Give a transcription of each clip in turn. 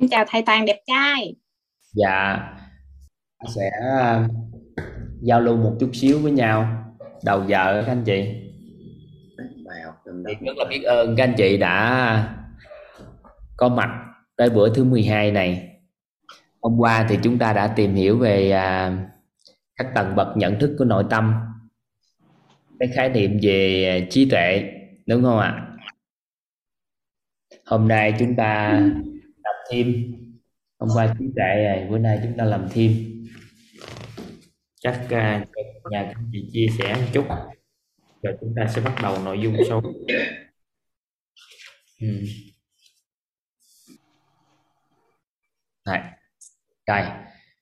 Em chào thầy Toàn đẹp trai. Dạ, sẽ uh, giao lưu một chút xíu với nhau đầu giờ các anh chị. bài học Thì rất là biết ơn các anh chị đã có mặt tới bữa thứ 12 này. Hôm qua thì chúng ta đã tìm hiểu về uh, các tầng bậc nhận thức của nội tâm, cái khái niệm về trí tuệ, đúng không ạ? Hôm nay chúng ta làm thêm. Hôm qua trí tuệ rồi bữa nay chúng ta làm thêm. Chắc uh, nhà các chị chia sẻ một chút rồi chúng ta sẽ bắt đầu nội dung sau. Ừ. Rồi. rồi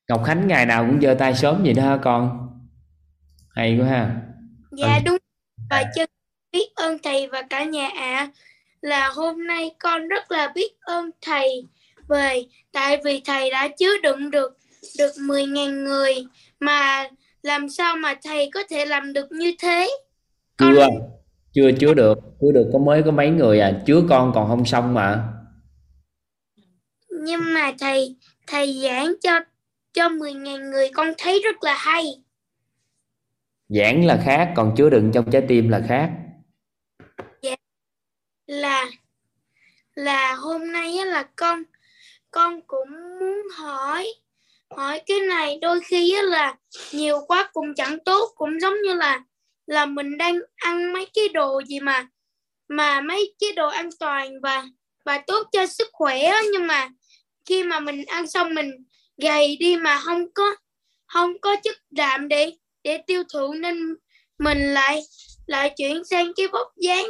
Ngọc Khánh ngày nào cũng giơ tay sớm vậy đó hả con? Hay quá ha. Dạ đúng. Và chân biết ơn thầy và cả nhà ạ. Là hôm nay con rất là biết ơn thầy về tại vì thầy đã chứa đựng được được 10.000 người. Mà làm sao mà thầy có thể làm được như thế? Con- chưa chưa chứa được chứa được có mới có mấy người à chứa con còn không xong mà. Nhưng mà thầy thầy giảng cho cho 10.000 người con thấy rất là hay. Giảng là khác còn chứa đựng trong trái tim là khác. Là là hôm nay là con con cũng muốn hỏi hỏi cái này đôi khi là nhiều quá cũng chẳng tốt, cũng giống như là là mình đang ăn mấy cái đồ gì mà mà mấy cái đồ an toàn và và tốt cho sức khỏe đó. nhưng mà khi mà mình ăn xong mình gầy đi mà không có không có chất đạm để để tiêu thụ nên mình lại lại chuyển sang cái vóc dáng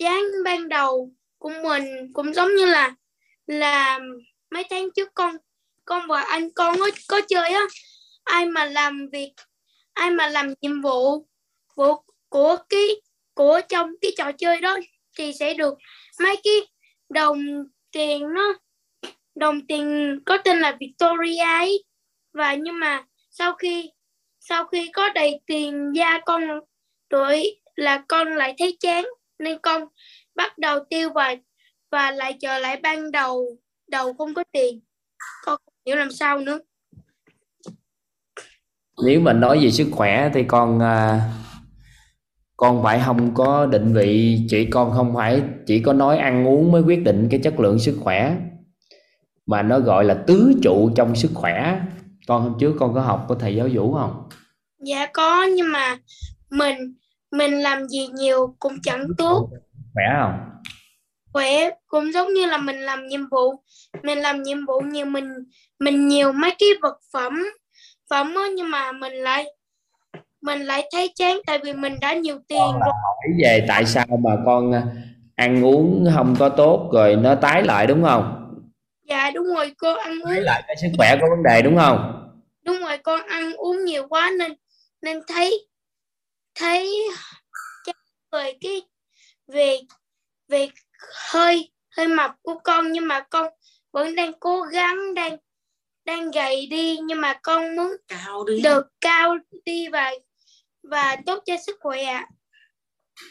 dáng ban đầu của mình cũng giống như là là mấy tháng trước con con và anh con có, có chơi á. Ai mà làm việc ai mà làm nhiệm vụ vụ của cái của trong cái trò chơi đó thì sẽ được mấy cái đồng tiền nó đồng tiền có tên là Victoria ấy. Và nhưng mà sau khi sau khi có đầy tiền ra con rồi là con lại thấy chán nên con bắt đầu tiêu và và lại trở lại ban đầu đầu không có tiền. Con không hiểu làm sao nữa. Nếu mà nói về sức khỏe thì con à, con phải không có định vị chỉ con không phải chỉ có nói ăn uống mới quyết định cái chất lượng sức khỏe. Mà nó gọi là tứ trụ trong sức khỏe. Con hôm trước con có học của thầy giáo vũ không? Dạ có nhưng mà mình mình làm gì nhiều cũng chẳng tốt. Khỏe không? Khỏe cũng giống như là mình làm nhiệm vụ. Mình làm nhiệm vụ nhiều mình mình nhiều mấy cái vật phẩm phẩm á, nhưng mà mình lại mình lại thấy chán tại vì mình đã nhiều tiền con rồi. hỏi về tại sao mà con à, ăn uống không có tốt rồi nó tái lại đúng không? Dạ đúng rồi cô ăn uống. tái lại cái sức khỏe có vấn đề đúng không? Đúng rồi con ăn uống nhiều quá nên nên thấy thấy về cái về về hơi hơi mập của con nhưng mà con vẫn đang cố gắng đang đang gầy đi nhưng mà con muốn cao đi được cao đi và và tốt cho sức khỏe ạ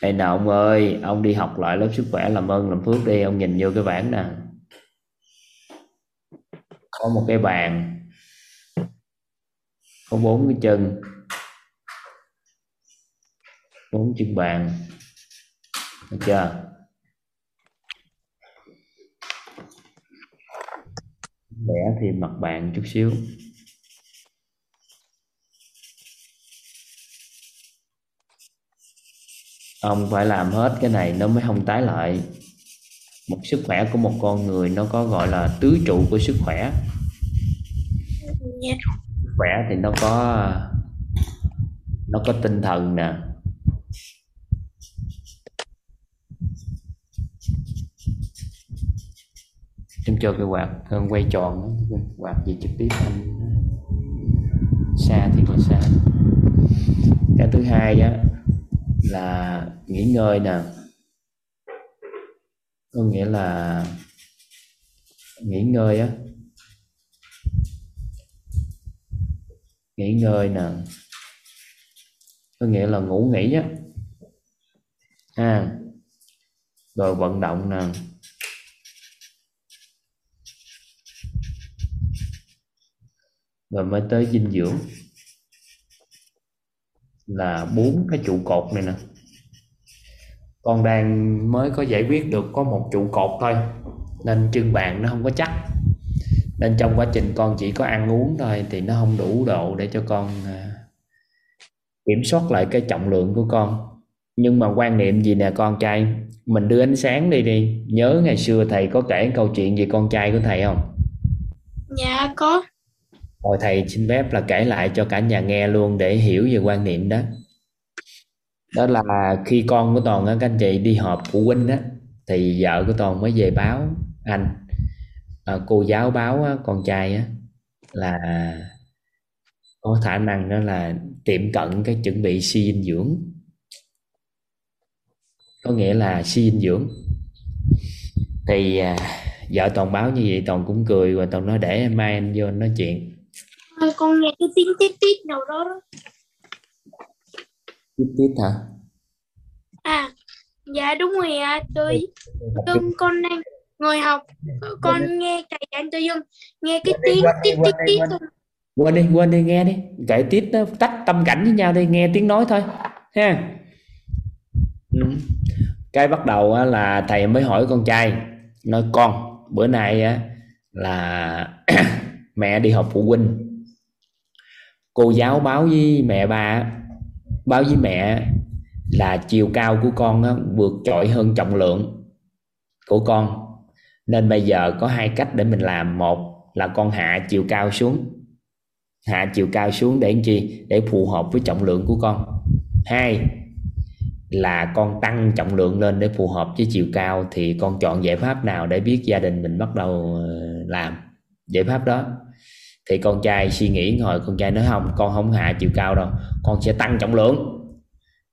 Ê nào ông ơi, ông đi học lại lớp sức khỏe làm ơn làm phước đi, ông nhìn vô cái bảng nè. Có một cái bàn, có bốn cái chân, bốn chân bàn, được chưa? Vẽ thêm mặt bàn chút xíu. ông phải làm hết cái này nó mới không tái lại một sức khỏe của một con người nó có gọi là tứ trụ của sức khỏe Dạ. sức khỏe thì nó có nó có tinh thần nè em cho cái quạt ờ, quay tròn quạt gì trực tiếp anh ờ, xa thì là xa. Cái thứ hai á, là nghỉ ngơi nè. Có nghĩa là nghỉ ngơi á, nghỉ ngơi nè. Có nghĩa là ngủ nghỉ á. Ha rồi vận động nè. Rồi mới tới dinh dưỡng. Là bốn cái trụ cột này nè. Con đang mới có giải quyết được có một trụ cột thôi. Nên chân bàn nó không có chắc. Nên trong quá trình con chỉ có ăn uống thôi thì nó không đủ độ để cho con à, kiểm soát lại cái trọng lượng của con. Nhưng mà quan niệm gì nè con trai? Mình đưa ánh sáng đi đi. Nhớ ngày xưa thầy có kể câu chuyện về con trai của thầy không? Dạ có rồi thầy xin phép là kể lại cho cả nhà nghe luôn để hiểu về quan niệm đó. Đó là khi con của toàn các anh chị đi họp phụ huynh á thì vợ của toàn mới về báo anh. À, cô giáo báo á, con trai á là có khả năng đó là tiệm cận cái chuẩn bị suy dinh dưỡng. Có nghĩa là suy dinh dưỡng. Thì à, vợ toàn báo như vậy toàn cũng cười và toàn nói để mai anh vô nói chuyện. Thôi, con nghe cái tiếng tít tít nào đó đó. Tiếp tiếp hả? À dạ đúng rồi ạ tôi tôi con đang ngồi học. Con nghe thầy giảng tự dưng nghe cái tiếng tít tít tít quên đi quên đi nghe đi. Kệ tiếp nó tách tâm cảnh với nhau đi nghe tiếng nói thôi. Ha. Ừ. cái bắt đầu là thầy mới hỏi con trai nói con bữa nay là mẹ đi họp phụ huynh cô giáo báo với mẹ bà báo với mẹ là chiều cao của con á, vượt trội hơn trọng lượng của con. Nên bây giờ có hai cách để mình làm. Một là con hạ chiều cao xuống. Hạ chiều cao xuống để làm chi? Để phù hợp với trọng lượng của con. Hai là con tăng trọng lượng lên để phù hợp với chiều cao thì con chọn giải pháp nào để biết gia đình mình bắt đầu ờ, làm giải pháp đó? Thì con trai suy nghĩ ngồi con trai nói không con không hạ chiều cao đâu con sẽ tăng trọng lượng.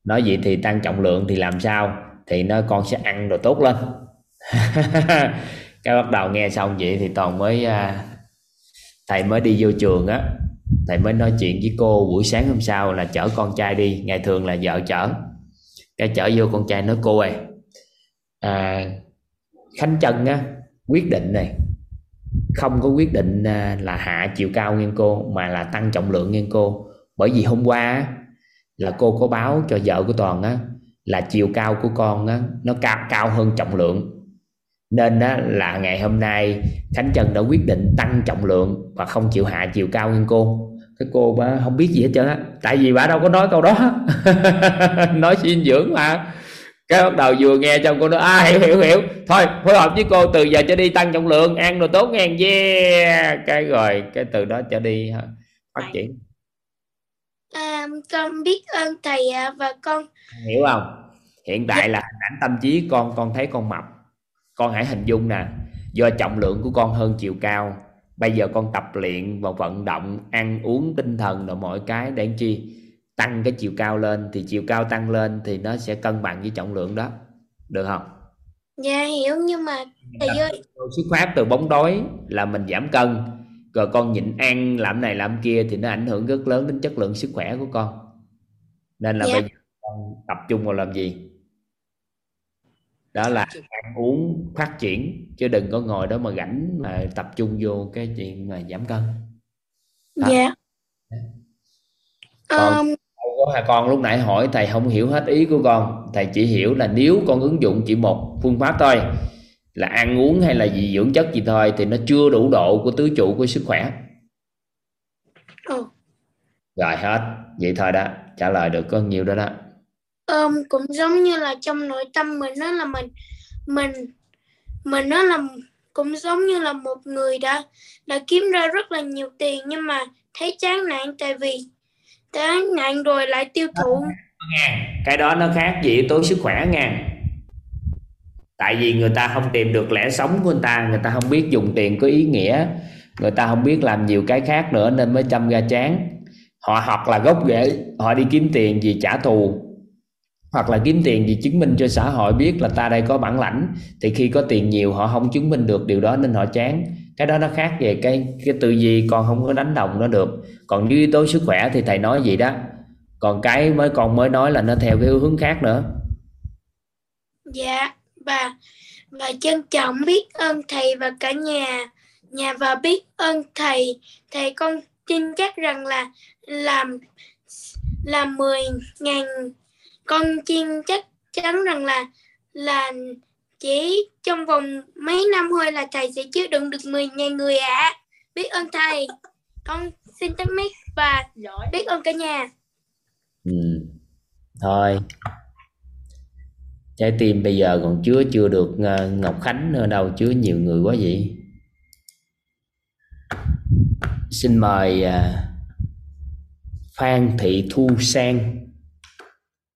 Nói vậy thì tăng trọng lượng thì làm sao? Thì nó con sẽ ăn đồ tốt lên. Cái bắt đầu nghe xong vậy thì toàn mới à, thầy mới đi vô trường á. Thầy mới nói chuyện với cô buổi sáng hôm sau là chở con trai đi ngày thường là vợ chở. Cái chở vô con trai nói cô ơi à, khánh chân á quyết định này không có quyết định à, là hạ chiều cao nghiêng cô, mà là tăng trọng lượng nghiêng cô. Bởi vì hôm qua là cô có báo cho vợ của toàn á, là chiều cao của con á, nó cao cao hơn trọng lượng. Nên á, là ngày hôm nay khánh trần đã quyết định tăng trọng lượng và không chịu hạ chiều cao nghiêng cô. Cái cô bà không biết gì hết trơn á. Tại vì bà đâu có nói câu đó. Nói dinh dưỡng mà cái bắt đầu vừa nghe trong cô nói à hiểu hiểu hiểu. Thôi phối hợp với cô từ giờ cho đi tăng trọng lượng ăn đồ tốt ngàn yeah. Cái rồi cái từ đó trở đi phát triển. À, con biết ơn thầy và con hiểu không? Hiện tại là hình ảnh tâm trí con con thấy con mập. Con hãy hình dung nè do trọng lượng của con hơn chiều cao. Bây giờ con tập luyện và vận động ăn uống tinh thần rồi mọi cái để chi tăng cái chiều cao lên thì chiều cao tăng lên thì nó sẽ cân bằng với trọng lượng đó. Được không? Dạ hiểu nhưng mà thầy ơi. Xuất phát từ bóng đói là mình giảm cân rồi con nhịn ăn làm này làm kia thì nó ảnh hưởng rất lớn đến chất lượng sức khỏe của con. Nên là Dạ. bây giờ con tập trung vào làm gì? Đó là ăn uống phát triển chứ đừng có ngồi đó mà rảnh mà tập trung vô cái chuyện mà giảm cân. Đó. dạ Còn- Câu của hai con lúc nãy hỏi thầy không hiểu hết ý của con. Thầy chỉ hiểu là nếu con ứng dụng chỉ một phương pháp thôi là ăn uống hay là gì dưỡng chất gì thôi thì nó chưa đủ độ của tứ trụ của sức khỏe. Ồ, rồi hết. Vậy thôi đó. Trả lời được có nhiều đó đó. Ờm, cũng giống như là trong nội tâm mình đó là mình mình mình nó là cũng giống như là một người đã đã kiếm ra rất là nhiều tiền nhưng mà thấy chán nản tại vì chán nản rồi, lại tiêu thụ. Cái đó nó khác gì yếu tố sức khỏe nha. Tại vì người ta không tìm được lẽ sống của người ta người ta không biết dùng tiền có ý nghĩa. Người ta không biết làm nhiều cái khác nữa nên mới chăm ra chán. Họ hoặc là gốc rễ, họ đi kiếm tiền vì trả thù. Hoặc là kiếm tiền vì chứng minh cho xã hội biết là ta đây có bản lãnh, thì khi có tiền nhiều, họ không chứng minh được điều đó nên họ chán cái đó nó khác về cái cái tư duy, con không có đánh đồng nó được. Còn như yếu tố sức khỏe thì thầy nói vậy đó. Còn cái mới, con mới nói là nó theo cái hướng khác nữa. Dạ và và trân trọng biết ơn thầy và cả nhà. Nhà và biết ơn thầy. Thầy con tin chắc rằng là làm làm mười ngàn. Con tin chắc chắn rằng là là chỉ trong vòng mấy năm thôi là thầy sẽ chứa đựng được 10 ngàn người ạ. À. Biết ơn thầy. Con xin tắt mic và biết ơn cả nhà. Ừ. Thôi. Trái tim bây giờ còn chứa chưa được ờ, Ngọc Khánh nữa đâu, chứa nhiều người quá vậy. Xin mời uh, Phan Thị Thu Sang.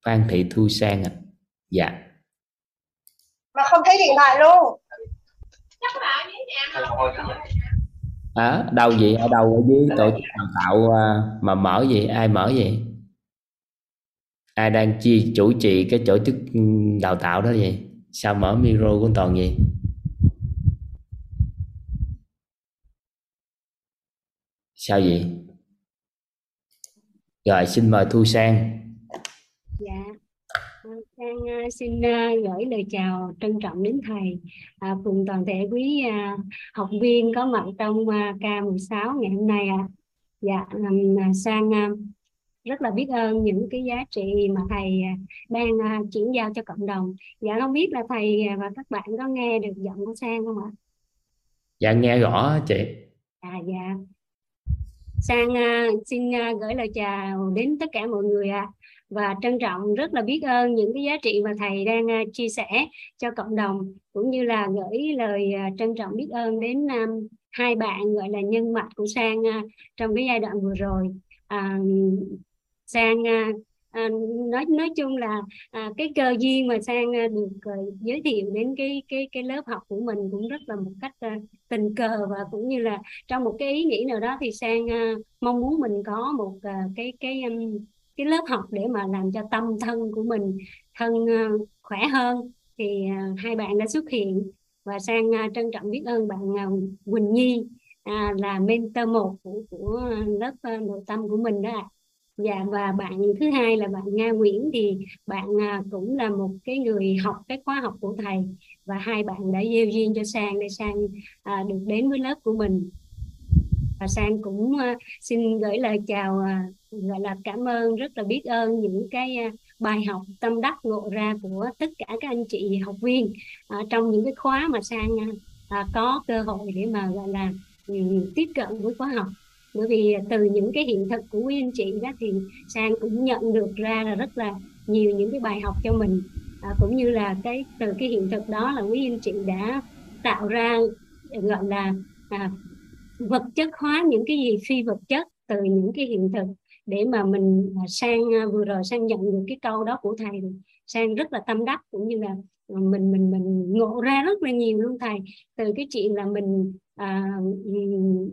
Phan Thị Thu Sang ạ. À. Dạ mà không thấy điện thoại luôn. À, đâu. Gì? Ở đâu ở dưới tổ chức đào tạo à, mà mở gì? Ai mở gì? Ai đang chi chủ trì cái tổ chức ừ, đào tạo đó gì sao mở micro của toàn gì sao vậy? Rồi xin mời thu sang. Dạ Uh, xin uh, gửi lời chào trân trọng đến thầy uh, cùng toàn thể quý uh, học viên có mặt trong uh, K16 ngày hôm nay ạ. À. Dạ, um, Sang rất là biết ơn những cái giá trị mà thầy đang chuyển giao cho cộng đồng. Dạ không biết là thầy và các bạn có nghe được giọng của Sang không ạ? Dạ nghe rõ chị. À dạ. Sang xin gửi lời chào đến tất cả mọi người ạ. À và trân trọng rất là biết ơn những cái giá trị mà thầy đang à, chia sẻ cho cộng đồng cũng như là gửi lời à, trân trọng biết ơn đến à, hai bạn gọi là nhân mạch của sang trong cái giai đoạn vừa rồi. À, sang à, nói nói chung là à, cái cơ duyên mà sang à, được à, giới thiệu đến cái cái cái lớp học của mình cũng rất là một cách à, tình cờ. Và cũng như là trong một cái ý nghĩ nào đó thì sang à, mong muốn mình có một à, cái cái um, cái lớp học để mà làm cho tâm thân của mình thân uh, khỏe hơn thì uh, hai bạn đã xuất hiện và sang uh, trân trọng biết ơn bạn Quỳnh Nhi à, là mentor một của, của lớp nội tâm của mình đó ạ. Dạ và bạn thứ hai là bạn Nga Nguyễn thì bạn cũng là một cái người học cái khóa học của thầy và hai bạn đã gieo duyên cho Sang để Sang à, được đến với lớp của mình và sang cũng uh, xin gửi lời chào uh, gọi là cảm ơn rất là biết ơn những cái uh, bài học tâm đắc ngộ ra của tất cả các anh chị học viên uh, trong những cái khóa mà sang uh, có cơ hội để mà gọi là um, tiếp cận với khóa học. Bởi vì từ những cái hiện thực của quý anh chị đó thì sang cũng nhận được ra là rất là nhiều những cái bài học cho mình. À, cũng như là cái từ cái hiện thực đó là quý anh chị đã tạo ra gọi là à, vật chất hóa những cái gì phi vật chất từ những cái hiện thực để mà mình à, sang à, vừa rồi sang nhận được cái câu đó của thầy sang rất là tâm đắc cũng như là à, mình mình mình ngộ ra rất là nhiều luôn thầy. Từ cái chuyện là mình à,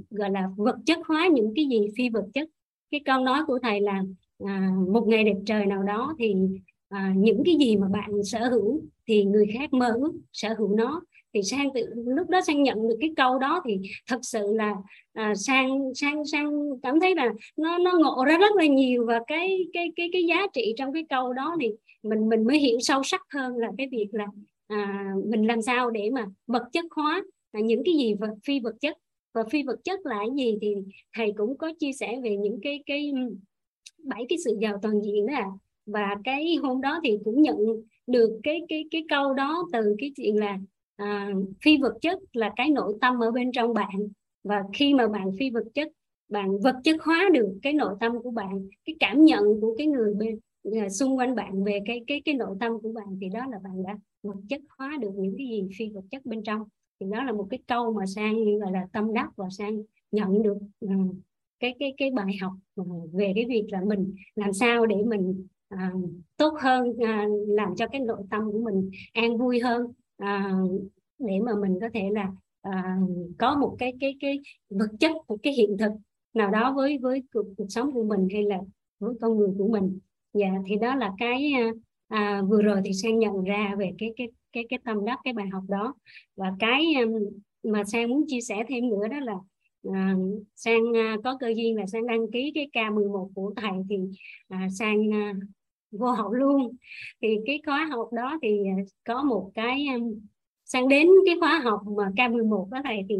gọi là vật chất hóa những cái gì phi vật chất. Cái câu nói của thầy là à, một ngày đẹp trời nào đó thì à, những cái gì mà bạn sở hữu thì người khác mơ ước sở hữu nó thì sang tự lúc đó sang nhận được cái câu đó thì thật sự là à, sang sang sang cảm thấy là nó nó ngộ ra rất là nhiều và cái cái cái cái giá trị trong cái câu đó thì mình mình mới hiểu sâu sắc hơn là cái việc là à, mình làm sao để mà vật chất hóa à, những cái gì vật phi vật chất và phi vật chất là cái gì thì thầy cũng có chia sẻ về những cái cái bảy cái sự giàu toàn diện đó à. và cái hôm đó thì cũng nhận được cái cái cái câu đó từ cái chuyện là à, phi vật chất là cái nội tâm ở bên trong bạn. Và khi mà bạn phi vật chất bạn vật chất hóa được cái nội tâm của bạn cái cảm nhận của cái người bên à, xung quanh bạn về cái cái cái nội tâm của bạn thì đó là bạn đã vật chất hóa được những cái gì phi vật chất bên trong. Thì đó là một cái câu mà sang gọi là tâm đắc và sang nhận được uh, cái cái cái bài học về cái việc là mình làm sao để mình uh, tốt hơn uh, làm cho cái nội tâm của mình an vui hơn à, để mà mình có thể là à, có một cái cái cái vật chất một cái hiện thực nào đó với với cuộc, cuộc sống của mình hay là với con người của mình. Dạ thì đó là cái à, vừa rồi thì sang nhận ra về cái cái cái cái tâm đắc cái bài học đó. Và cái mà sang muốn chia sẻ thêm nữa đó là à, sang à, có cơ duyên là sang đăng ký cái K11 của thầy thì à, sang à, vô học luôn. Thì cái khóa học đó thì à, có một cái à, sang đến cái khóa học mà K11 đó thầy thì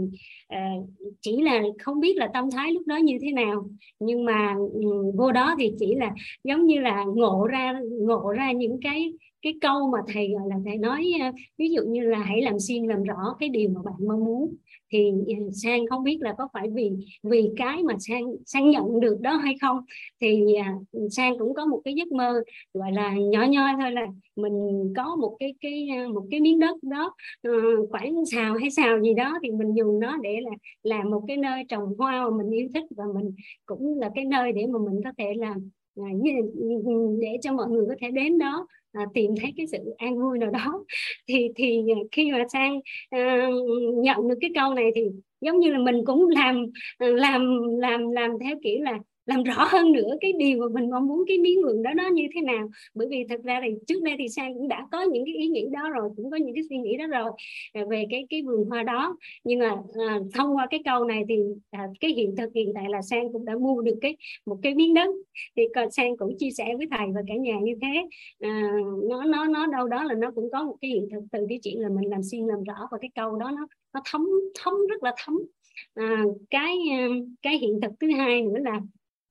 uh, chỉ là không biết là tâm thái lúc đó như thế nào. Nhưng mà um, vô đó thì chỉ là giống như là ngộ ra ngộ ra những cái cái câu mà thầy, gọi là, thầy nói ví dụ như là hãy làm xuyên làm rõ cái điều mà bạn mong muốn, thì à, sang không biết là có phải vì vì cái mà sang sang nhận được đó hay không? Thì à, sang cũng có một cái giấc mơ, gọi là, nhỏ nhoi thôi là mình có một cái cái một cái miếng đất đó ờ, khoảng xào hay xào gì đó thì mình dùng nó để là làm một cái nơi trồng hoa mà mình yêu thích và mình cũng là cái nơi để mà mình có thể làm à, ừ, ừ, để cho mọi người có thể đến đó à, tìm thấy cái sự an vui nào đó. Thì thì khi mà sang à, nhận được cái câu này thì giống như là mình cũng làm à, làm làm làm theo kiểu là làm rõ hơn nữa cái điều mà mình mong muốn cái miếng vườn đó nó như thế nào. Bởi vì thật ra thì trước đây thì sang cũng đã có những cái ý nghĩ đó rồi cũng có những cái suy nghĩ đó rồi à, về cái cái vườn hoa đó. Nhưng mà à, thông qua cái câu này thì à, cái hiện thực hiện tại là sang cũng đã mua được cái một cái miếng đất. Thì còn sang cũng chia sẻ với thầy và cả nhà như thế. À, nó nó nó đâu đó là nó cũng có một cái hiện thực từ cái chuyện là mình làm xuyên làm rõ và cái câu đó nó nó thấm thấm rất là thấm. À, cái à, cái hiện thực thứ hai nữa là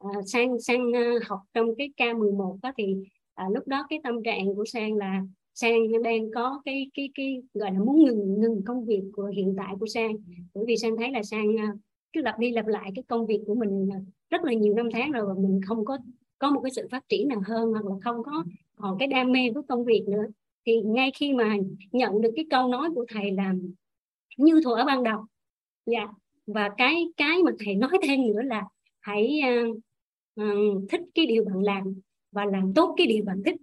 Ờ, sang sang uh, học trong cái K11 đó thì à, lúc đó cái tâm trạng của sang là sang đang có cái cái cái gọi là muốn ngừng ngừng công việc của hiện tại của sang. Bởi vì sang thấy là sang uh, cứ lặp đi lặp lại cái công việc của mình rất là nhiều năm tháng rồi và mình không có có một cái sự phát triển nào hơn hoặc là không có còn cái đam mê với công việc nữa. Thì ngay khi mà nhận được cái câu nói của thầy là như thuở ban đầu dạ và cái cái mà thầy nói thêm nữa là hãy uh, Ờ, thích cái điều bạn làm và làm tốt cái điều bạn thích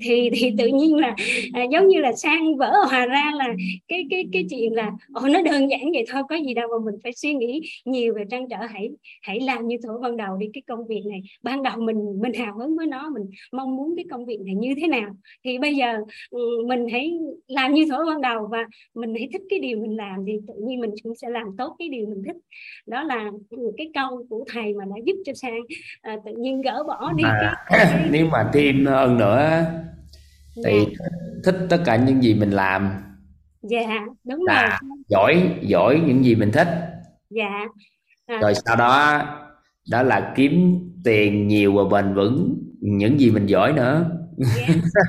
thì thì tự nhiên là à, giống như là sang vỡ hòa ra là cái cái cái chuyện là ồ nó đơn giản vậy thôi có gì đâu mà mình phải suy nghĩ nhiều về trăn trở. Hãy hãy làm như thuở ban đầu đi cái công việc này. Ban đầu mình mình hào hứng với nó mình mong muốn cái công việc này như thế nào. Thì bây giờ ừ, mình hãy làm như thuở ban đầu và mình hãy thích cái điều mình làm thì tự nhiên mình cũng sẽ làm tốt cái điều mình thích. Đó là cái câu của thầy mà đã giúp cho sang à, tự nhiên gỡ bỏ đi à, cái, cái... nếu mà thêm hơn nữa thì dạ. thích tất cả những gì mình làm. Dạ đúng là rồi. giỏi giỏi những gì mình thích. Dạ. À. rồi sau đó đó là kiếm tiền nhiều và bền vững những gì mình giỏi nữa. Dạ,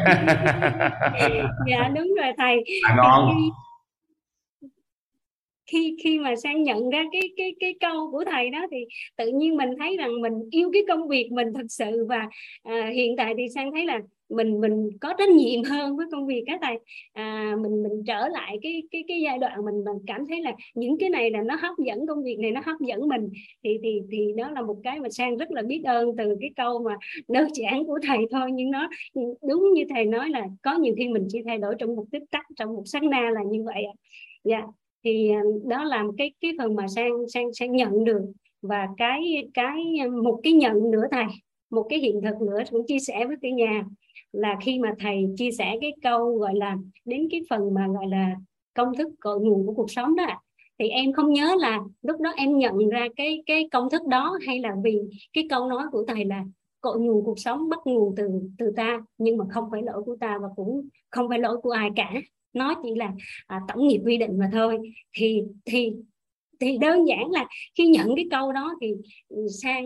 dạ đúng rồi thầy. À, ngon. Khi khi mà sang nhận ra cái cái cái câu của thầy đó thì tự nhiên mình thấy rằng mình yêu cái công việc mình thật sự và à, hiện tại thì sang thấy là mình mình có trách nhiệm hơn với công việc các thầy. À, mình mình trở lại cái cái cái giai đoạn mình mình cảm thấy là những cái này là nó hấp dẫn công việc này nó hấp dẫn mình. Thì thì thì đó là một cái mà sang rất là biết ơn từ cái câu mà đơn giản của thầy thôi. Nhưng nó đúng như thầy nói là có nhiều khi mình chỉ thay đổi trong một tích tắc trong một sát na là như vậy dạ. Thì à, đó là cái cái phần mà sang sang sang nhận được. Và cái cái một cái nhận nữa thầy một cái hiện thực nữa cũng chia sẻ với cả nhà là khi mà thầy chia sẻ cái câu gọi là đến cái phần mà gọi là công thức cội nguồn của cuộc sống đó thì em không nhớ là lúc đó em nhận ra cái cái công thức đó hay là vì cái câu nói của thầy là cội nguồn cuộc sống bắt nguồn từ từ ta nhưng mà không phải lỗi của ta và cũng không phải lỗi của ai cả. Nó chỉ là à, tổng nghiệp quy định mà thôi. Thì thì thì đơn giản là khi nhận cái câu đó thì sang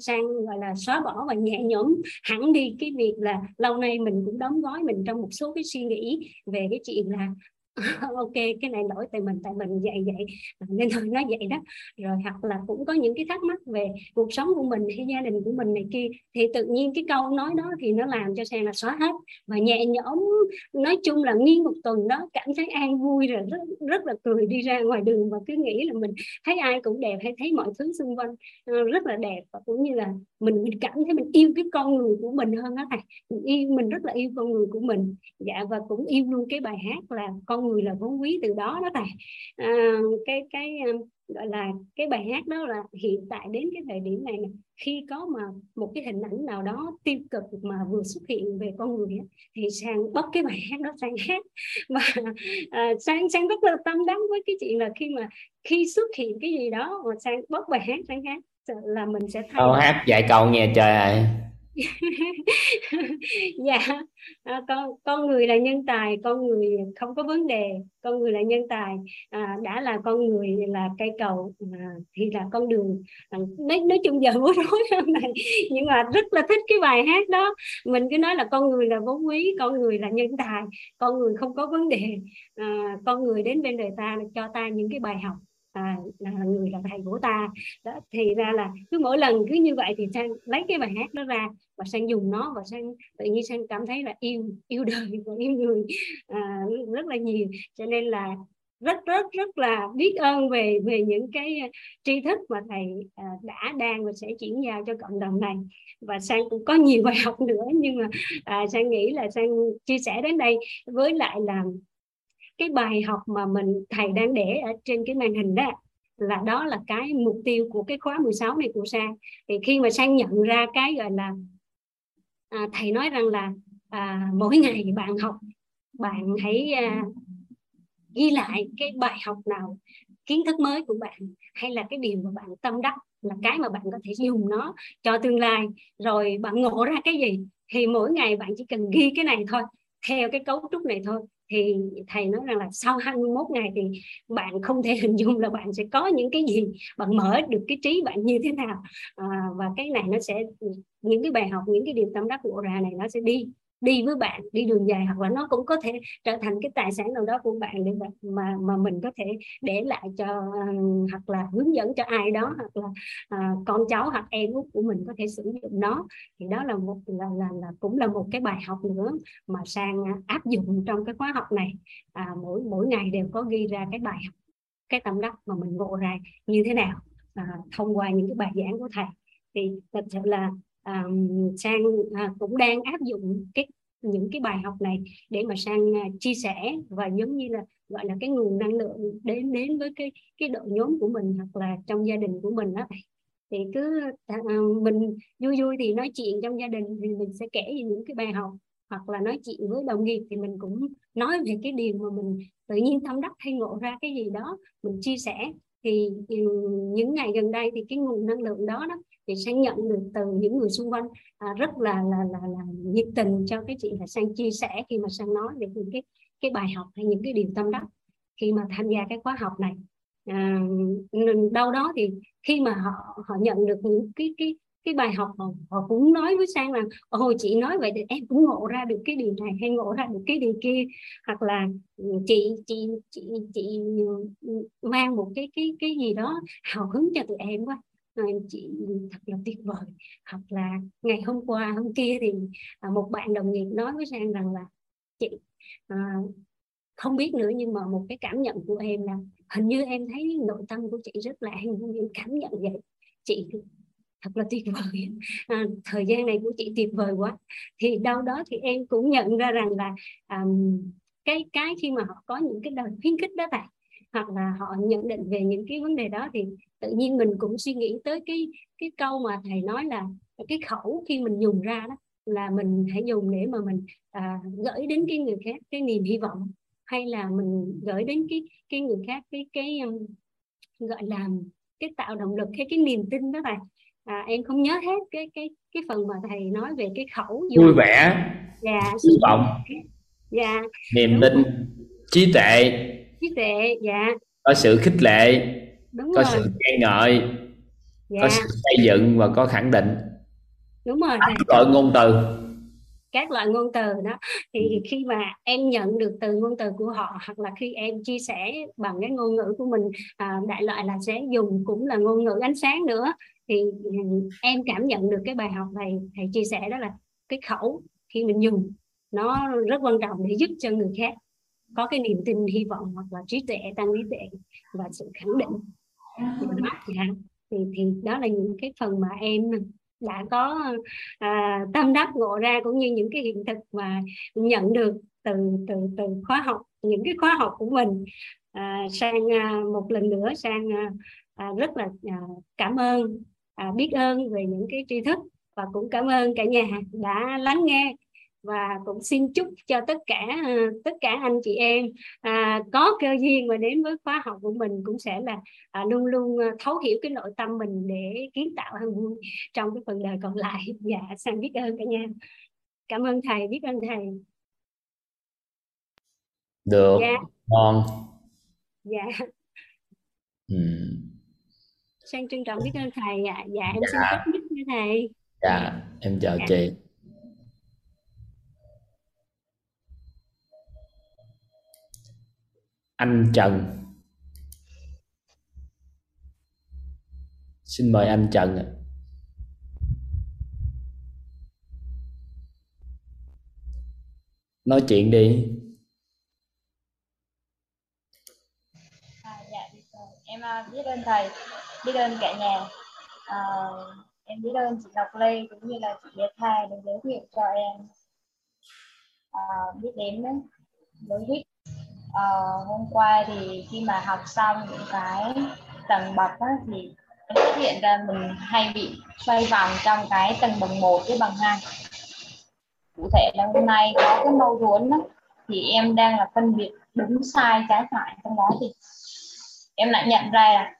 sang gọi là xóa bỏ và nhẹ nhõm hẳn đi cái việc là lâu nay mình cũng đóng gói mình trong một số cái suy nghĩ về cái chuyện là ok, cái này lỗi tại mình tại mình vậy vậy à, nên thôi nói vậy đó. Rồi hoặc là cũng có những cái thắc mắc về cuộc sống của mình hay gia đình của mình này kia, thì tự nhiên cái câu nói đó thì nó làm cho sang là xóa hết và nhẹ nhõm, nói chung là nghiêng một tuần đó, cảm thấy an vui rồi, rất rất là cười đi ra ngoài đường và cứ nghĩ là mình thấy ai cũng đẹp, hay thấy mọi thứ xung quanh ờ, rất là đẹp và cũng như là mình mình cảm thấy mình yêu cái con người của mình hơn đó thầy. Mình yêu mình rất là yêu con người của mình. Dạ và cũng yêu luôn cái bài hát là con người là vốn quý từ đó đó thầy. À, cái cái à, gọi là cái bài hát đó là hiện tại đến cái thời điểm này, này khi có mà một cái hình ảnh nào đó tiêu cực mà vừa xuất hiện về con người ấy, thì sang bóc cái bài hát đó sang hát và à, sang sang rất là tâm đắc với cái chuyện là khi mà khi xuất hiện cái gì đó mà sang bóc bài hát sang hát là mình sẽ thay câu hát dạy cầu nghe trời ơi. Dạ. À, con con người là nhân tài con người không có vấn đề con người là nhân tài. À, đã là con người là cây cầu à, thì là con đường. À, nói nói chung giờ bối rối hôm này nhưng mà rất là thích cái bài hát đó. Mình cứ nói là con người là vốn quý con người là nhân tài con người không có vấn đề. À, con người đến bên đời ta cho ta những cái bài học à, là người là thầy của ta. Đó thì ra là cứ mỗi lần cứ như vậy thì sang lấy cái bài hát đó ra và sang dùng nó và sang tự nhiên sang cảm thấy là yêu yêu đời và yêu người. À, rất là nhiều. Cho nên là rất rất rất là biết ơn về về những cái tri thức mà thầy à, đã đang và sẽ chuyển giao cho cộng đồng này. Và sang cũng có nhiều bài học nữa nhưng mà à, sang nghĩ là sang chia sẻ đến đây. Với lại là cái bài học mà mình thầy đang để ở trên cái màn hình đó là đó là cái mục tiêu của cái khóa 16 này của Sang. Thì khi mà Sang nhận ra cái gọi là à, thầy nói rằng là à, mỗi ngày bạn học bạn hãy à, ghi lại cái bài học nào kiến thức mới của bạn hay là cái điều mà bạn tâm đắc là cái mà bạn có thể dùng nó cho tương lai. Rồi bạn ngộ ra cái gì thì mỗi ngày bạn chỉ cần ghi cái này thôi theo cái cấu trúc này thôi thì thầy nói rằng là sau 21 ngày thì bạn không thể hình dung là bạn sẽ có những cái gì bạn mở được cái trí bạn như thế nào. À, và cái này nó sẽ những cái bài học những cái điều tâm đắc của ra này nó sẽ đi đi với bạn đi đường dài hoặc là nó cũng có thể trở thành cái tài sản nào đó của bạn để mà mà mình có thể để lại cho ờ, hoặc là hướng dẫn cho ai đó hoặc là à, con cháu hoặc em út của mình có thể sử dụng nó. Thì đó là một là, là là cũng là một cái bài học nữa mà sang áp dụng trong cái khóa học này. À, mỗi mỗi ngày đều có ghi ra cái bài học cái tâm đắc mà mình ngộ ra như thế nào à, thông qua những cái bài giảng của thầy. Thì thật sự là À, sang à, cũng đang áp dụng cái, những cái bài học này để mà sang à, chia sẻ và giống như là, gọi là, cái nguồn năng lượng đến đến với cái cái đội nhóm của mình hoặc là trong gia đình của mình đó thì cứ mình vui vui thì nói chuyện trong gia đình thì mình sẽ kể về những cái bài học hoặc là nói chuyện với đồng nghiệp thì mình cũng nói về cái điều mà mình tự nhiên tâm đắc hay ngộ ra cái gì đó, mình chia sẻ thì những ngày gần đây thì cái nguồn năng lượng đó đó thì sẽ nhận được từ những người xung quanh. À, rất là là là là nhiệt tình cho cái chị là sang chia sẻ khi mà sang nói về những cái cái bài học hay những cái điều tâm đắc khi mà tham gia cái khóa học này. À, đâu đó thì khi mà họ họ nhận được những cái cái cái bài học họ, họ cũng nói với sang là ờ, ồ chị nói vậy thì em cũng ngộ ra được cái điều này hay ngộ ra được cái điều kia. Hoặc là ừ, chị chị chị chị ừ, ừ, mang một cái cái cái gì đó hào hứng cho tụi em quá. Chị thật là tuyệt vời. Hoặc là ngày hôm qua hôm kia thì à, một bạn đồng nghiệp nói với sang rằng là chị à, không biết nữa nhưng mà một cái cảm nhận của em là hình như em thấy nội tâm của chị rất là em cảm nhận vậy. Chị thật là tuyệt vời. À, thời gian này của chị tuyệt vời quá. Thì đâu đó thì em cũng nhận ra rằng là um, cái cái khi mà họ có những cái lời khuyến khích đó bạn hoặc là họ nhận định về những cái vấn đề đó thì tự nhiên mình cũng suy nghĩ tới cái cái câu mà thầy nói là cái khẩu khi mình dùng ra đó là mình hãy dùng để mà mình à, gửi đến cái người khác cái niềm hy vọng hay là mình gửi đến cái cái người khác cái cái um, gọi là cái tạo động lực hay cái niềm tin đó bạn à, em không nhớ hết cái cái cái phần mà thầy nói về cái khẩu dùng. vui vẻ dạ. hy vọng dạ. Niềm tin trí tuệ. Trí tuệ dạ. Có sự khích lệ đúng có rồi. sự khen ngợi dạ. có sự xây dựng và có khẳng định. Đúng rồi các loại ngôn từ. Các loại ngôn từ đó. Thì khi mà em nhận được từ ngôn từ của họ hoặc là khi em chia sẻ bằng cái ngôn ngữ của mình à, đại loại là sẽ dùng cũng là ngôn ngữ ánh sáng nữa thì ừ, em cảm nhận được cái bài học này thầy chia sẻ đó là cái khẩu khi mình dùng nó rất quan trọng để giúp cho người khác có cái niềm tin hy vọng hoặc là trí tuệ tăng trí tuệ và sự khẳng định. Thì thì đó là những cái phần mà em đã có à, tâm đắc ngộ ra cũng như những cái hiện thực mà nhận được từ từ từ khóa học những cái khóa học của mình. À, sang à, một lần nữa sang à, à rất là à, cảm ơn à, biết ơn về những cái tri thức và cũng cảm ơn cả nhà đã lắng nghe và cũng xin chúc cho tất cả à, tất cả anh chị em à, có cơ duyên mà đến với khóa học của mình cũng sẽ là à, luôn luôn à, thấu hiểu cái nội tâm mình để kiến tạo vui trong cái phần đời còn lại. Dạ sang biết ơn cả nhà. Cảm ơn thầy biết ơn thầy. Được. Dạ. Ngon. Dạ. Ừ. sang trân trọng biết ơn thầy dạ dạ em xin Dạ. tốt nhất nha thầy. Dạ em chào Dạ. chị. Anh Trần. Xin mời anh Trần ạ. nói chuyện đi. À, dạ, em à, biết ơn thầy, biết ơn cả nhà. À, em biết ơn chị Ngọc Lê cũng như là chị Lê Tha đã giới thiệu cho em à, biết đến với Wix. À, hôm qua thì khi mà học xong những cái tầng bậc á, thì em phát hiện ra mình hay bị xoay vòng trong cái tầng bằng 1 với bằng 2. Cụ thể là hôm nay có cái mâu thuẫn đó, thì em đang là phân biệt đúng sai trái phải trong đó thì em lại nhận ra là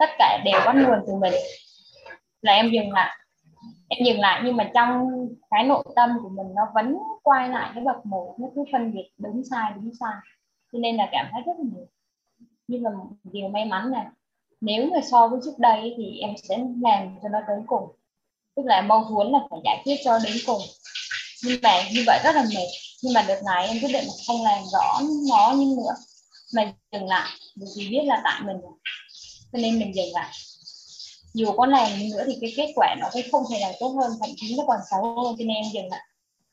tất cả đều bắt nguồn từ mình. Là em dừng lại. Em dừng lại nhưng mà trong cái nội tâm của mình nó vẫn quay lại cái bậc một, nó cứ phân biệt đúng sai đúng sai. Cho nên là cảm thấy rất là nhiều nhưng mà điều may mắn là nếu mà so với trước đây thì em sẽ làm cho nó tới cùng. Tức là mong muốn là phải giải quyết cho đến cùng. Nhưng mà như vậy rất là mệt. Nhưng mà đợt này em quyết định không làm rõ nó như nữa, mà dừng lại. Bởi vì biết là tại mình rồi cho nên mình dừng lại dù có làm nữa thì cái kết quả nó cũng không thể nào tốt hơn thậm chí nó còn xấu hơn. Cho nên em dừng lại.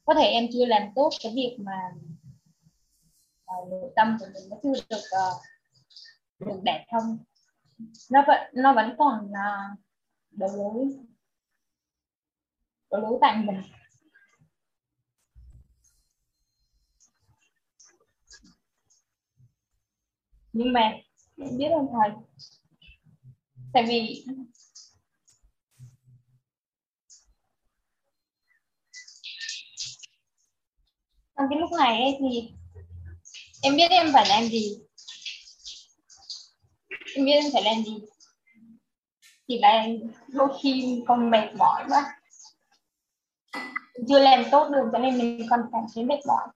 Có thể em chưa làm tốt cái việc mà uh, nội tâm của mình nó chưa được uh, được đẹp không nó vẫn nó vẫn còn uh, đối lối đối lối tại mình. Nhưng mà em biết ơn thầy? Tại vì trong cái lúc này ấy thì em biết em phải làm gì. Em biết em phải làm gì. Thì là đôi khi còn mệt mỏi quá. Chưa làm tốt được cho nên mình còn cảm thấy mệt mỏi.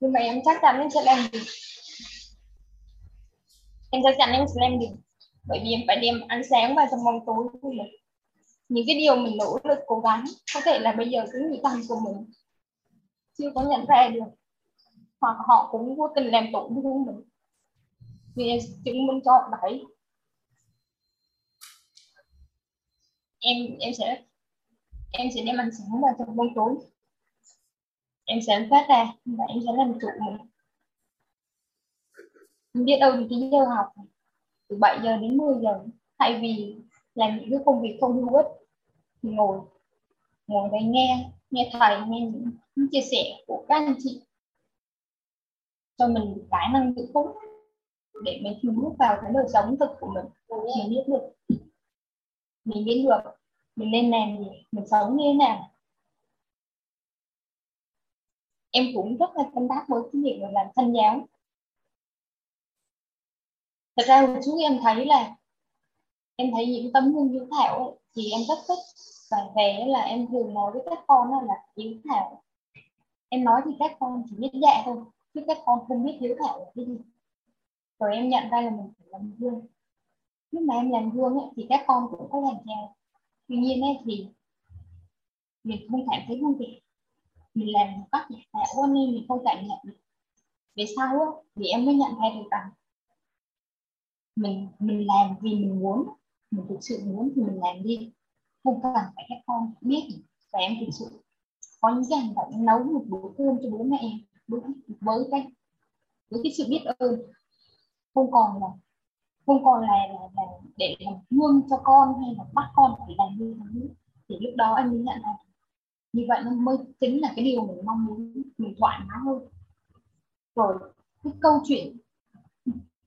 Nhưng mà em chắc chắn em sẽ làm được em chắc chắn em sẽ làm được bởi vì em phải đem ánh sáng vào trong bóng tối của mình. Những cái điều mình nỗ lực cố gắng, có thể là bây giờ cứ nghĩ tâm của mình. Chưa có nhận ra được. Hoặc họ cũng vô tình làm tổn thương mình. Vì em chứng minh cho họ đấy. Em em sẽ em sẽ đem ánh sáng vào trong bóng tối. Em sẽ phát ra và em sẽ làm chủ mình biết đâu thì cái giờ học từ 7 giờ đến 10 giờ. Thay vì làm những cái công việc không hữu ích thì ngồi ngồi đây nghe nghe thầy nghe những, chia sẻ của các anh chị. Cho mình cái năng lượng tốt để mình thu hút vào cái đời sống thực của mình. Mình biết được. Mình biết được mình nên làm gì mình sống như thế nào. Em cũng rất là tâm đắc với cái việc là làm thân giáo thật ra hồi trước em thấy là em thấy những tấm gương hiếu thảo ấy, thì em rất thích. Và về là em thường nói với các con là hiếu thảo. Em nói thì các con chỉ biết dạ thôi chứ các con không biết hiếu thảo là cái gì. Rồi em nhận ra là mình phải làm gương. Lúc mà em làm gương ấy, thì các con cũng có làm theo. Tuy nhiên ấy, thì mình không cảm thấy vui vẻ. Mình làm một cách giả tạo nên mình không cảm nhận được. Về sau ấy, thì em mới nhận ra được rằng mình mình làm vì mình muốn. Mình thực sự muốn thì mình làm đi. Không cần phải các con biết. Và em thực sự có những cái hành động nấu một bữa cơm cho bố mẹ em với cái với cái sự biết ơn. Không còn là không còn là, là, là để làm gương cho con hay là bắt con phải làm như thế. Thì lúc đó anh mới nhận là như vậy nó mới chính là cái điều mình mong muốn. Mình thoải mái hơn. Rồi cái câu chuyện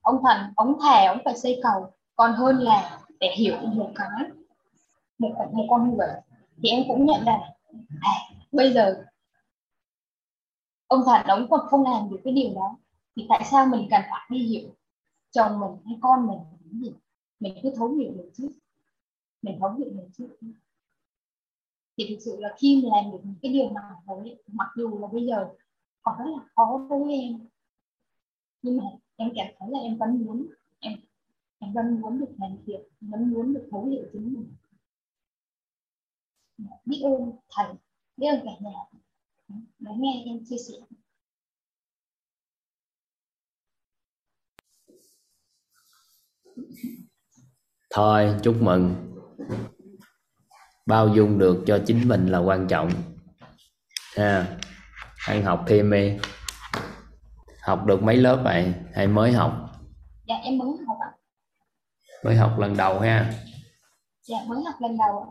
ông thần ông thề ông phải xây cầu. Còn hơn là để hiểu một cái một, một con người thì em cũng nhận ra à, bây giờ ông thần ông còn không làm được cái điều đó thì tại sao mình cần phải đi hiểu chồng mình hay con mình cái gì? Mình cứ thấu hiểu được chứ. Mình thấu hiểu được chứ. Thì thực sự là khi mình làm được những cái điều mà thấy mặc dù là bây giờ còn rất là khó đối với em. Nhưng mà em cảm thấy là em vẫn muốn, em em vẫn muốn được hoàn thiện vẫn muốn được thấu hiểu chính mình. Biết ơn thầy, biết ơn cả nhà. Đã nghe em chia sẻ. Thôi, chúc mừng. Bao dung được cho chính mình là quan trọng. Ha, ăn học thêm đi học được mấy lớp vậy? Hay mới học? Dạ em mới học ạ. Mới học lần đầu ha? Dạ mới học lần đầu ạ.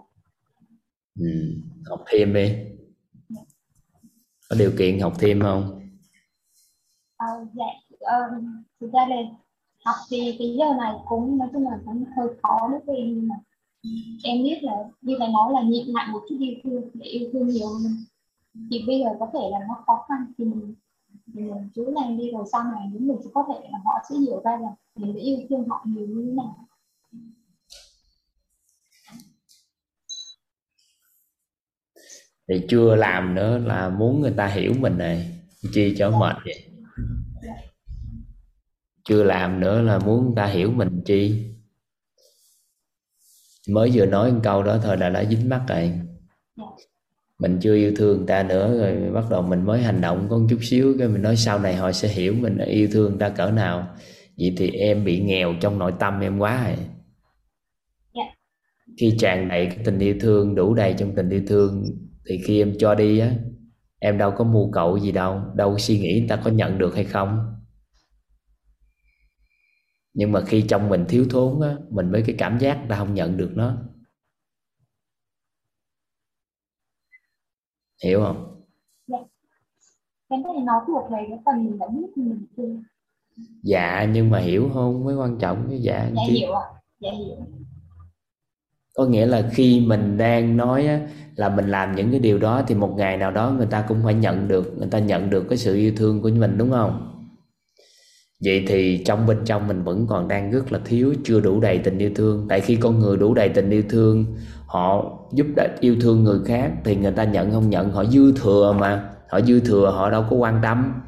Ừ. học thêm đi. Có điều kiện học thêm không? À, dạ uh, thực ra là học thì cái giờ này cũng nói chung là cũng hơi khó đối với em nhưng mà em biết là như thầy nói là nhịn lại một chút yêu thương để yêu thương nhiều hơn. Thì bây giờ có thể là nó khó khăn thì mình mình cứ làm đi rồi sau này những người sẽ có thể là họ sẽ hiểu ra là mình sẽ yêu thương họ nhiều như thế nào. Thì chưa làm nữa là muốn người ta hiểu mình này chi cho mệt vậy? Chưa làm nữa là muốn người ta hiểu mình chi? Mới vừa nói một câu đó thôi là đã dính mắt rồi mình chưa yêu thương người ta nữa rồi bắt đầu mình mới hành động có một chút xíu cái mình nói sau này họ sẽ hiểu mình yêu thương người ta cỡ nào. Vậy thì em bị nghèo trong nội tâm em quá rồi khi tràn đầy cái tình yêu thương đủ đầy trong tình yêu thương thì khi em cho đi á em đâu có mưu cầu gì đâu đâu suy nghĩ người ta có nhận được hay không. Nhưng mà khi trong mình thiếu thốn á mình mới cái cảm giác ta không nhận được nó hiểu không? Dạ. Cái này nói thuộc về cái phần mình đã biết mình chưa? Dạ nhưng mà hiểu không mới quan trọng cái dạ dạ chứ. hiểu ạ. Dạ hiểu. Có nghĩa là khi mình đang nói á, là mình làm những cái điều đó thì một ngày nào đó người ta cũng phải nhận được người ta nhận được cái sự yêu thương của mình đúng không vậy thì trong bên trong mình vẫn còn đang rất là thiếu chưa đủ đầy tình yêu thương. Tại khi con người đủ đầy tình yêu thương họ giúp đỡ yêu thương người khác thì người ta nhận không nhận? Họ dư thừa mà. Họ dư thừa họ đâu có quan tâm.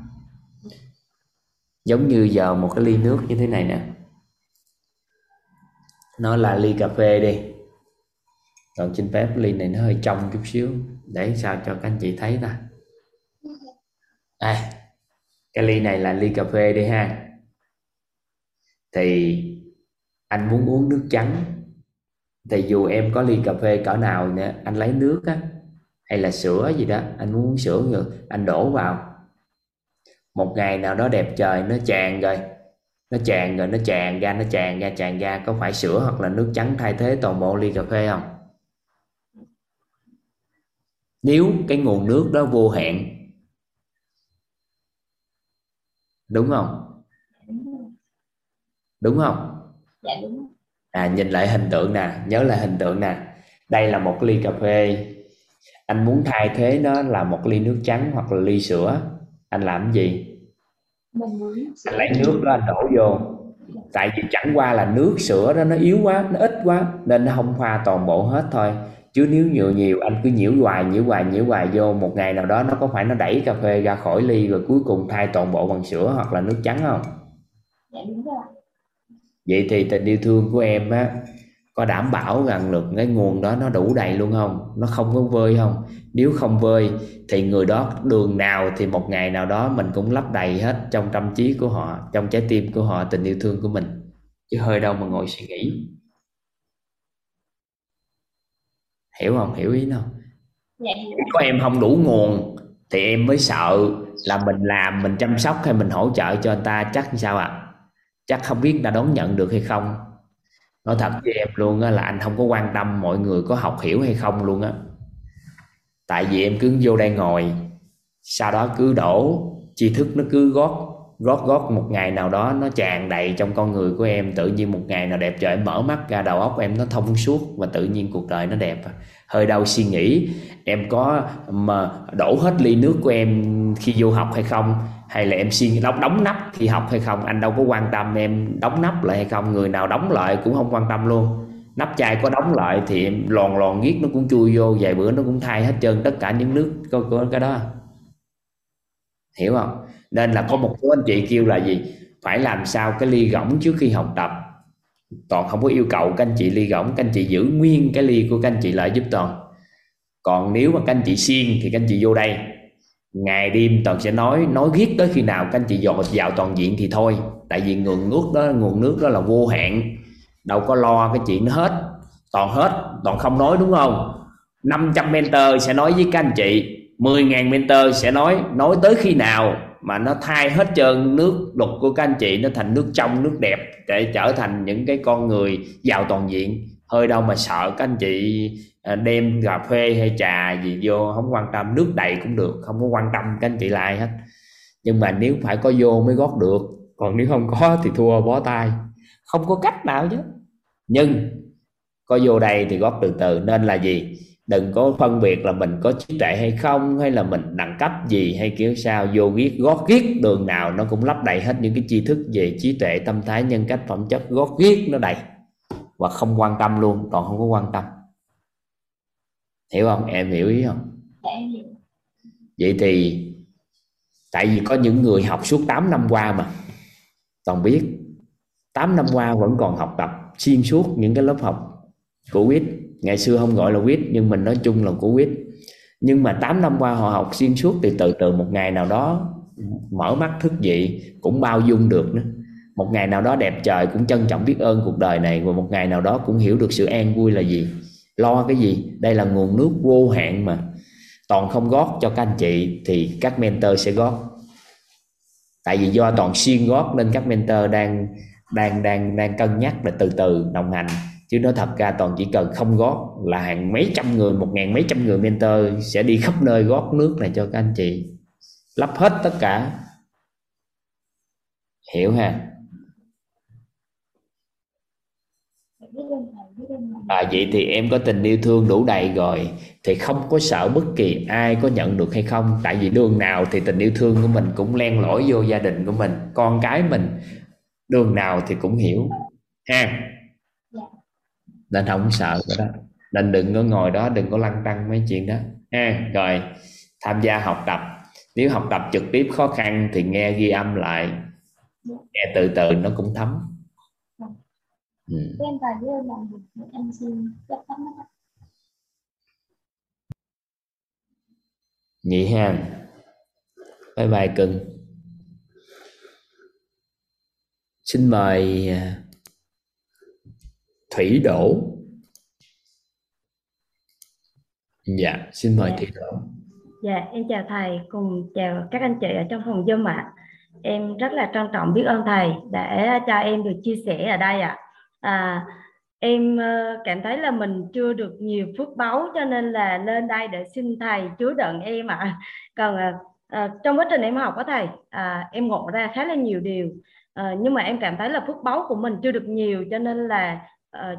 Giống như giờ một cái ly nước như thế này nè. Nó là ly cà phê đi. Còn xin phép ly này nó hơi trong chút xíu. Để sao cho các anh chị thấy ta. À, cái ly này là ly cà phê đi ha thì anh muốn uống nước trắng. Thì dù em có ly cà phê cỡ nào nữa anh lấy nước á, hay là sữa gì đó, anh muốn uống sữa rồi anh đổ vào. Một ngày nào đó đẹp trời, nó tràn rồi, nó tràn rồi, nó tràn ra, nó tràn ra tràn ra, có phải sữa hoặc là nước trắng thay thế toàn bộ ly cà phê không? Nếu cái nguồn nước đó vô hạn, đúng không? Đúng không? Dạ đúng à nhìn lại hình tượng nè nhớ lại hình tượng nè. Đây là một ly cà phê. Anh muốn thay thế nó là một ly nước trắng hoặc là ly sữa. Anh làm gì? Mình muốn anh lấy nước đó anh đổ vô. Tại vì chẳng qua là nước sữa đó nó yếu quá nó ít quá nên nó không pha toàn bộ hết thôi. Chứ nếu nhiều nhiều anh cứ nhiễu hoài nhiễu hoài nhiễu hoài vô. Một ngày nào đó nó có phải nó đẩy cà phê ra khỏi ly rồi cuối cùng thay toàn bộ bằng sữa hoặc là nước trắng không? Dạ đúng rồi vậy thì tình yêu thương của em á có đảm bảo rằng được cái nguồn đó nó đủ đầy luôn không? Nó không có vơi không? Nếu không vơi thì người đó đường nào thì một ngày nào đó mình cũng lấp đầy hết trong tâm trí của họ trong trái tim của họ tình yêu thương của mình. Chứ hơi đâu mà ngồi suy nghĩ. Hiểu không? Hiểu ý không? Dạ hiểu. Có em không đủ nguồn thì em mới sợ là mình làm mình chăm sóc hay mình hỗ trợ cho người ta chắc sao ạ? à? Chắc không biết đã ta đón nhận được hay không. Nói thật với em luôn á là anh không có quan tâm mọi người có học hiểu hay không luôn á. Tại vì em cứ vô đây ngồi, sau đó cứ đổ, tri thức nó cứ gót gót gót một ngày nào đó nó tràn đầy trong con người của em. Tự nhiên một ngày nào đẹp trời em mở mắt ra, đầu óc em nó thông suốt và tự nhiên cuộc đời nó đẹp. Hơi đau suy nghĩ, em có mà đổ hết ly nước của em khi vô học hay không? Hay là em suy đóng đóng nắp khi học hay không? Anh đâu có quan tâm em đóng nắp lại hay không? Người nào đóng lại cũng không quan tâm luôn. Nắp chai có đóng lại thì em lòn lòn giết nó cũng chui vô vài bữa nó cũng thay hết trơn tất cả những nước có, có cái đó. Hiểu không? Nên là có một số anh chị kêu là gì? Phải làm sao cái ly gỗng trước khi học tập? Toàn không có yêu cầu các anh chị ly gỗng các anh chị giữ nguyên cái ly của các anh chị lại giúp toàn. Còn nếu mà các anh chị xiên thì các anh chị vô đây ngày đêm toàn sẽ nói nói riết tới khi nào các anh chị dọn vào toàn diện thì thôi. Tại vì nguồn nước đó, nguồn nước đó là vô hạn. Đâu có lo cái chuyện nó hết. Toàn hết, toàn không nói, đúng không? 500 mentor sẽ nói với các anh chị. 10.000 mentor sẽ nói nói tới khi nào mà nó thay hết trơn nước đục của các anh chị, nó thành nước trong, nước đẹp để trở thành những cái con người giàu toàn diện. Hơi đâu mà sợ các anh chị Ờ, đem cà phê hay trà gì vô, không quan tâm. Nước đầy cũng được, không có quan tâm các anh chị lại hết. Nhưng mà nếu phải có vô mới gót được. Còn nếu không có thì thua bó tay. Không có cách nào chứ. Nhưng có vô đây thì gót từ từ. Nên là gì? Đừng có phân biệt là mình có trí tuệ hay không, hay là mình đẳng cấp gì, hay kiểu sao. Vô viết gót viết đường nào nó cũng lấp đầy hết những cái tri thức về trí tuệ, tâm thái, nhân cách, phẩm chất. Gót viết nó đầy. Và không quan tâm luôn còn không có quan tâm hiểu không? Em hiểu ý không? Dạ vậy thì tại vì có những người học suốt 8 năm qua mà. Toàn biết 8 năm qua vẫn còn học tập xuyên suốt những cái lớp học của quýt. Ngày xưa không gọi là quýt nhưng mình nói chung là của quýt. Nhưng mà 8 năm qua họ học xuyên suốt thì từ từ một ngày nào đó mở mắt thức dậy cũng bao dung được nữa. Một ngày nào đó đẹp trời cũng trân trọng biết ơn cuộc đời này và một ngày nào đó cũng hiểu được sự an vui là gì lo cái gì? Đây là nguồn nước vô hạn mà. Toàn không gót cho các anh chị thì các mentor sẽ gót tại vì do toàn xuyên gót nên các mentor đang đang đang đang cân nhắc là từ từ đồng hành. Chứ nói thật ra toàn chỉ cần không gót là hàng mấy trăm người, một ngàn mấy trăm người mentor sẽ đi khắp nơi gót nước này cho các anh chị. Lắp hết tất cả. Hiểu ha Dạ, biết ơn thầy biết ơn thầy à, vậy thì em có tình yêu thương đủ đầy rồi thì không có sợ bất kỳ ai có nhận được hay không. Tại vì đường nào thì tình yêu thương của mình cũng len lỏi vô gia đình của mình con cái mình. Đường nào thì cũng hiểu ha? Dạ. nên không sợ cái đó. Nên đừng có ngồi đó đừng có lăn tăng mấy chuyện đó ha? Rồi tham gia học tập. Nếu học tập trực tiếp khó khăn thì nghe ghi âm lại. Nghe từ từ nó cũng thấm ừ. ơn thầy biết ơn thầy em xin rất thắc mắc vậy ha bye bye cưng xin mời à, thủy đổ dạ xin mời Dạ. thủy đổ Dạ, em chào thầy cùng chào các anh chị ở trong phòng Zoom ạ. Em rất là trân trọng biết ơn thầy đã cho em được chia sẻ ở đây ạ. À, à em ờ, cảm thấy là mình chưa được nhiều phước báu cho nên là lên đây để xin thầy chứa đựng em ạ. Còn à, trong quá trình em học có thầy, à, em ngộ ra khá là nhiều điều. À, nhưng mà em cảm thấy là phước báu của mình chưa được nhiều cho nên là à,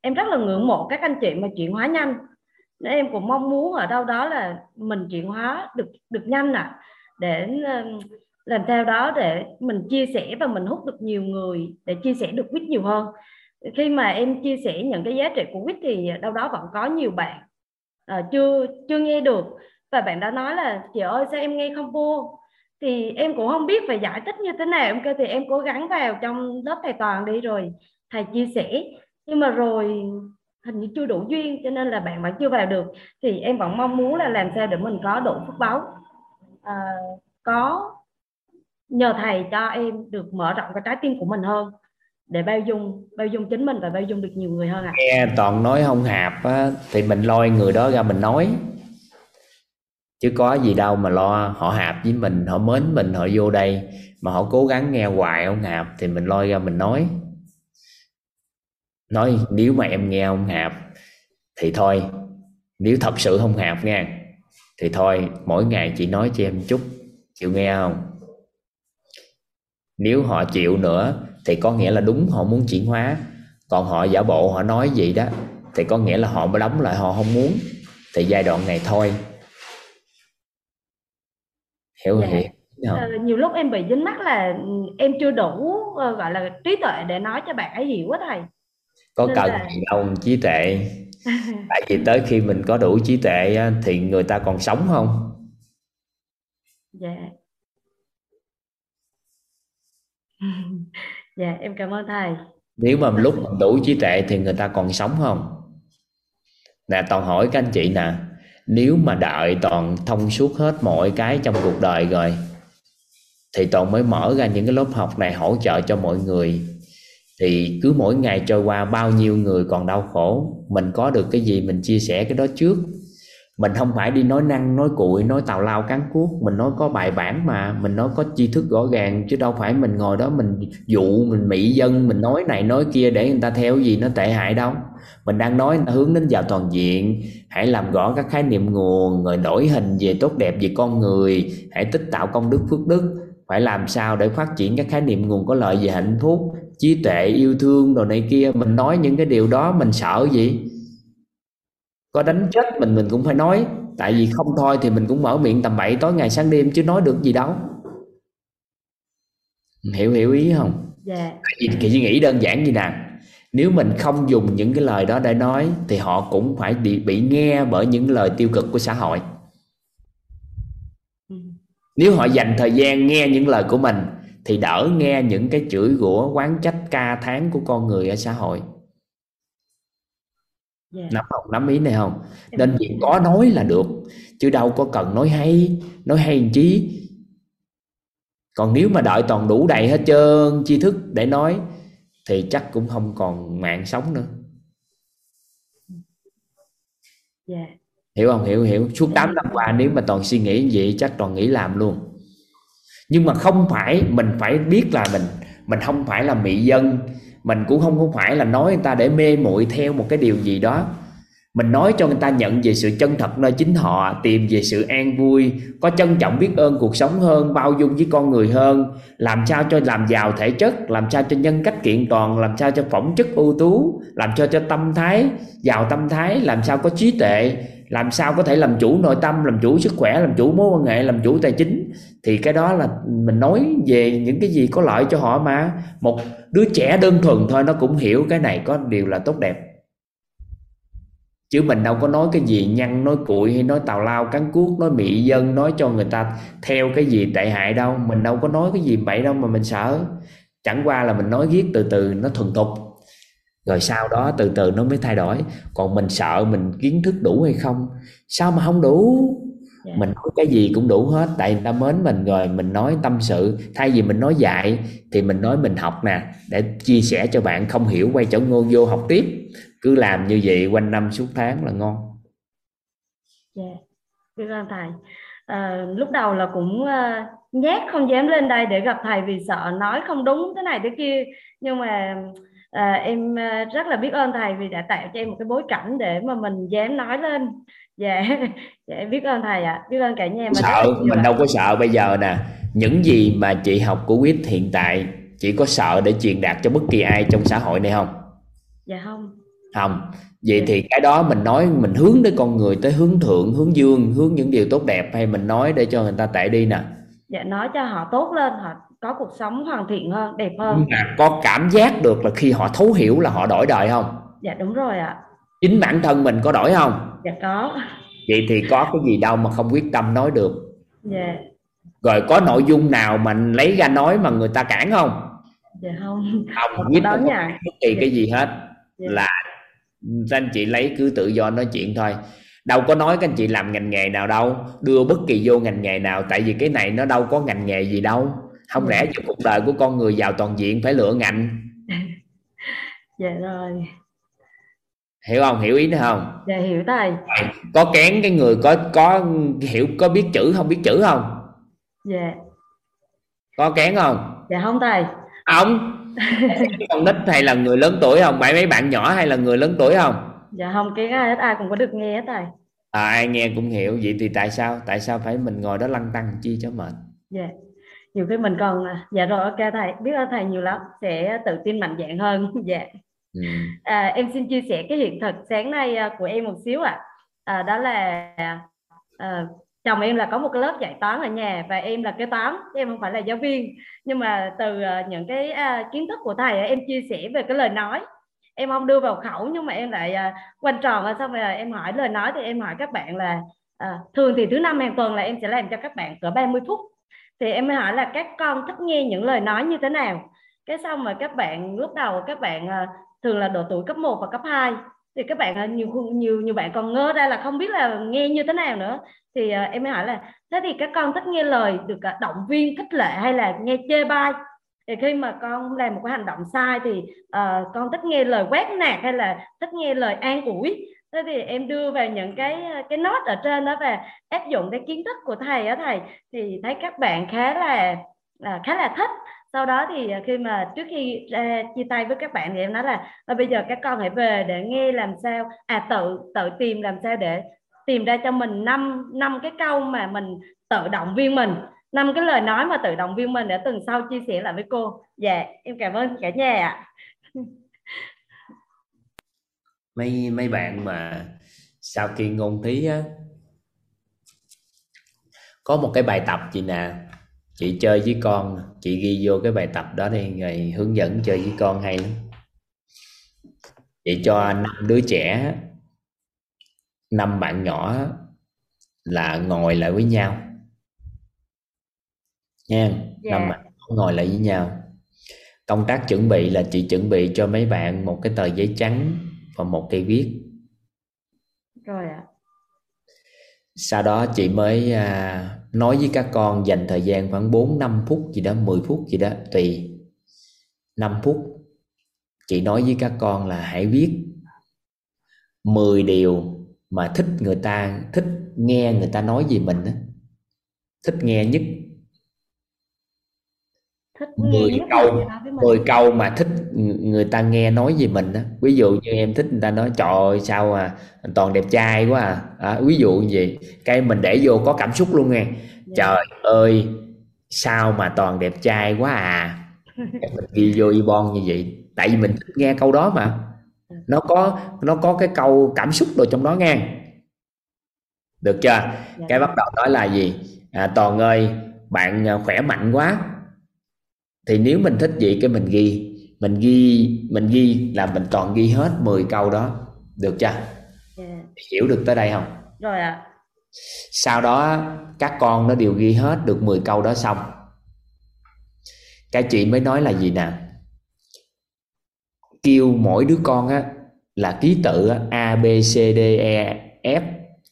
em rất là ngưỡng mộ các anh chị mà chuyển hóa nhanh nên em cũng mong muốn ở đâu đó là mình chuyển hóa được được nhanh ạ để làm theo đó để mình chia sẻ và mình hút được nhiều người để chia sẻ được biết nhiều hơn khi mà em chia sẻ những cái giá trị của quýt thì đâu đó vẫn có nhiều bạn uh, chưa chưa nghe được. Và bạn đã nói là chị ơi sao em nghe không vô? Thì em cũng không biết phải giải thích như thế nào. Em kêu thì em cố gắng vào trong lớp thầy toàn đi rồi thầy chia sẻ. Nhưng mà rồi hình như chưa đủ duyên cho nên là bạn vẫn chưa vào được. Thì em vẫn mong muốn là làm sao để mình có đủ phước báo à, có nhờ thầy cho em được mở rộng cái trái tim của mình hơn để bao dung bao dung chính mình và bao dung được nhiều người hơn ạ. Nghe toàn nói không hạp á, thì mình lôi người đó ra mình nói. Chứ có gì đâu mà lo họ hạp với mình họ mến mình họ vô đây mà họ cố gắng nghe hoài không hạp thì mình lôi ra mình nói. Nói nếu mà em nghe không hạp thì thôi nếu thật sự không hạp nha thì thôi mỗi ngày chị nói cho em chút chịu nghe không? Nếu họ chịu nữa thì có nghĩa là đúng họ muốn chuyển hóa. Còn họ giả bộ họ nói gì đó thì có nghĩa là họ mới đóng lại họ không muốn. Thì giai đoạn này thôi. Hiểu Dạ. hiểu. Không? Ờ, nhiều lúc em bị dính mắc là em chưa đủ ờ, gọi là trí tuệ để nói cho bạn ấy hiểu á thầy. Có nên cần là- đâu trí tuệ. Tại vì tới khi mình có đủ trí tuệ thì người ta còn sống không? Dạ dạ em cảm ơn thầy. Nếu mà lúc mình đủ trí tuệ thì người ta còn sống không? Nè, toàn hỏi các anh chị nè. Nếu mà đợi toàn thông suốt hết mọi cái trong cuộc đời rồi, thì toàn mới mở ra những cái lớp học này hỗ trợ cho mọi người. Thì cứ mỗi ngày trôi qua, bao nhiêu người còn đau khổ? Mình có được cái gì, mình chia sẻ cái đó trước mình không phải đi nói năng, nói cuội, nói tào lao cắn cuốc. Mình nói có bài bản mà, mình nói có tri thức rõ ràng, chứ đâu phải mình ngồi đó mình dụ, mình mị dân, mình nói này, nói kia để người ta theo gì nó tệ hại đâu. Mình đang nói người ta hướng đến vào toàn diện. Hãy làm rõ các khái niệm nguồn, rồi đổi hình về tốt đẹp về con người. Hãy tích tạo công đức phước đức. Phải làm sao để phát triển các khái niệm nguồn có lợi về hạnh phúc, trí tuệ, yêu thương đồ này kia? Mình nói những cái điều đó mình sợ gì? Có đánh chết mình mình cũng phải nói. Tại vì không thôi thì mình cũng mở miệng tầm bậy tối ngày sáng đêm chứ nói được gì đâu. Hiểu hiểu ý không? Dạ. Tại vì suy nghĩ đơn giản như nè nếu mình không dùng những cái lời đó để nói thì họ cũng phải bị, bị nghe bởi những lời tiêu cực của xã hội. Ừ. nếu họ dành thời gian nghe những lời của mình thì đỡ nghe những cái chửi rủa quán trách ca tháng của con người ở xã hội dạ. Nắm không nắm ý này không? Em nên việc có nói là được chứ đâu có cần nói hay nói hay làm chí còn nếu mà đợi toàn đủ đầy hết trơn tri thức để nói thì chắc cũng không còn mạng sống nữa. Dạ. Hiểu không? Hiểu hiểu. Suốt 8 năm qua nếu mà toàn suy nghĩ như vậy chắc toàn nghĩ làm luôn. Nhưng mà không phải mình phải biết là mình mình không phải là mị dân mình cũng không không phải là nói người ta để mê muội theo một cái điều gì đó. Mình nói cho người ta nhận về sự chân thật nơi chính họ, tìm về sự an vui, có trân trọng biết ơn cuộc sống hơn, bao dung với con người hơn, làm sao cho làm giàu thể chất, làm sao cho nhân cách kiện toàn, làm sao cho phẩm chất ưu tú, làm sao cho tâm thái, giàu tâm thái, làm sao có trí tuệ làm sao có thể làm chủ nội tâm, làm chủ sức khỏe, làm chủ mối quan hệ, làm chủ tài chính? Thì cái đó là mình nói về những cái gì có lợi cho họ mà. Một đứa trẻ đơn thuần thôi, nó cũng hiểu cái này có điều là tốt đẹp. Chứ mình đâu có nói cái gì nhăn, nói cuội hay nói tào lao, cắn cuốc, nói mị dân, nói cho người ta theo cái gì tệ hại đâu. Mình đâu có nói cái gì bậy đâu mà mình sợ. Chẳng qua là mình nói viết từ từ, nó thuần thục rồi sau đó từ từ nó mới thay đổi. Còn mình sợ mình kiến thức đủ hay không? Sao mà không đủ? Dạ. mình nói cái gì cũng đủ hết. Tại người ta mến mình rồi mình nói tâm sự. Thay vì mình nói dạy thì mình nói mình học nè để chia sẻ cho bạn không hiểu quay trở ngôn vô học tiếp. Cứ làm như vậy quanh năm suốt tháng là ngon. Dạ. Biết ơn thầy. Ờ, lúc đầu là cũng ờ, nhát không dám lên đây để gặp thầy vì sợ nói không đúng thế này thế kia. Nhưng mà ờ, em ờ, rất là biết ơn thầy vì đã tạo cho em một cái bối cảnh để mà mình dám nói lên. Dạ dạ em biết ơn thầy ạ. Biết ơn cả nhà mình sợ mình đâu có sợ bây giờ nè. Những gì mà chị học của quýt hiện tại chỉ có sợ để truyền đạt cho bất kỳ ai trong xã hội này không? Dạ không. Không. Vậy thì cái đó mình nói mình hướng tới con người tới hướng thượng hướng dương hướng những điều tốt đẹp hay mình nói để cho người ta tệ đi nè dạ nói cho họ tốt lên họ có cuộc sống hoàn thiện hơn đẹp hơn. Mà có cảm giác được là khi họ thấu hiểu là họ đổi đời không? Dạ đúng rồi ạ. Chính bản thân mình có đổi không? Dạ có. Vậy thì có cái gì đâu mà không quyết tâm nói được. Dạ. Rồi có nội dung nào mà lấy ra nói mà người ta cản không? Dạ không. Không quyết nhận bất kỳ cái gì hết. Dạ. là anh chị lấy cứ tự do nói chuyện thôi đâu có nói các anh chị làm ngành nghề nào đâu đưa bất kỳ vô ngành nghề nào tại vì cái này nó đâu có ngành nghề gì đâu. Không Dạ. lẽ cho cuộc đời của con người vào toàn diện phải lựa ngành? Dạ rồi. Hiểu không? Hiểu ý nữa không? Dạ hiểu thầy. Có kén cái người có có hiểu có biết chữ không? Biết chữ không? Dạ. Có kén không? Dạ không thầy. Ông con nít hay là người lớn tuổi không? Phải mấy bạn nhỏ hay là người lớn tuổi không dạ không cái ai hết ai cũng có được nghe hết thầy à, ai nghe cũng hiểu. Vậy thì tại sao? Tại sao phải mình ngồi đó lăn tăng chi cho mệt? Dạ. Nhiều khi mình còn dạ rồi ok thầy. Biết ơn thầy nhiều lắm. Sẽ tự tin mạnh dạn hơn. Dạ. Ừ. à, em xin chia sẻ cái hiện thực sáng nay à, của em một xíu ạ. À. à, đó là à, chồng em là có một cái lớp dạy toán ở nhà và em là kế toán. Em không phải là giáo viên. Nhưng mà từ à, những cái à, kiến thức của thầy em chia sẻ về cái lời nói em không đưa vào khẩu nhưng mà em lại à, quanh tròn và xong rồi à, em hỏi lời nói thì em hỏi các bạn là à, thường thì thứ năm hàng tuần là em sẽ làm cho các bạn cỡ 30 phút. Thì em mới hỏi là các con thích nghe những lời nói như thế nào? Cái xong mà các bạn lúc đầu các bạn à, thường là độ tuổi cấp 1 và cấp 2 thì các bạn à, nhiều nhiều nhiều bạn còn ngơ ra là không biết là nghe như thế nào nữa. Thì à, em mới hỏi là thế thì các con thích nghe lời được động viên khích lệ hay là nghe chê bai? Thì khi mà con làm một cái hành động sai thì uh, con thích nghe lời quét nạt hay là thích nghe lời an ủi? Thế thì em đưa vào những cái ờ, cái nốt ở trên đó và áp dụng cái kiến thức của thầy á thầy. Thì thấy các bạn khá là là khá là thích. Sau đó thì ờ, khi mà trước khi ra chia tay với các bạn thì em nói là bây giờ các con hãy về để nghe làm sao à tự tự tìm làm sao để tìm ra cho mình năm năm cái câu mà mình tự động viên mình năm cái lời nói mà tự động viên mình để tuần sau chia sẻ lại với cô. Dạ em cảm ơn cả nhà ạ. Mấy mấy bạn mà sau khi ngôn thí á, có một cái bài tập chị nè, chị chơi với con, chị ghi vô cái bài tập đó đi, rồi hướng dẫn chơi với con hay lắm. Chị cho năm đứa trẻ, năm bạn nhỏ là ngồi lại với nhau nha yeah. năm bạn ngồi lại với nhau. Công tác chuẩn bị là chị chuẩn bị cho mấy bạn một cái tờ giấy trắng và một cây viết. Rồi ạ. Sau đó chị mới à, nói với các con dành thời gian khoảng 4 5 phút gì đó 10 phút gì đó tùy. 5 phút chị nói với các con là hãy viết 10 điều mà thích người ta thích nghe người ta nói về mình đó. thích nghe nhất thích nghe 10 nhất câu người ta nói với mình. 10 câu mà thích người ta nghe nói về mình đó ví dụ như em thích người ta nói trời ơi sao à toàn đẹp trai quá à, à ví dụ như vậy. Cái mình để vô có cảm xúc luôn nghe. Dạ. trời ơi sao mà toàn đẹp trai quá à. Cái mình ghi vô ibon như vậy. Tại vì mình thích nghe câu đó mà. Nó có nó có cái câu cảm xúc rồi trong đó nghe. Được chưa? Dạ. cái bắt đầu nói là gì? À, toàn ơi bạn à, khỏe mạnh quá thì nếu mình thích gì cái mình ghi. Mình ghi mình ghi là mình toàn ghi hết 10 câu đó. Được chưa? Dạ. hiểu được tới đây không? Rồi ạ. Sau đó các con nó đều ghi hết được 10 câu đó xong. Cái chị mới nói là gì nè? Kêu mỗi đứa con á là ký tự á, A B C D E F.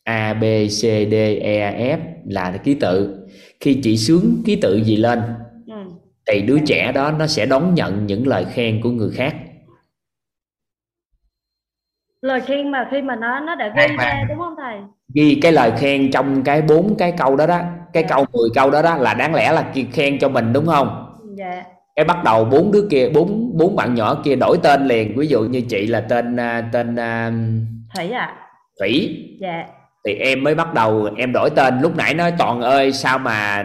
A B C D E F là ký tự. Khi chị sướng ký tự gì lên. Thì đứa trẻ đó nó sẽ đón nhận những lời khen của người khác. Lời khen mà khi mà nó nó đã khoan. ra đúng không thầy? Ghi cái lời khen trong cái bốn cái câu đó đó cái câu 10 câu đó đó là đáng lẽ là khen cho mình đúng không? Dạ. Cái bắt đầu bốn đứa kia bốn bốn bạn nhỏ kia đổi tên liền. Ví dụ như chị là tên à, tên à, thủy ạ. Thủy. Dạ. Thì em mới bắt đầu em đổi tên. Lúc nãy nói toàn ơi sao mà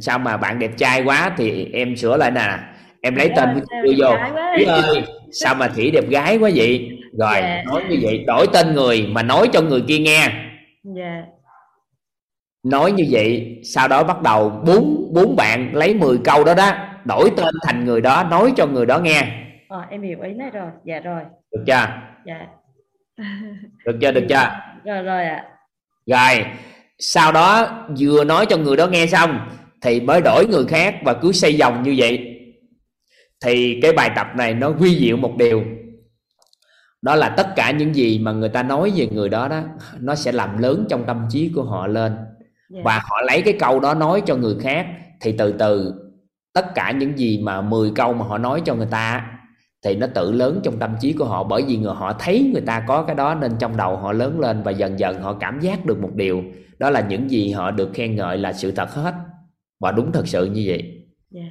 sao mà bạn đẹp trai quá thì em sửa lại nè. Em lấy Thủy tên của chị đưa vô. thủy ơi sao mà thủy đẹp gái quá vậy? Rồi Dạ. nói như vậy đổi tên người mà nói cho người kia nghe. Dạ. Nói như vậy sau đó bắt đầu bốn bốn bạn lấy 10 câu đó đó đổi tên thành người đó nói cho người đó nghe. Ờ, em hiểu ý này rồi. Dạ rồi. Được chưa? Dạ. Được chưa? Được chưa? Rồi rồi ạ. Rồi sau đó vừa nói cho người đó nghe xong thì mới đổi người khác và cứ xây vòng như vậy. Thì cái bài tập này nó quy diệu một điều. Đó là tất cả những gì mà người ta nói về người đó đó nó sẽ làm lớn trong tâm trí của họ lên. Dạ. và họ lấy cái câu đó nói cho người khác thì từ từ tất cả những gì mà 10 câu mà họ nói cho người ta thì nó tự lớn trong tâm trí của họ. Bởi vì người họ thấy người ta có cái đó nên trong đầu họ lớn lên và dần dần họ cảm giác được một điều. Đó là những gì họ được khen ngợi là sự thật hết và đúng thật sự như vậy dạ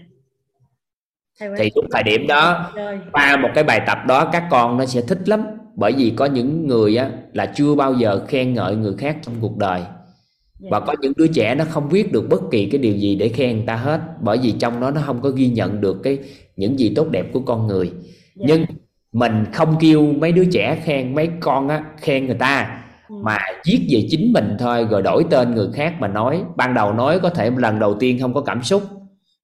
Hay quá. thì lúc thời điểm đó rồi qua một cái bài tập đó các con nó sẽ thích lắm bởi vì có những người á là chưa bao giờ khen ngợi người khác trong cuộc đời dạ. và có những đứa trẻ nó không viết được bất kỳ cái điều gì để khen người ta hết bởi vì trong đó nó không có ghi nhận được cái những gì tốt đẹp của con người dạ. nhưng mình không kêu mấy đứa trẻ khen mấy con á khen người ta. Mà viết về chính mình thôi rồi đổi tên người khác mà nói. Ban đầu nói có thể lần đầu tiên không có cảm xúc.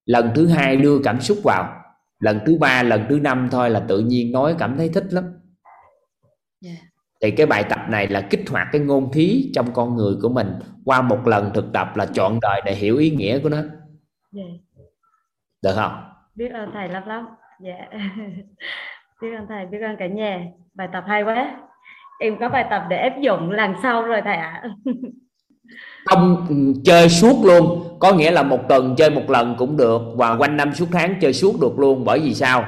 Lần thứ hai đưa cảm xúc vào. Lần thứ ba lần thứ năm thôi là tự nhiên nói cảm thấy thích lắm. Thì cái bài tập này là kích hoạt cái ngôn thí trong con người của mình. Qua một lần thực tập là chọn đời để hiểu ý nghĩa của nó. Được không? Biết ơn thầy lắm lắm. Dạ biết ơn thầy biết ơn cả nhà. Bài tập hay quá em có bài tập để áp dụng lần sau rồi thầy ạ? Không chơi suốt luôn. Có nghĩa là một tuần chơi một lần cũng được và quanh năm suốt tháng chơi suốt được luôn. Bởi vì sao?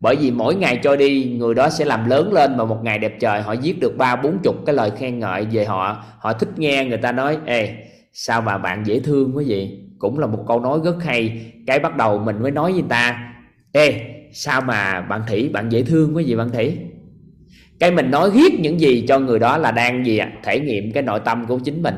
Bởi vì mỗi ngày cho đi, người đó sẽ làm lớn lên và một ngày đẹp trời, họ viết được ba, bốn chục cái lời khen ngợi về họ. Họ thích nghe, người ta nói, ê, sao mà bạn dễ thương quá vậy? Cũng là một câu nói rất hay. Cái bắt đầu mình mới nói với người ta, ê, sao mà bạn thủy, bạn dễ thương quá vậy bạn thủy? Cái mình nói riết những gì cho người đó là đang gì ạ? Thể nghiệm cái nội tâm của chính mình.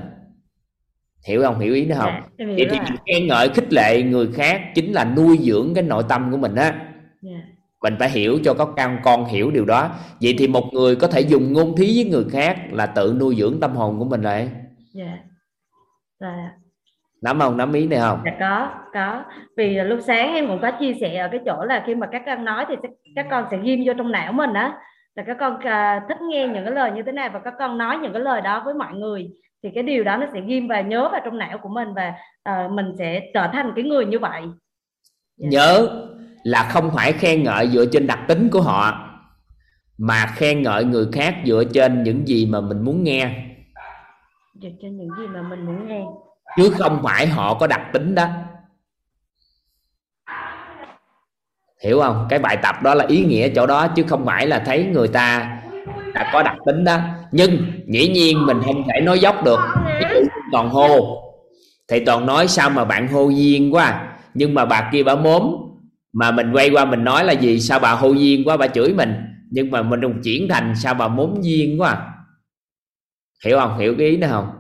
Hiểu không? Hiểu ý nữa không? Dạ, vậy thì khen ngợi khích lệ người khác chính là nuôi dưỡng cái nội tâm của mình á. Dạ. mình phải hiểu cho các con con hiểu điều đó. Vậy thì một người có thể dùng ngôn thí với người khác là tự nuôi dưỡng tâm hồn của mình lại. Dạ. Dạ nắm không? Nắm ý này không? Dạ có có. Vì lúc sáng em cũng có chia sẻ ở cái chỗ là khi mà các con nói thì các con sẽ ghim vô trong não mình á là các con à, thích nghe những cái lời như thế này và các con nói những cái lời đó với mọi người thì cái điều đó nó sẽ ghim và nhớ vào trong não của mình và à, mình sẽ trở thành cái người như vậy. Dạ. nhớ là không phải khen ngợi dựa trên đặc tính của họ mà khen ngợi người khác dựa trên những gì mà mình muốn nghe. Dựa trên những gì mà mình muốn nghe. Chứ không phải họ có đặc tính đó hiểu không? Cái bài tập đó là ý nghĩa chỗ đó, chứ không phải là thấy người ta đã có đặc tính đó. Nhưng dĩ nhiên mình không thể nói dốc được. Toàn hô. Thì toàn nói sao mà bạn hô duyên quá. Nhưng mà bà kia bà mốm. Mà mình quay qua mình nói là gì? Sao bà hô duyên quá, bà chửi mình? Nhưng mà mình đồng chuyển thành sao bà mốm duyên quá. À? hiểu không? Hiểu cái ý đó không?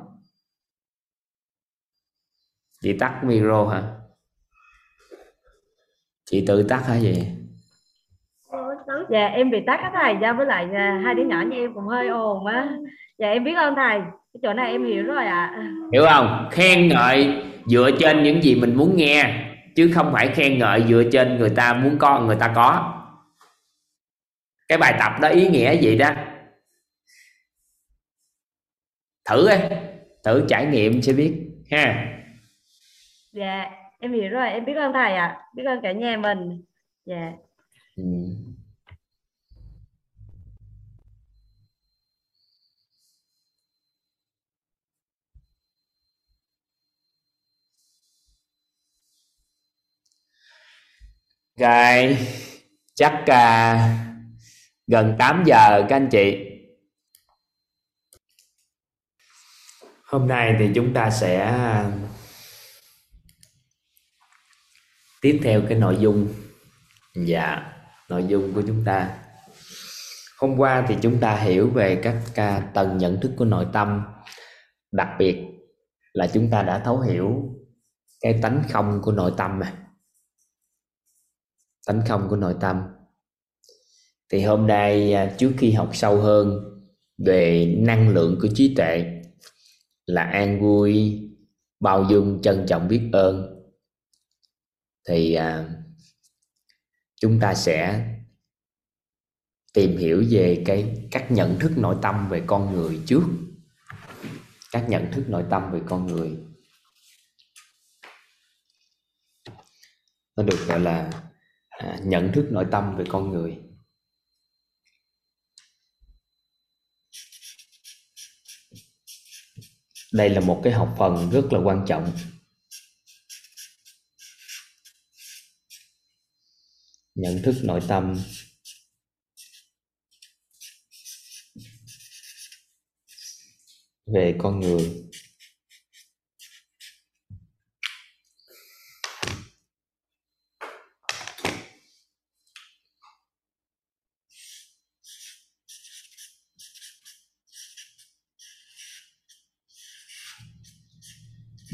Chị tắt micro hả? Chị tự tắt hả gì dạ em bị tắt á thầy. Ra với lại à, hai đứa nhỏ như em cũng hơi ồn á. Dạ em biết ơn thầy. Cái chỗ này em hiểu rồi ạ. Hiểu không? Khen ngợi dựa trên những gì mình muốn nghe chứ không phải khen ngợi dựa trên người ta muốn có người ta có. Cái bài tập đó ý nghĩa vậy đó? Thử đi thử trải nghiệm sẽ biết ha. Dạ em hiểu rồi em biết ơn thầy ạ biết ơn cả nhà mình dạ ừ. Rồi, chắc uh, gần 8 giờ các anh chị. Hôm nay thì chúng ta sẽ à, tiếp theo cái nội dung. Dạ nội dung của chúng ta. Hôm qua thì chúng ta hiểu về các ca tầng nhận thức của nội tâm. Đặc biệt là chúng ta đã thấu hiểu cái tánh không của nội tâm mà tánh không của nội tâm. Thì hôm nay à, trước khi học sâu hơn về năng lượng của trí tuệ, là an vui bao dung trân trọng biết ơn thì à, chúng ta sẽ tìm hiểu về cái các nhận thức nội tâm về con người trước. Các nhận thức nội tâm về con người. Nó được gọi là à, nhận thức nội tâm về con người. Đây là một cái học phần rất là quan trọng. Nhận thức nội tâm. Về con người.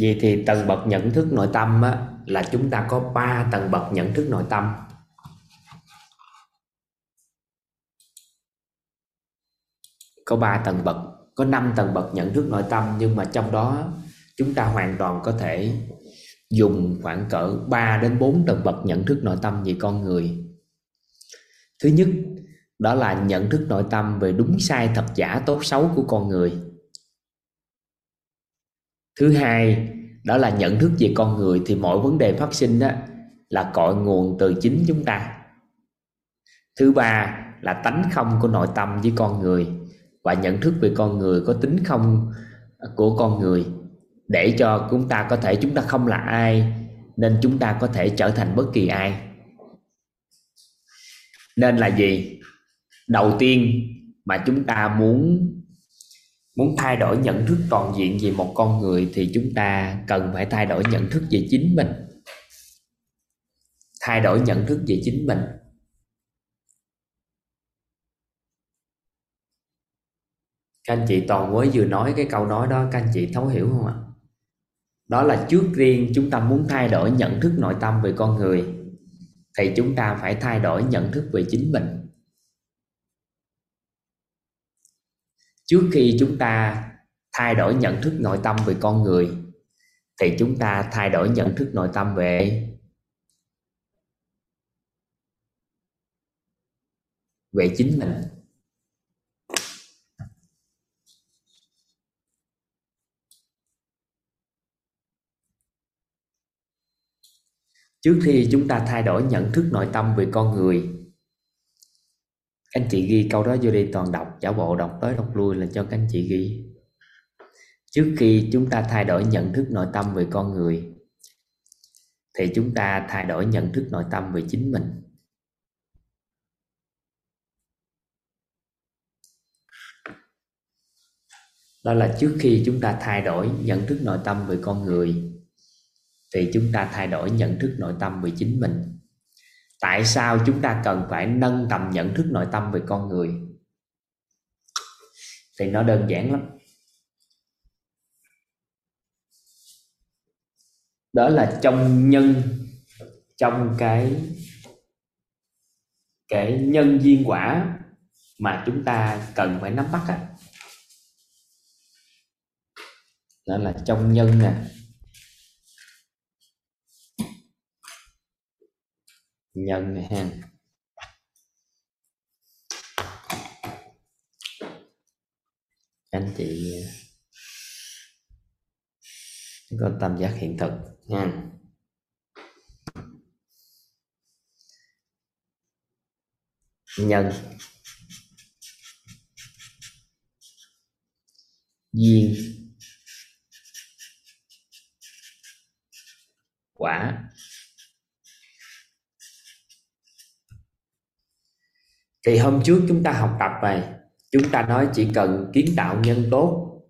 Vậy thì tầng bậc nhận thức nội tâm á, là chúng ta có 3 tầng bậc nhận thức nội tâm. Có 3 tầng bậc, có 5 tầng bậc nhận thức nội tâm, nhưng mà trong đó chúng ta hoàn toàn có thể dùng khoảng cỡ 3 đến 4 tầng bậc nhận thức nội tâm về con người. Thứ nhất, đó là nhận thức nội tâm về đúng sai thật giả tốt xấu của con người. Thứ hai, đó là nhận thức về con người thì mọi vấn đề phát sinh đó là cội nguồn từ chính chúng ta. Thứ ba là tánh không của nội tâm với con người và nhận thức về con người, có tính không của con người để cho chúng ta có thể chúng ta không là ai, nên chúng ta có thể trở thành bất kỳ ai. Nên là gì? Đầu tiên mà chúng ta muốn muốn thay đổi nhận thức toàn diện về một con người thì chúng ta cần phải thay đổi nhận thức về chính mình. Thay đổi nhận thức về chính mình. Các anh chị toàn mới vừa nói cái câu nói đó, các anh chị thấu hiểu không ạ? Đó là trước tiên chúng ta muốn thay đổi nhận thức nội tâm về con người, thì chúng ta phải thay đổi nhận thức về chính mình. Trước khi chúng ta thay đổi nhận thức nội tâm về con người, thì chúng ta thay đổi nhận thức nội tâm về về chính mình. Trước khi chúng ta thay đổi nhận thức nội tâm về con người anh chị ghi câu đó vô đi toàn đọc, giả bộ đọc tới đọc lui là cho các anh chị ghi. Trước khi chúng ta thay đổi nhận thức nội tâm về con người, thì chúng ta thay đổi nhận thức nội tâm về chính mình. Đó là trước khi chúng ta thay đổi nhận thức nội tâm về con người thì chúng ta thay đổi nhận thức nội tâm về chính mình. Tại sao chúng ta cần phải nâng tầm nhận thức nội tâm về con người? Thì nó đơn giản lắm. Đó là trong nhân, trong cái cái nhân duyên quả mà chúng ta cần phải nắm bắt á. Đó là trong nhân nè. Nhân ha anh chị có tam giác hiện thực nha nhân. Duyên. Quả. Thì hôm trước chúng ta học tập về, chúng ta nói chỉ cần kiến tạo nhân tốt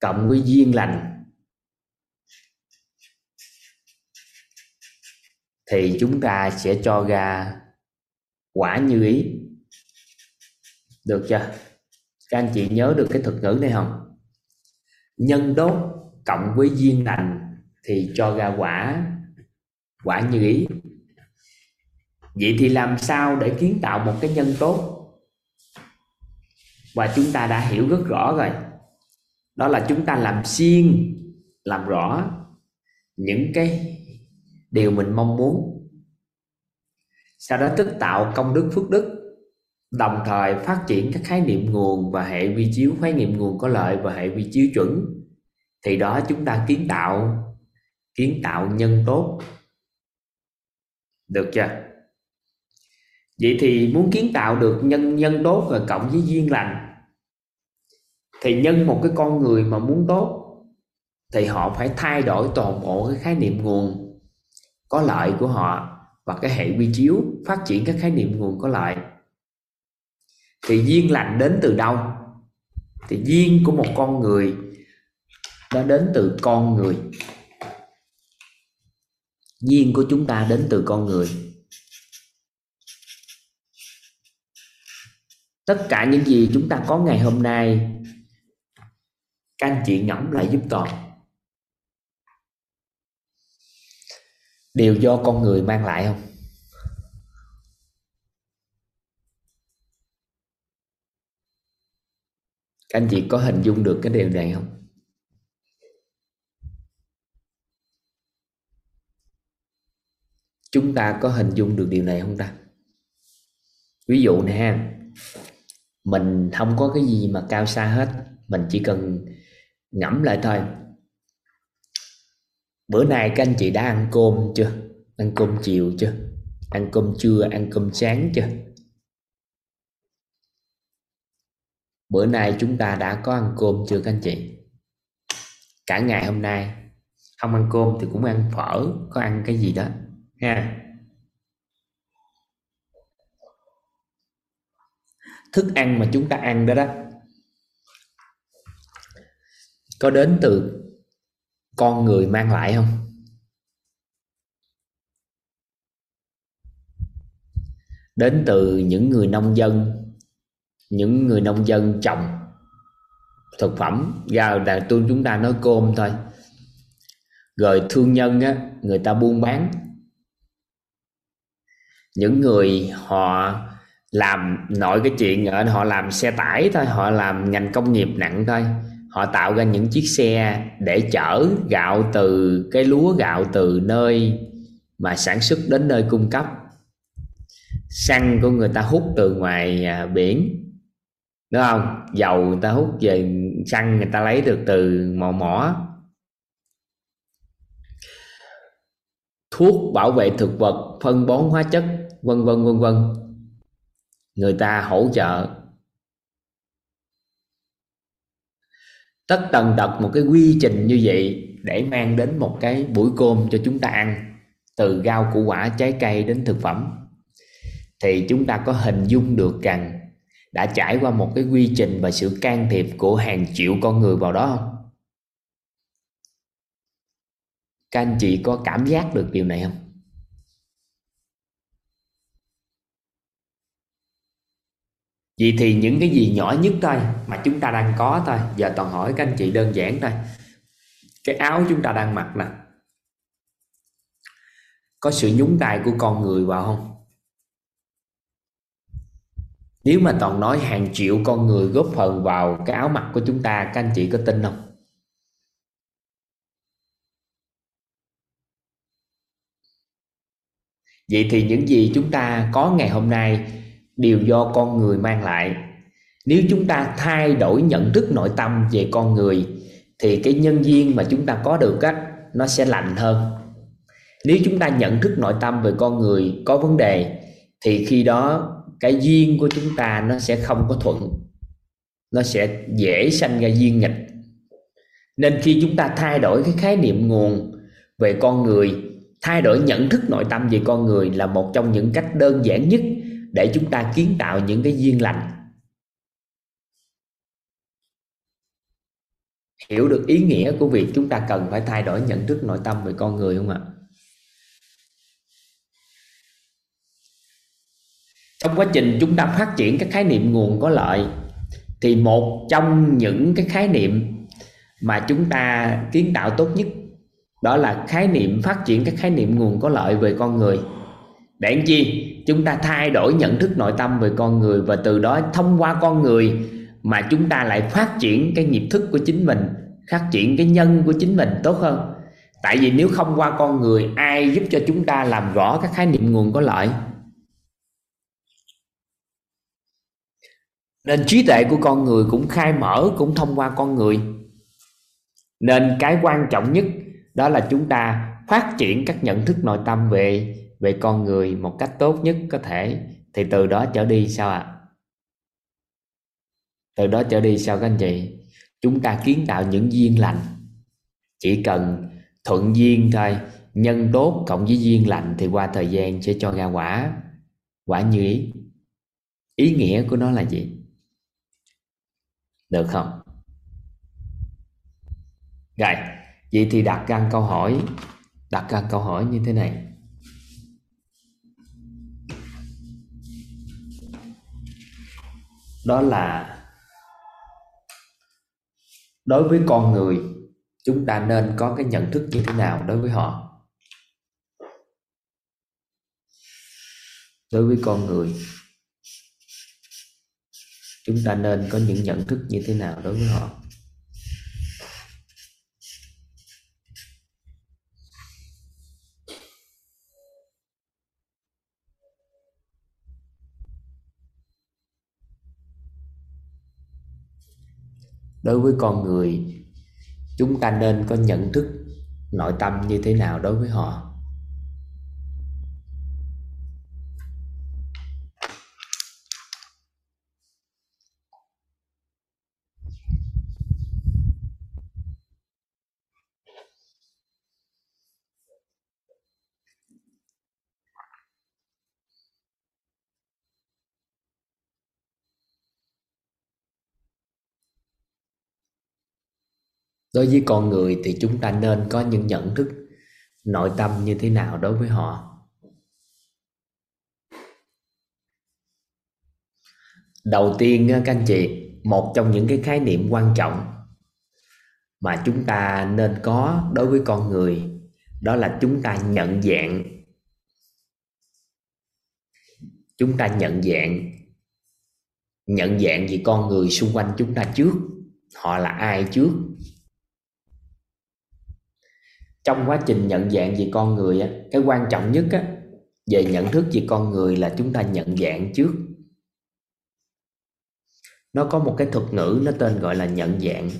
cộng với duyên lành. Thì chúng ta sẽ cho ra quả như ý. Được chưa? Các anh chị nhớ được cái thuật ngữ này không? Nhân tốt cộng với duyên lành thì cho ra quả quả như ý. Vậy thì làm sao để kiến tạo một cái nhân tốt? Và chúng ta đã hiểu rất rõ rồi. Đó là chúng ta làm xuyên làm rõ những cái điều mình mong muốn. Sau đó tích tạo công đức phước đức, đồng thời phát triển các khái niệm nguồn và hệ vi chiếu, khái niệm nguồn có lợi và hệ vi chiếu chuẩn. Thì đó chúng ta kiến tạo kiến tạo nhân tốt được chưa? Vậy thì muốn kiến tạo được nhân nhân tốt và cộng với duyên lành, thì nhân một cái con người mà muốn tốt, thì họ phải thay đổi toàn bộ cái khái niệm nguồn có lợi của họ và cái hệ quy chiếu phát triển các khái niệm nguồn có lợi. Thì duyên lành đến từ đâu? Thì duyên của một con người nó đến từ con người duyên của chúng ta đến từ con người. Tất cả những gì chúng ta có ngày hôm nay, các anh chị ngẫm lại giúp toàn đều do con người mang lại không? Các anh chị có hình dung được cái điều này không? Chúng ta có hình dung được điều này không ta? Ví dụ nè, mình không có cái gì mà cao xa hết, mình chỉ cần ngẫm lại thôi. Bữa nay các anh chị đã ăn cơm chưa? Ăn cơm chiều chưa? Ăn cơm trưa, ăn cơm sáng chưa? Bữa nay chúng ta đã có ăn cơm chưa các anh chị? Cả ngày hôm nay không ăn cơm thì cũng ăn phở, có ăn cái gì đó nha thức ăn mà chúng ta ăn đó đó, có đến từ con người mang lại không? Đến từ những người nông dân, những người nông dân trồng thực phẩm. Ra là tôi, chúng ta nói cơm thôi. Rồi thương nhân á, người ta buôn bán những người họ làm, nội cái chuyện ở họ làm xe tải thôi, họ làm ngành công nghiệp nặng thôi. Họ tạo ra những chiếc xe để chở gạo từ cái lúa gạo từ nơi mà sản xuất đến nơi cung cấp. Xăng của người ta hút từ ngoài à, biển, đúng không? Dầu người ta hút về xăng người ta lấy được từ mỏ mỏ. Thuốc bảo vệ thực vật, phân bón hóa chất vân vân vân vân. Người ta hỗ trợ. Tất tần tật một cái quy trình như vậy để mang đến một cái buổi cơm cho chúng ta ăn, từ rau, củ, quả, trái cây đến thực phẩm. Thì chúng ta có hình dung được rằng đã trải qua một cái quy trình và sự can thiệp của hàng triệu con người vào đó không? Các anh chị có cảm giác được điều này không? Vậy thì những cái gì nhỏ nhất thôi mà chúng ta đang có thôi Giờ toàn hỏi các anh chị đơn giản thôi Cái áo chúng ta đang mặc nè Có sự nhúng tay của con người vào không? Nếu mà toàn nói hàng triệu con người góp phần vào cái áo mặc của chúng ta, Các anh chị có tin không? Vậy thì những gì chúng ta có ngày hôm nay đều do con người mang lại. Nếu chúng ta thay đổi nhận thức nội tâm về con người, thì cái nhân duyên mà chúng ta có được á, nó sẽ lành hơn. Nếu chúng ta nhận thức nội tâm về con người có vấn đề, thì khi đó cái duyên của chúng ta nó sẽ không có thuận, nó sẽ dễ sanh ra duyên nghịch. Nên khi chúng ta thay đổi cái khái niệm nguồn về con người, thay đổi nhận thức nội tâm về con người là một trong những cách đơn giản nhất để chúng ta kiến tạo những cái duyên lành. Hiểu được ý nghĩa của việc chúng ta cần phải thay đổi nhận thức nội tâm về con người không ạ? Trong quá trình chúng ta phát triển các khái niệm nguồn có lợi, thì một trong những cái khái niệm mà chúng ta kiến tạo tốt nhất đó là khái niệm phát triển các khái niệm nguồn có lợi về con người. Để làm chi? Chúng ta thay đổi nhận thức nội tâm về con người và từ đó thông qua con người mà chúng ta lại phát triển cái nghiệp thức của chính mình, phát triển cái nhân của chính mình, tốt hơn. Tại vì nếu không qua con người, ai giúp cho chúng ta làm rõ các khái niệm nguồn có lợi? Nên trí tuệ của con người cũng khai mở, cũng thông qua con người. Nên cái quan trọng nhất đó là chúng ta phát triển các nhận thức nội tâm về về con người một cách tốt nhất có thể, thì từ đó trở đi sao ạ? À? từ đó trở đi sao các anh chị? Chúng ta kiến tạo những duyên lành. Chỉ cần thuận duyên thôi, nhân tốt cộng với duyên lành thì qua thời gian sẽ cho ra quả. Quả như ý. Ý nghĩa của nó là gì? Được không? Rồi, vậy thì đặt ra câu hỏi, đặt ra câu hỏi như thế này. Đó là đối với con người, chúng ta nên có cái nhận thức như thế nào đối với họ? Đối với con người, chúng ta nên có những nhận thức như thế nào đối với họ? Đối với con người, chúng ta nên có nhận thức nội tâm như thế nào đối với họ? Đối với con người thì chúng ta nên có những nhận thức nội tâm như thế nào đối với họ. Đầu tiên các anh chị, một trong những cái khái niệm quan trọng mà chúng ta nên có đối với con người đó là chúng ta nhận dạng. Chúng ta nhận dạng. Nhận dạng về con người xung quanh chúng ta trước, họ là ai trước? Trong quá trình nhận dạng về con người á, cái quan trọng nhất á, về nhận thức về con người là chúng ta nhận dạng trước. Nó có một cái thuật ngữ, nó tên gọi là nhận dạng.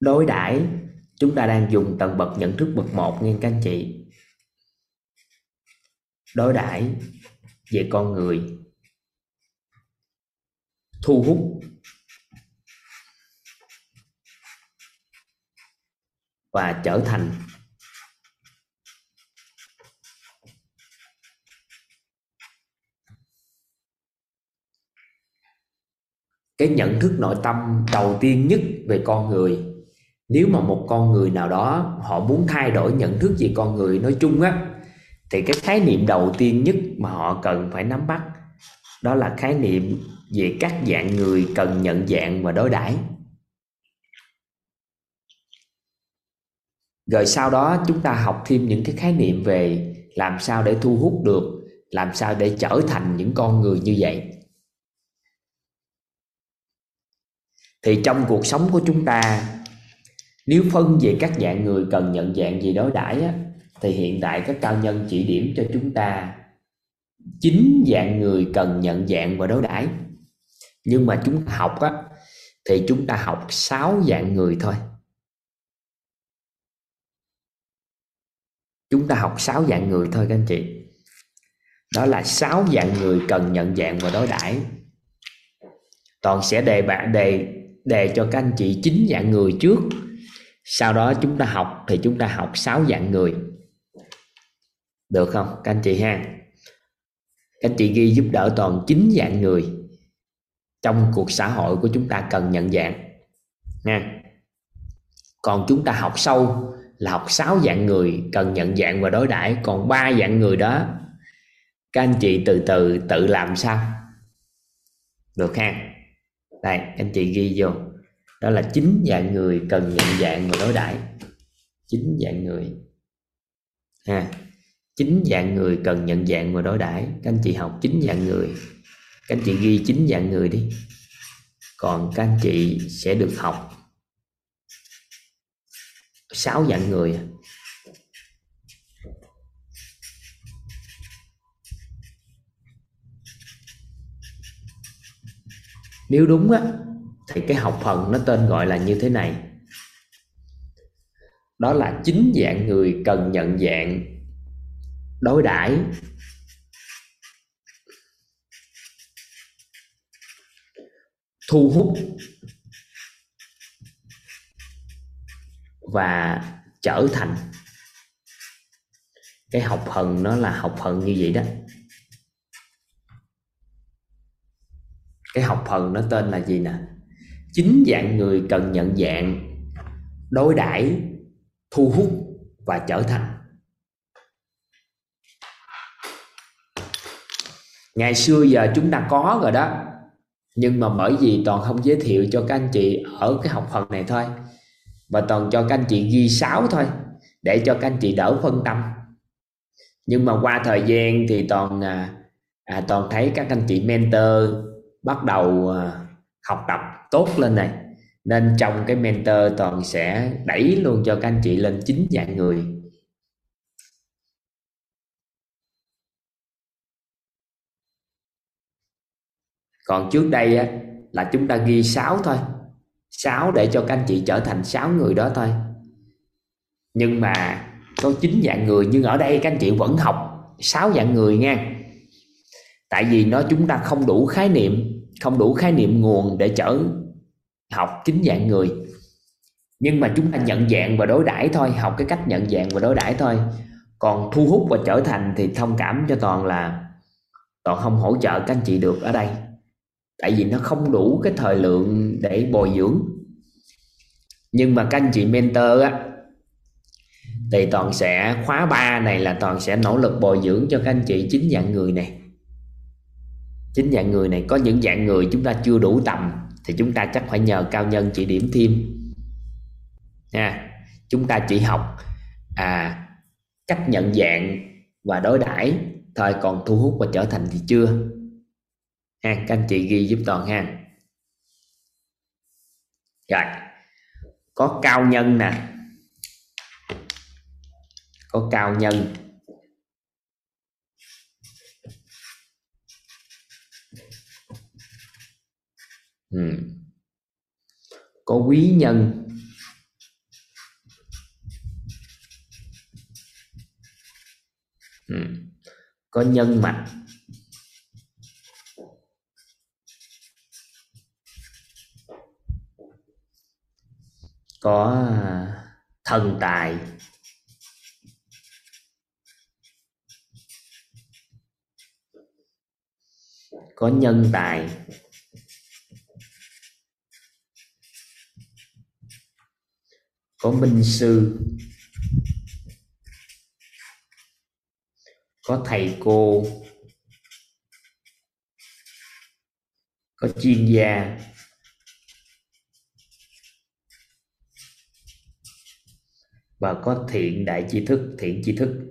Đối đãi, chúng ta đang dùng tầng bậc nhận thức bậc một nghe các anh chị. Đối đãi về con người thu hút. Và trở thành cái nhận thức nội tâm đầu tiên nhất về con người. Nếu mà một con người nào đó họ muốn thay đổi nhận thức về con người nói chung á, thì cái khái niệm đầu tiên nhất mà họ cần phải nắm bắt đó là khái niệm về các dạng người cần nhận dạng và đối đãi. Rồi sau đó chúng ta học thêm những cái khái niệm về làm sao để thu hút được làm sao để trở thành những con người như vậy. Thì trong cuộc sống của chúng ta nếu phân về các dạng người cần nhận dạng gì đối đãi á, thì hiện tại các cao nhân chỉ điểm cho chúng ta chín dạng người cần nhận dạng và đối đãi nhưng mà chúng ta học á, thì chúng ta học sáu dạng người thôi. Chúng ta học sáu dạng người thôi các anh chị. Đó là sáu dạng người cần nhận dạng và đối đãi. Toàn sẽ đề bạn đề đề cho các anh chị chín dạng người trước. Sau đó chúng ta học, thì chúng ta học sáu dạng người. Được không? Các anh chị ha. Các anh chị ghi giúp đỡ toàn chín dạng người trong cuộc xã hội của chúng ta cần nhận dạng. Nha. Còn chúng ta học sâu là học sáu dạng người cần nhận dạng và đối đãi. Còn ba dạng người đó, các anh chị từ từ tự làm sao? Được ha. Đây anh chị ghi vô. Đó là chín dạng người cần nhận dạng và đối đãi. Chín dạng người. Ha. Chín dạng người cần nhận dạng và đối đãi. Các anh chị học chín dạng người các anh chị ghi chín dạng người đi. Còn các anh chị sẽ được học sáu dạng người à. nếu đúng á, thì cái học phần nó tên gọi là như thế này. Đó là chín dạng người cần nhận dạng, đối đãi thu hút. Và trở thành cái học phần nó là học phần như vậy đó. Cái học phần nó tên là gì nè? Chính dạng người cần nhận dạng, đối đãi, thu hút và trở thành. Ngày xưa giờ chúng ta có rồi đó nhưng mà bởi vì toàn không giới thiệu cho các anh chị ở cái học phần này thôi. Và toàn cho các anh chị ghi sáu thôi để cho các anh chị đỡ phân tâm. Nhưng mà qua thời gian thì toàn à, à, toàn thấy các anh chị mentor bắt đầu à, học tập tốt lên này. Nên trong cái mentor toàn sẽ đẩy luôn cho các anh chị lên chín dạng người. Còn trước đây á, là chúng ta ghi 6 thôi. 6 để cho các anh chị trở thành 6 người đó thôi. Nhưng mà có 9 dạng người nhưng ở đây các anh chị vẫn học 6 dạng người nha. Tại vì nó chúng ta không đủ khái niệm không đủ khái niệm nguồn để trở học chín dạng người. Nhưng mà chúng ta nhận dạng và đối đãi thôi học cái cách nhận dạng và đối đãi thôi. Còn thu hút và trở thành thì thông cảm cho toàn là toàn không hỗ trợ các anh chị được ở đây tại vì nó không đủ cái thời lượng để bồi dưỡng. Nhưng mà các anh chị mentor á, thì toàn sẽ khóa 3 này là toàn sẽ nỗ lực bồi dưỡng cho các anh chị chính dạng người này. Chính dạng người này, có những dạng người chúng ta chưa đủ tầm thì chúng ta chắc phải nhờ cao nhân chỉ điểm thêm. Nha, chúng ta chỉ học à cách nhận dạng và đối đãi. Thời còn thu hút và trở thành thì chưa? Ha, các anh chị ghi giúp toàn ha. Rồi. Có cao nhân nè. Có cao nhân. Ừ. có quý nhân. Ừ. có nhân mạch. Có à, thần tài. Có nhân tài. Có minh sư. Có thầy cô. Có chuyên gia. Và có thiện đại chi thức, thiện chi thức.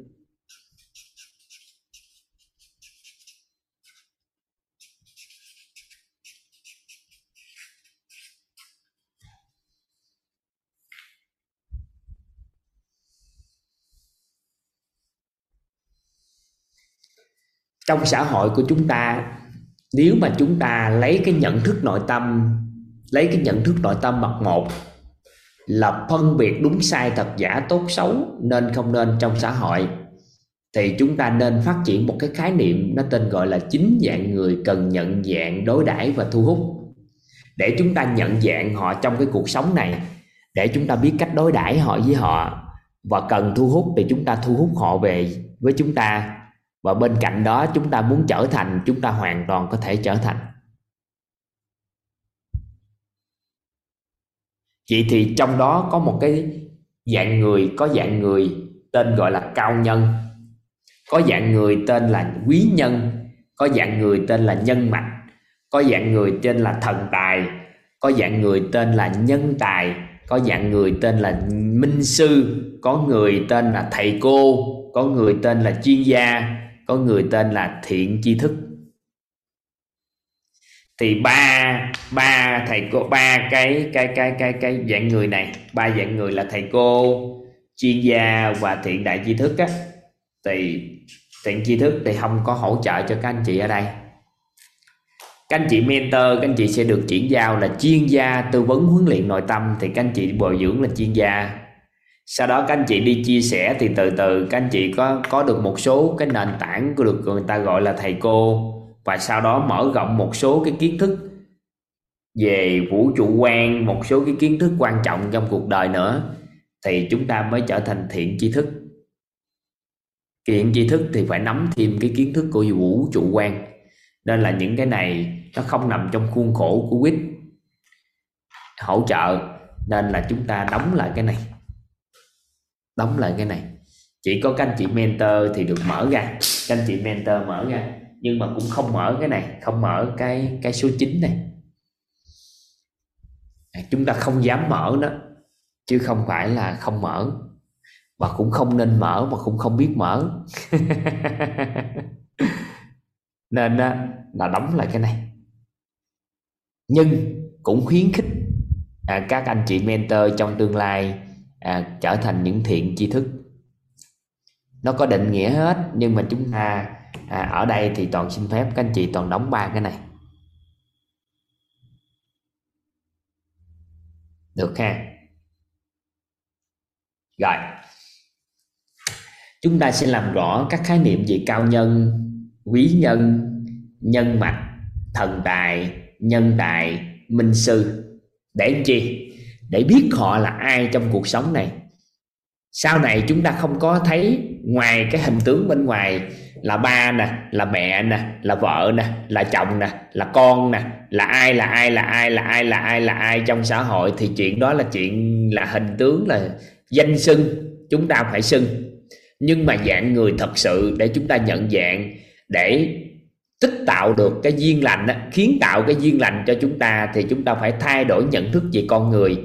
Trong xã hội của chúng ta, nếu mà chúng ta lấy cái nhận thức nội tâm, lấy cái nhận thức nội tâm mặt một là phân biệt đúng sai thật giả tốt xấu nên không nên trong xã hội. Thì chúng ta nên phát triển một cái khái niệm nó tên gọi là chính dạng người cần nhận dạng đối đãi và thu hút. Để chúng ta nhận dạng họ trong cái cuộc sống này, để chúng ta biết cách đối đãi họ với họ và cần thu hút thì chúng ta thu hút họ về với chúng ta. Và bên cạnh đó, chúng ta muốn trở thành, chúng ta hoàn toàn có thể trở thành. Vậy thì trong đó có một cái dạng người, có dạng người tên gọi là cao nhân, có dạng người tên là quý nhân, có dạng người tên là nhân mạch, có dạng người tên là thần tài, có dạng người tên là nhân tài, có dạng người tên là minh sư, có người tên là thầy cô, có người tên là chuyên gia, có người tên là thiện tri thức thì ba ba thầy cô, ba cái cái cái cái cái dạng người này, ba dạng người là thầy cô, chuyên gia và thiện đại tri thức á. Thì thiện tri thức thì không có hỗ trợ cho các anh chị ở đây. Các anh chị mentor, các anh chị sẽ được chuyển giao là chuyên gia tư vấn huấn luyện nội tâm, thì các anh chị bồi dưỡng là chuyên gia. Sau đó các anh chị đi chia sẻ, thì từ từ các anh chị có có được một số cái nền tảng của được người ta gọi là thầy cô và sau đó mở rộng một số cái kiến thức về vũ trụ quan, một số cái kiến thức quan trọng trong cuộc đời nữa, thì chúng ta mới trở thành thiện tri thức. Thiện tri thức thì phải nắm thêm cái kiến thức của vũ trụ quan. Nên là những cái này nó không nằm trong khuôn khổ của quýt hỗ trợ. Nên là chúng ta đóng lại cái này. Đóng lại cái này. Chỉ có các anh chị mentor thì được mở ra. Các anh chị mentor mở ra nhưng mà cũng không mở cái này không mở cái cái số 9 này. À, chúng ta không dám mở nó chứ không phải là không mở. Và cũng không nên mở mà cũng không biết mở. Nên là đóng lại cái này. Nhưng cũng khuyến khích à, các anh chị mentor trong tương lai à, trở thành những thiện tri thức. Nó có định nghĩa hết nhưng mà chúng ta à, ở đây thì toàn xin phép các anh chị toàn đóng ba cái này. Được ha. Rồi. Chúng ta sẽ làm rõ các khái niệm về cao nhân quý nhân nhân mạch thần tài nhân tài minh sư. Để chi? Để biết họ là ai trong cuộc sống này. Sau này chúng ta không có thấy ngoài cái hình tướng bên ngoài là ba nè, là mẹ nè, là vợ nè, là chồng nè, là con nè, là ai là ai là ai là ai là ai là ai trong xã hội thì chuyện đó là chuyện, là hình tướng, là danh xưng, chúng ta phải xưng. Nhưng mà dạng người thật sự để chúng ta nhận dạng, để tích tạo được cái duyên lành khiến tạo cái duyên lành cho chúng ta thì chúng ta phải thay đổi nhận thức về con người.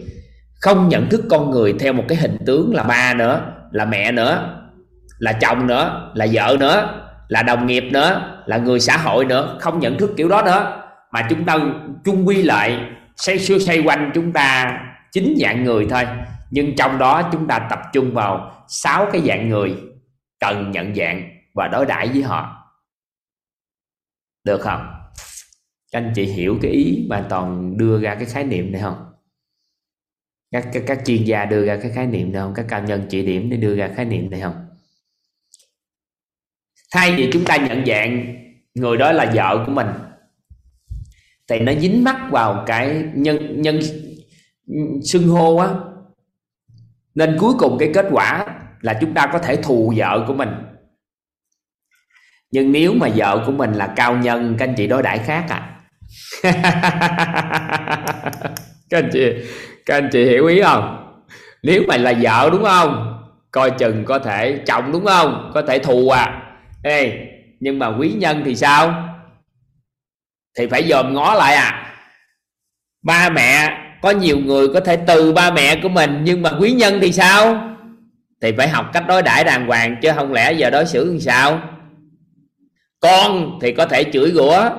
Không nhận thức con người theo một cái hình tướng là ba nữa, là mẹ nữa, là chồng nữa, là vợ nữa là đồng nghiệp nữa là người xã hội nữa không nhận thức kiểu đó nữa mà chúng ta chung quy lại xoay xưa xoay quanh chúng ta chín dạng người thôi. Nhưng trong đó chúng ta tập trung vào sáu cái dạng người cần nhận dạng và đối đãi với họ. Được không? Các anh chị hiểu cái ý mà toàn đưa ra cái khái niệm này không? Các, các các chuyên gia đưa ra cái khái niệm này không? Các cao nhân chỉ điểm để đưa ra khái niệm này không? Thay vì chúng ta nhận dạng, người đó là vợ của mình. Thì nó dính mắc vào cái nhân nhân xưng hô á. Nên cuối cùng cái kết quả là chúng ta có thể thù vợ của mình. Nhưng nếu mà vợ của mình là cao nhân, các anh chị đối đãi khác à? Các anh chị, các anh chị hiểu ý không? Nếu mà là vợ đúng không? Coi chừng có thể chồng đúng không? Có thể thù à? Ê, nhưng mà quý nhân thì sao? Thì phải dòm ngó lại à? Ba mẹ có nhiều người có thể từ ba mẹ của mình nhưng mà quý nhân thì sao? Thì phải học cách đối đãi đàng hoàng chứ không lẽ giờ đối xử làm sao? Con thì có thể chửi rủa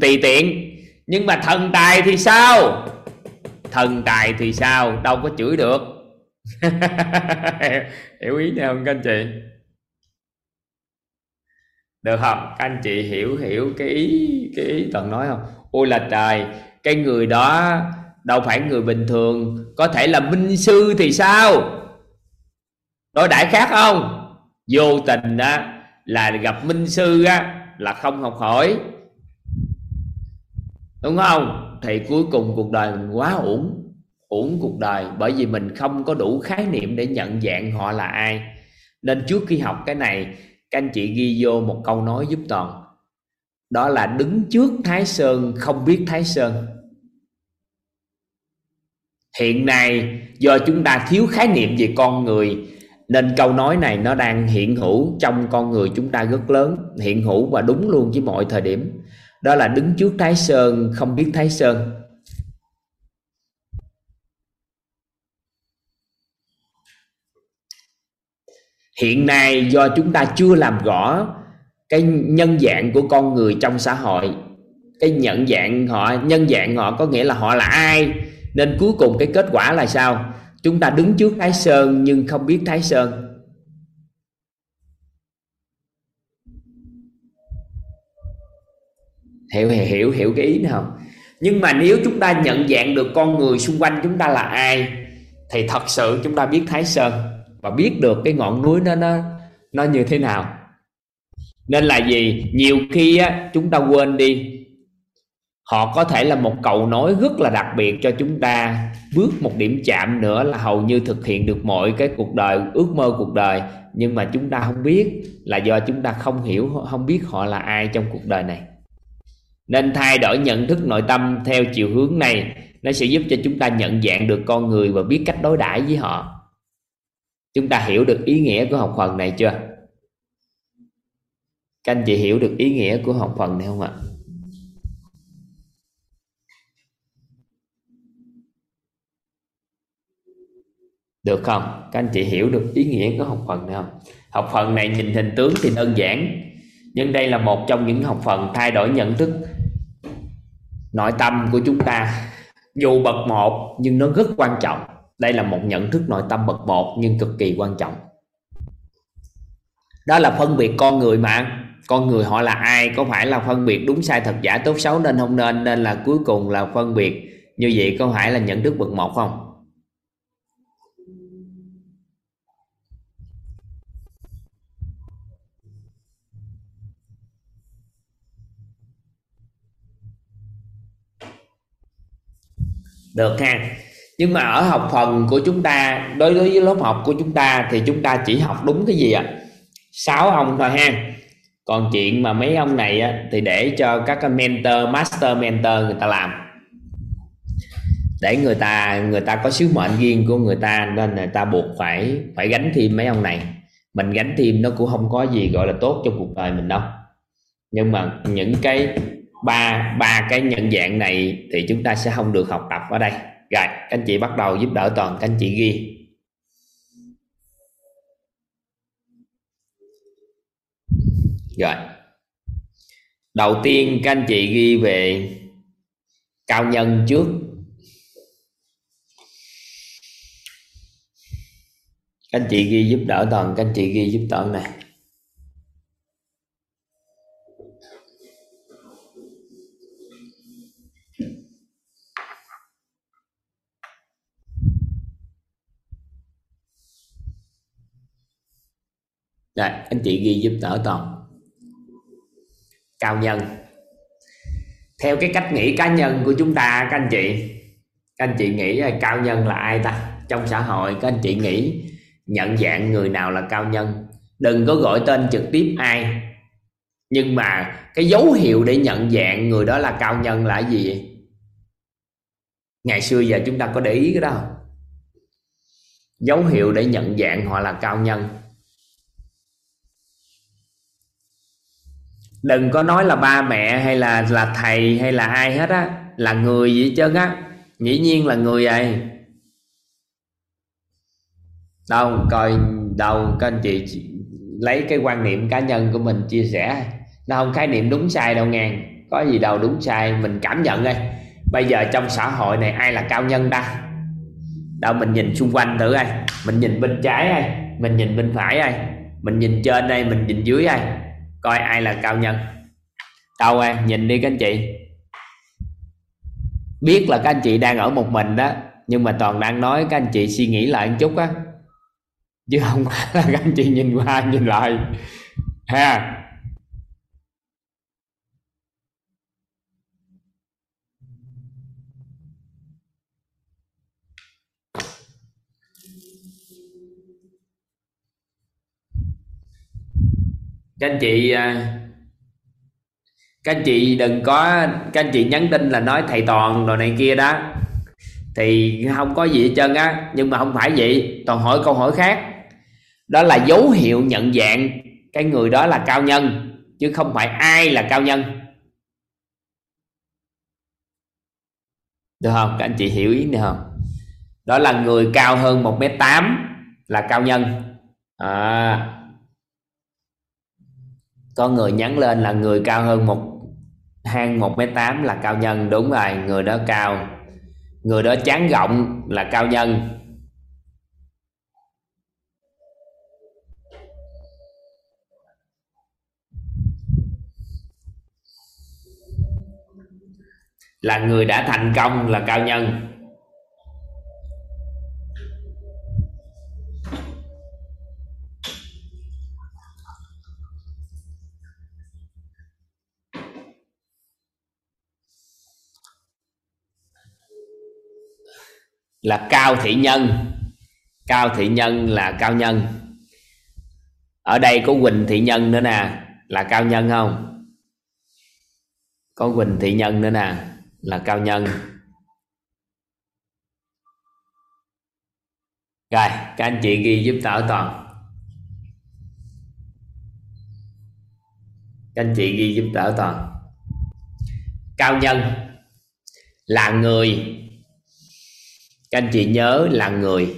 tùy tiện nhưng mà thần tài thì sao? Thần tài thì sao? Đâu có chửi được. Hiểu ý này không các anh chị? Được không? Các anh chị hiểu hiểu cái ý cái ý toàn nói không? Ôi là trời, cái người đó đâu phải người bình thường. Có thể là minh sư thì sao? Đối đãi khác không? Vô tình á, là gặp minh sư á, là không học hỏi. Đúng không? Thì cuối cùng cuộc đời mình quá uổng uổng cuộc đời bởi vì mình không có đủ khái niệm để nhận dạng họ là ai. Nên trước khi học cái này các anh chị ghi vô một câu nói giúp toàn. Đó là đứng trước thái sơn, không biết thái sơn. Hiện nay, do chúng ta thiếu khái niệm về con người, nên câu nói này nó đang hiện hữu trong con người chúng ta rất lớn, hiện hữu và đúng luôn với mọi thời điểm. Đó là đứng trước thái sơn, không biết thái sơn. Hiện nay do chúng ta chưa làm rõ cái nhân dạng của con người trong xã hội, cái nhận dạng họ, nhân dạng họ có nghĩa là họ là ai, nên cuối cùng cái kết quả là sao? Chúng ta đứng trước thái sơn nhưng không biết thái sơn. Hiểu hiểu hiểu cái ý nào không? Nhưng mà nếu chúng ta nhận dạng được con người xung quanh chúng ta là ai, thì thật sự chúng ta biết thái sơn và biết được cái ngọn núi nó nó nó như thế nào. Nên là gì? Nhiều khi á, chúng ta quên đi. Họ có thể là một cầu nối rất là đặc biệt cho chúng ta. Bước một điểm chạm nữa là hầu như thực hiện được mọi cái cuộc đời, ước mơ cuộc đời. Nhưng mà chúng ta không biết là do chúng ta không hiểu, không biết họ là ai trong cuộc đời này. Nên thay đổi nhận thức nội tâm theo chiều hướng này, nó sẽ giúp cho chúng ta nhận dạng được con người và biết cách đối đãi với họ chúng ta hiểu được ý nghĩa của học phần này chưa? Các anh chị hiểu được ý nghĩa của học phần này không ạ? Được không? Các anh chị hiểu được ý nghĩa của học phần này không? Học phần này nhìn hình tướng thì đơn giản, nhưng đây là một trong những học phần thay đổi nhận thức. Nội tâm của chúng ta dù bậc một, nhưng nó rất quan trọng đây là một nhận thức nội tâm bậc một nhưng cực kỳ quan trọng. Đó là phân biệt con người mà. Con người họ là ai? Có phải là phân biệt đúng sai thật giả tốt xấu nên không nên? Nên là cuối cùng là phân biệt. Như vậy có phải là nhận thức bậc một không? Được ha nhưng mà ở học phần của chúng ta đối với lớp học của chúng ta thì chúng ta chỉ học đúng cái gì ạ? À? sáu ông thôi ha. Còn chuyện mà mấy ông này á, thì để cho các mentor master mentor người ta làm. Để người ta người ta có sứ mệnh riêng của người ta nên người ta buộc phải phải gánh thêm mấy ông này. Mình gánh thêm nó cũng không có gì gọi là tốt trong cuộc đời mình đâu. Nhưng mà những cái ba ba cái nhận dạng này thì chúng ta sẽ không được học tập ở đây rồi, các anh chị bắt đầu giúp đỡ toàn, các anh chị ghi. Rồi. Đầu tiên, các anh chị ghi về cao nhân trước. Các anh chị ghi giúp đỡ toàn, các anh chị ghi giúp toàn này. Rồi, anh chị ghi giúp đỡ toàn. Cao nhân. Theo cái cách nghĩ cá nhân của chúng ta các anh chị các anh chị nghĩ là cao nhân là ai ta? Trong xã hội các anh chị nghĩ nhận dạng người nào là cao nhân? Đừng có gọi tên trực tiếp ai. Nhưng mà cái dấu hiệu để nhận dạng người đó là cao nhân là gì? Vậy? ngày xưa giờ chúng ta có để ý cái đó không? Dấu hiệu để nhận dạng họ là cao nhân. Đừng có nói là ba mẹ hay là là thầy hay là ai hết á, là người gì hết trơn á. Dĩ nhiên là người vậy. Đâu, coi, đâu, các anh chị lấy cái quan niệm cá nhân của mình chia sẻ. Nó không khái niệm đúng sai đâu nghe. Có gì đâu đúng sai, mình cảm nhận đây. Bây giờ trong xã hội này ai là cao nhân ta? Đâu, mình nhìn xung quanh thử ai mình nhìn bên trái ai mình nhìn bên phải ai mình nhìn trên đây, mình nhìn dưới ai coi ai là cao nhân. Đâu an nhìn đi các anh chị. Biết là các anh chị đang ở một mình đó, nhưng mà toàn đang nói các anh chị suy nghĩ lại một chút á. Chứ không phải là các anh chị nhìn qua nhìn lại. Ha. Các anh chị à, các anh chị đừng có các anh chị nhắn tin là nói thầy toàn rồi này kia đó. Thì không có gì hết trơn á nhưng mà không phải vậy. Toàn hỏi câu hỏi khác. Đó là dấu hiệu nhận dạng cái người đó là cao nhân chứ không phải ai là cao nhân. Được không? Các anh chị hiểu ý này không? Đó là người cao hơn một m tám là cao nhân. À, có người nhắn lên là người cao hơn một, hang một m tám là cao nhân. Đúng rồi, người đó cao. Người đó chán rộng là cao nhân. Là người đã thành công là cao nhân. Là cao thị nhân. Cao thị nhân là cao nhân. Ở đây có quỳnh thị nhân nữa nè, là cao nhân không? Có quỳnh thị nhân nữa nè, là cao nhân. Rồi, các anh chị ghi giúp tao toàn. Các anh chị ghi giúp tao toàn. Cao nhân là người các anh chị nhớ là người.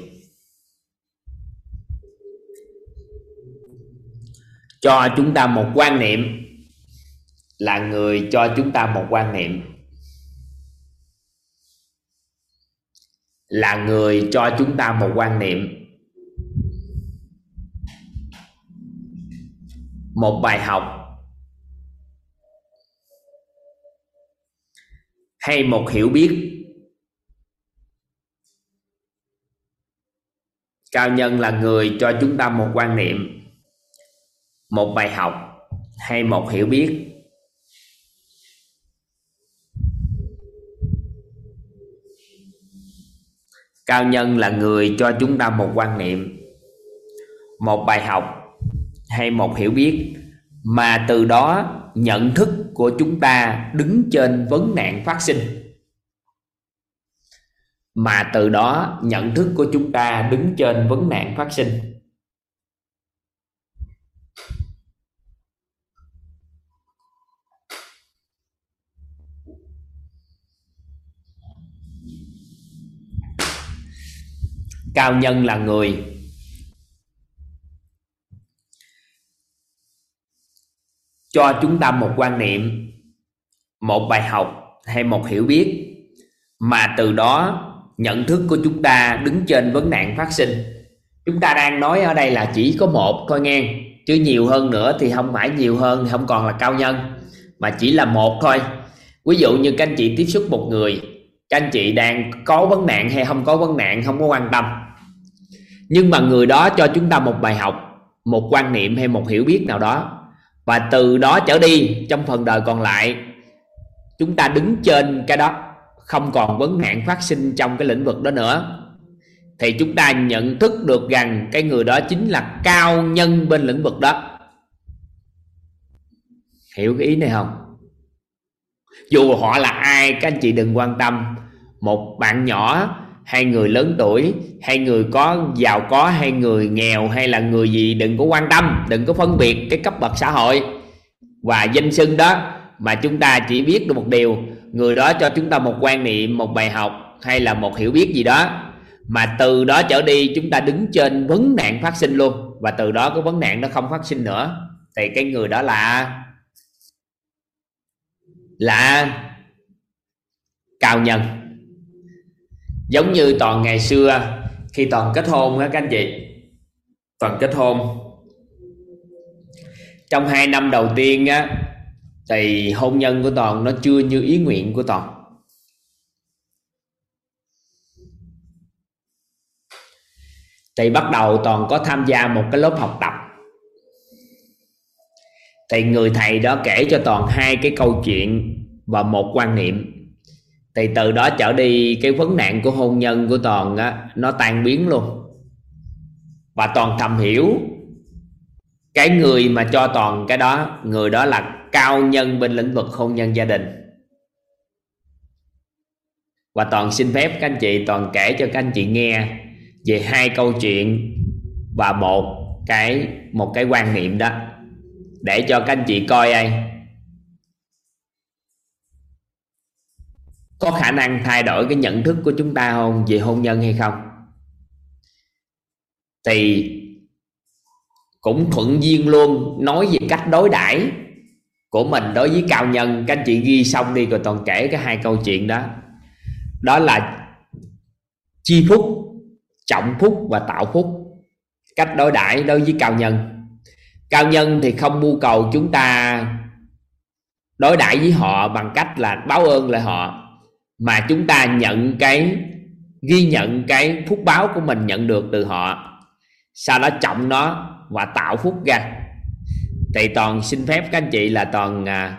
Cho chúng ta một quan niệm. Là người cho chúng ta một quan niệm. Là người cho chúng ta một quan niệm. Một bài học. Hay một hiểu biết. Cao nhân là người cho chúng ta một quan niệm, một bài học hay một hiểu biết. Cao nhân là người cho chúng ta một quan niệm, một bài học hay một hiểu biết, mà từ đó nhận thức của chúng ta đứng trên vấn nạn phát sinh mà từ đó, nhận thức của chúng ta đứng trên vấn nạn phát sinh. Cao nhân là người cho chúng ta một quan niệm, một bài học hay một hiểu biết. Mà từ đó nhận thức của chúng ta đứng trên vấn nạn phát sinh. Chúng ta đang nói ở đây là chỉ có một thôi nghe. Chứ nhiều hơn nữa thì không phải nhiều hơn, không còn là cao nhân, mà chỉ là một thôi. Ví dụ như các anh chị tiếp xúc một người, các anh chị đang có vấn nạn hay không có vấn nạn, không có quan tâm. Nhưng mà người đó cho chúng ta một bài học, một quan niệm hay một hiểu biết nào đó. Và từ đó trở đi, trong phần đời còn lại, chúng ta đứng trên cái đó không còn vấn nạn phát sinh trong cái lĩnh vực đó nữa. Thì chúng ta nhận thức được rằng cái người đó chính là cao nhân bên lĩnh vực đó. Hiểu cái ý này không? Dù họ là ai, các anh chị đừng quan tâm. Một bạn nhỏ hay người lớn tuổi hay người có giàu có hay người nghèo, hay là người gì, đừng có quan tâm, đừng có phân biệt cái cấp bậc xã hội và danh xưng đó. Mà chúng ta chỉ biết được một điều người đó cho chúng ta một quan niệm, một bài học, hay là một hiểu biết gì đó. Mà từ đó trở đi, chúng ta đứng trên vấn nạn phát sinh luôn. Và từ đó cái vấn nạn nó không phát sinh nữa. Thì cái người đó là là cao nhân. Giống như toàn ngày xưa, khi toàn kết hôn á các anh chị. Toàn kết hôn. Trong hai năm đầu tiên á thì hôn nhân của toàn nó chưa như ý nguyện của toàn. Thì bắt đầu toàn có tham gia một cái lớp học tập. Thì người thầy đó kể cho toàn hai cái câu chuyện và một quan niệm. Thì từ đó trở đi, cái vấn nạn của hôn nhân của toàn á, nó tan biến luôn. Và toàn thầm hiểu, cái người mà cho toàn cái đó, người đó là cao nhân bên lĩnh vực hôn nhân gia đình. Và toàn xin phép các anh chị, toàn kể cho các anh chị nghe về hai câu chuyện và một cái một cái quan niệm đó. Để cho các anh chị coi ai có khả năng thay đổi cái nhận thức của chúng ta không về hôn nhân hay không? Thì cũng thuận duyên luôn nói về cách đối đãi của mình đối với cao nhân, các anh chị ghi xong đi rồi toàn kể cái hai câu chuyện đó. Đó là chi phúc, trọng phúc và tạo phúc. Cách đối đãi đối với cao nhân. Cao nhân thì không mưu cầu chúng ta đối đãi với họ bằng cách là báo ơn lại họ, mà chúng ta nhận cái, ghi nhận cái phúc báo của mình nhận được từ họ. Sau đó trọng nó và tạo phúc ra thì toàn xin phép các anh chị là toàn à,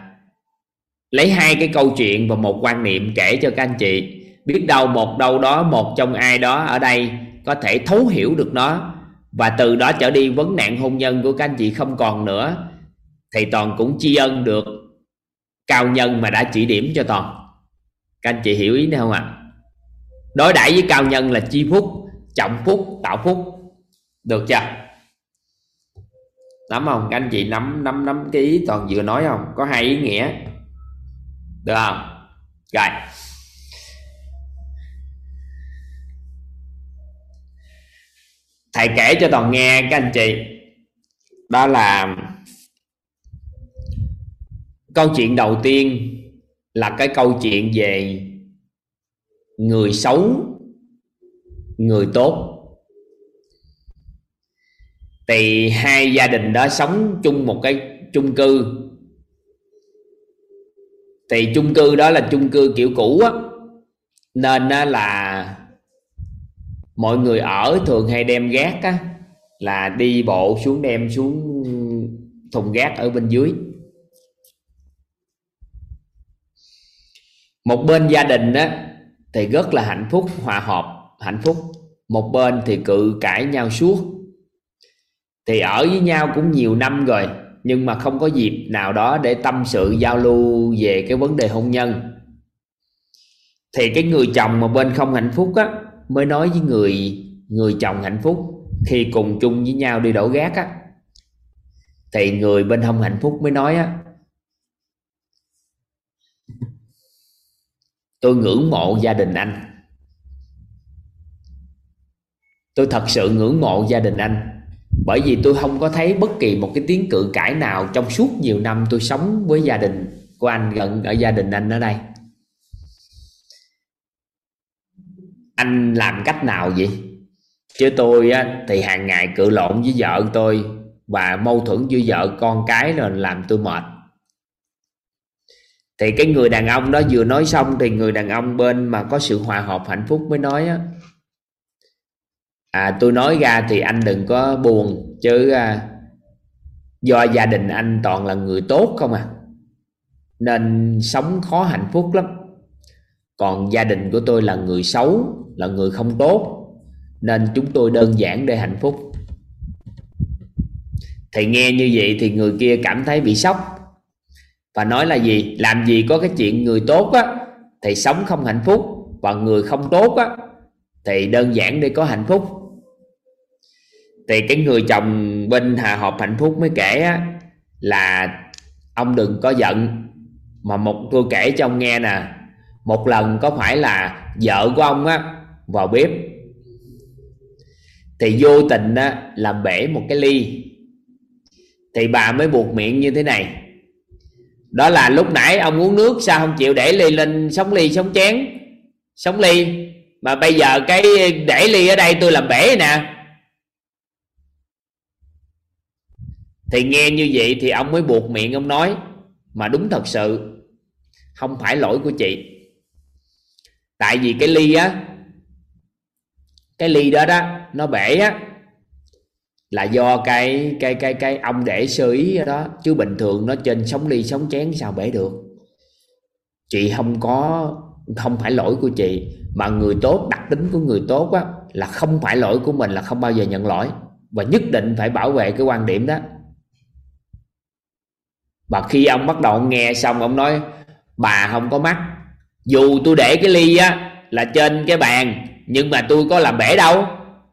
lấy hai cái câu chuyện và một quan niệm kể cho các anh chị. Biết đâu một đâu đó một trong ai đó ở đây có thể thấu hiểu được nó và từ đó trở đi vấn nạn hôn nhân của các anh chị không còn nữa. Thì toàn cũng tri ân được cao nhân mà đã chỉ điểm cho toàn. Các anh chị hiểu ý này không ạ? À? đối đãi với cao nhân là chi phúc trọng phúc tạo phúc. Được chưa? Nắm không? Các anh chị nắm nắm nắm cái ý toàn vừa nói không? Có hai ý nghĩa. Được không? Rồi. Thầy kể cho toàn nghe các anh chị. Đó là câu chuyện đầu tiên là cái câu chuyện về người xấu, người tốt thì hai gia đình đó sống chung một cái chung cư. Thì chung cư đó là chung cư kiểu cũ á. Nên á là mọi người ở thường hay đem gác á, là đi bộ xuống đem xuống thùng gác ở bên dưới. Một bên gia đình á thì rất là hạnh phúc, hòa hợp, hạnh phúc. Một bên thì cự cãi nhau suốt thì ở với nhau cũng nhiều năm rồi, nhưng mà không có dịp nào đó để tâm sự, giao lưu về cái vấn đề hôn nhân. Thì cái người chồng mà bên không hạnh phúc á, mới nói với người người chồng hạnh phúc, khi cùng chung với nhau đi đổ gác á. Thì người bên không hạnh phúc mới nói á, tôi ngưỡng mộ gia đình anh. Tôi thật sự ngưỡng mộ gia đình anh bởi vì tôi không có thấy bất kỳ một cái tiếng cự cãi nào trong suốt nhiều năm tôi sống với gia đình của anh gần ở gia đình anh ở đây. Anh làm cách nào vậy? Chứ tôi á, thì hàng ngày cự lộn với vợ tôi và mâu thuẫn với vợ con cái rồi làm tôi mệt. Thì cái người đàn ông đó vừa nói xong thì người đàn ông bên mà có sự hòa hợp hạnh phúc mới nói á à tôi nói ra thì anh đừng có buồn chứ à, do gia đình anh toàn là người tốt không à. Nên sống khó hạnh phúc lắm. Còn gia đình của tôi là người xấu là người không tốt nên chúng tôi đơn giản để hạnh phúc. Thì nghe như vậy thì người kia cảm thấy bị sốc. Và nói là gì? Làm gì có cái chuyện người tốt á thì sống không hạnh phúc và người không tốt á thì đơn giản để có hạnh phúc thì cái người chồng bên hà hợp hạnh phúc mới kể á, là ông đừng có giận. Mà một tôi kể cho ông nghe nè, một lần có phải là vợ của ông á, vào bếp, thì vô tình á, làm bể một cái ly. Thì bà mới buộc miệng như thế này, đó là lúc nãy ông uống nước, sao không chịu để ly lên sống ly sống chén, sống ly? Mà bây giờ cái để ly ở đây tôi làm bể nè. Thì nghe như vậy thì ông mới buộc miệng ông nói, mà đúng thật sự, không phải lỗi của chị. Tại vì cái ly á, cái ly đó đó, nó bể á, là do cái cái cái cái ông để sơ ý đó. Chứ bình thường nó trên sóng ly, sóng chén sao bể được. Chị không có, không phải lỗi của chị, mà người tốt, đặc tính của người tốt á, là không phải lỗi của mình, là không bao giờ nhận lỗi. Và nhất định phải bảo vệ cái quan điểm đó và khi ông bắt đầu nghe xong ông nói bà không có mắt. Dù tôi để cái ly á là trên cái bàn nhưng mà tôi có làm bể đâu.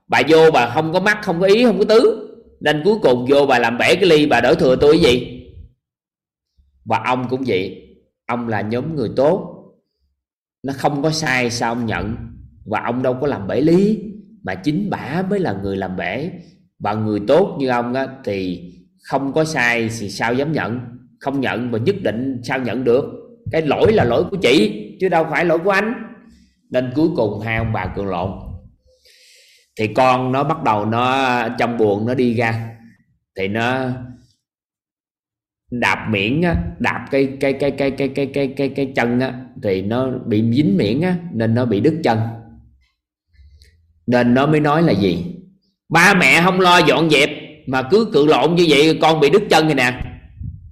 Bà vô bà không có mắt không có ý không có tứ. Nên cuối cùng vô bà làm bể cái ly bà đổi thừa tôi cái gì? Và ông cũng vậy. Ông là nhóm người tốt. Nó không có sai sao ông nhận. Và ông đâu có làm bể lý mà chính bả mới là người làm bể. Và người tốt như ông á, thì không có sai thì sao dám nhận? Không nhận mà nhất định sao nhận được. Cái lỗi là lỗi của chị chứ đâu phải lỗi của anh. Nên cuối cùng hai ông bà cường lộn. Thì con nó bắt đầu nó trong buồn nó đi ra. Thì nó đạp miệng á, đạp cái cái cái cái cái cái cái cái cái chân á thì nó bị dính miệng á nên nó bị đứt chân. Nên nó mới nói là gì? Ba mẹ không lo dọn dẹp mà cứ cự lộn như vậy con bị đứt chân rồi nè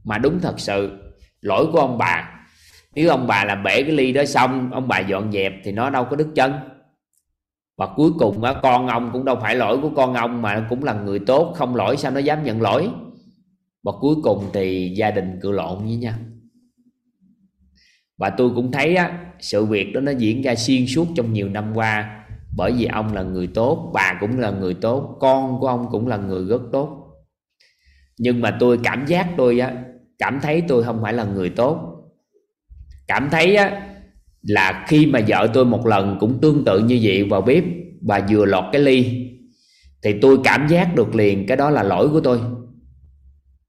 mà đúng thật sự, lỗi của ông bà. Nếu ông bà làm bể cái ly đó xong, ông bà dọn dẹp thì nó đâu có đứt chân. Và cuối cùng á, con ông cũng đâu phải lỗi của con ông mà cũng là người tốt, không lỗi sao nó dám nhận lỗi. Và cuối cùng thì gia đình cự lộn với nhau. Và tôi cũng thấy á, sự việc đó nó diễn ra xuyên suốt trong nhiều năm qua. Bởi vì ông là người tốt, bà cũng là người tốt, con của ông cũng là người rất tốt. Nhưng mà tôi cảm giác tôi á cảm thấy tôi không phải là người tốt. Cảm thấy á, là khi mà vợ tôi một lần cũng tương tự như vậy vào bếp và vừa lọt cái ly, thì tôi cảm giác được liền cái đó là lỗi của tôi.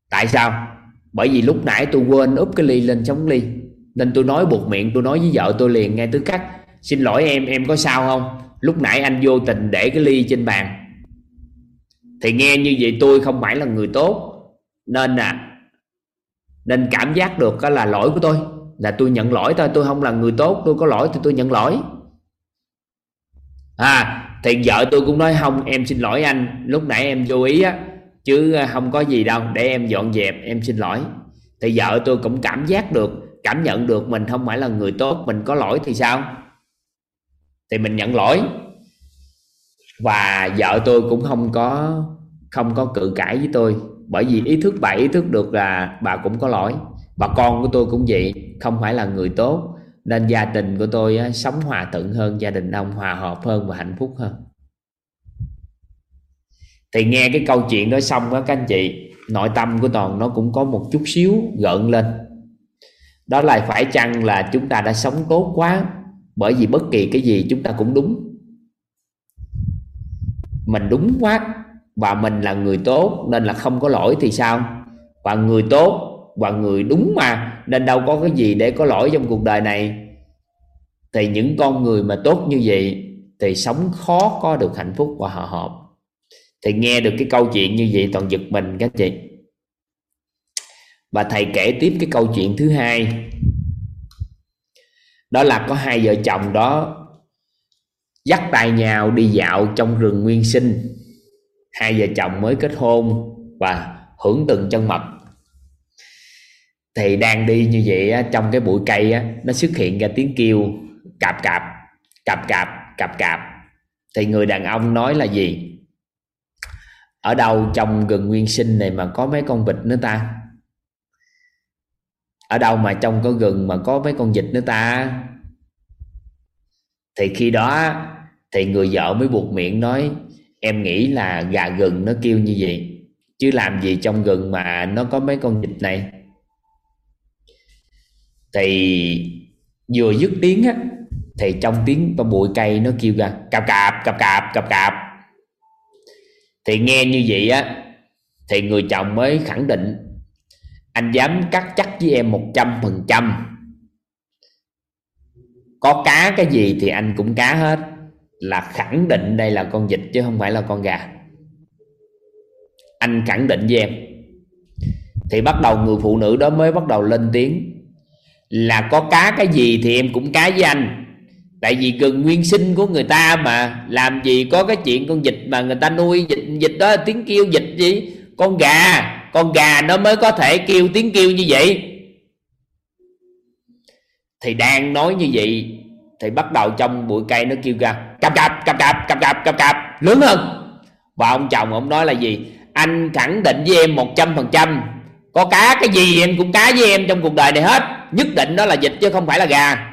Tại sao? Bởi vì lúc nãy tôi quên úp cái ly lên chống ly, nên tôi nói buộc miệng, tôi nói với vợ tôi liền ngay tức khắc, xin lỗi em em có sao không? Lúc nãy anh vô tình để cái ly trên bàn. Thì nghe như vậy tôi không phải là người tốt, nên à nên cảm giác được là lỗi của tôi, là tôi nhận lỗi thôi, tôi không là người tốt, tôi có lỗi thì tôi nhận lỗi. À thì vợ tôi cũng nói, không, em xin lỗi anh, lúc nãy em vô ý á, chứ à, không có gì đâu, để em dọn dẹp, em xin lỗi. Thì vợ tôi cũng cảm giác được, cảm nhận được mình không phải là người tốt, mình có lỗi thì sao? Thì mình nhận lỗi. Và vợ tôi cũng không có không có cự cãi với tôi bởi vì ý thức bà ý thức được là bà cũng có lỗi. Bà con của tôi cũng vậy không phải là người tốt. Nên gia đình của tôi á, sống hòa thuận hơn gia đình ông hòa hợp hơn và hạnh phúc hơn. Thì nghe cái câu chuyện đó xong đó các anh chị nội tâm của toàn nó cũng có một chút xíu gợn lên. Đó là phải chăng là chúng ta đã sống tốt quá bởi vì bất kỳ cái gì chúng ta cũng đúng. Mình đúng quá và mình là người tốt, nên là không có lỗi thì sao? Và người tốt và người đúng mà, nên đâu có cái gì để có lỗi trong cuộc đời này. Thì những con người mà tốt như vậy thì sống khó có được hạnh phúc và hòa hợp. Thì nghe được cái câu chuyện như vậy toàn giật mình các chị. Và thầy kể tiếp cái câu chuyện thứ hai. Đó là có hai vợ chồng đó dắt tay nhau đi dạo trong rừng nguyên sinh hai vợ chồng mới kết hôn và hưởng từng chân mật. Thì đang đi như vậy á, trong cái bụi cây á, nó xuất hiện ra tiếng kêu cạp cạp cạp cạp cạp cạp. Thì người đàn ông nói là gì? Ở đâu trong gần nguyên sinh này mà có mấy con vịt nữa ta? Ở đâu mà trong có gừng mà có mấy con vịt nữa ta? Thì khi đó thì người vợ mới buộc miệng nói em nghĩ là gà gừng nó kêu như vậy. Chứ làm gì trong gừng mà nó có mấy con vịt này? Thì vừa dứt tiếng á, thì trong tiếng bụi cây nó kêu ra, cạp cạp cạp cạp cạp cạp. Thì nghe như vậy á, thì người chồng mới khẳng định, anh dám cắt chắc với em một trăm phần trăm. Có cá cái gì thì anh cũng cá hết là khẳng định đây là con vịt chứ không phải là con gà. Anh khẳng định với em. Thì bắt đầu người phụ nữ đó mới bắt đầu lên tiếng là có cá cái gì thì em cũng cá với anh. Tại vì gần nguyên sinh của người ta mà, làm gì có cái chuyện con vịt mà người ta nuôi vịt vịt đó tiếng kêu vịt gì? Con gà con gà nó mới có thể kêu tiếng kêu như vậy. Thì đang nói như vậy thì bắt đầu trong bụi cây nó kêu ra cặp cặp cặp cặp cặp cặp cặp cặp lớn hơn. Và ông chồng ông nói là gì? Anh khẳng định với em một trăm phần trăm có cá cái gì em cũng cá với em trong cuộc đời này hết. Nhất định đó là vịt chứ không phải là gà.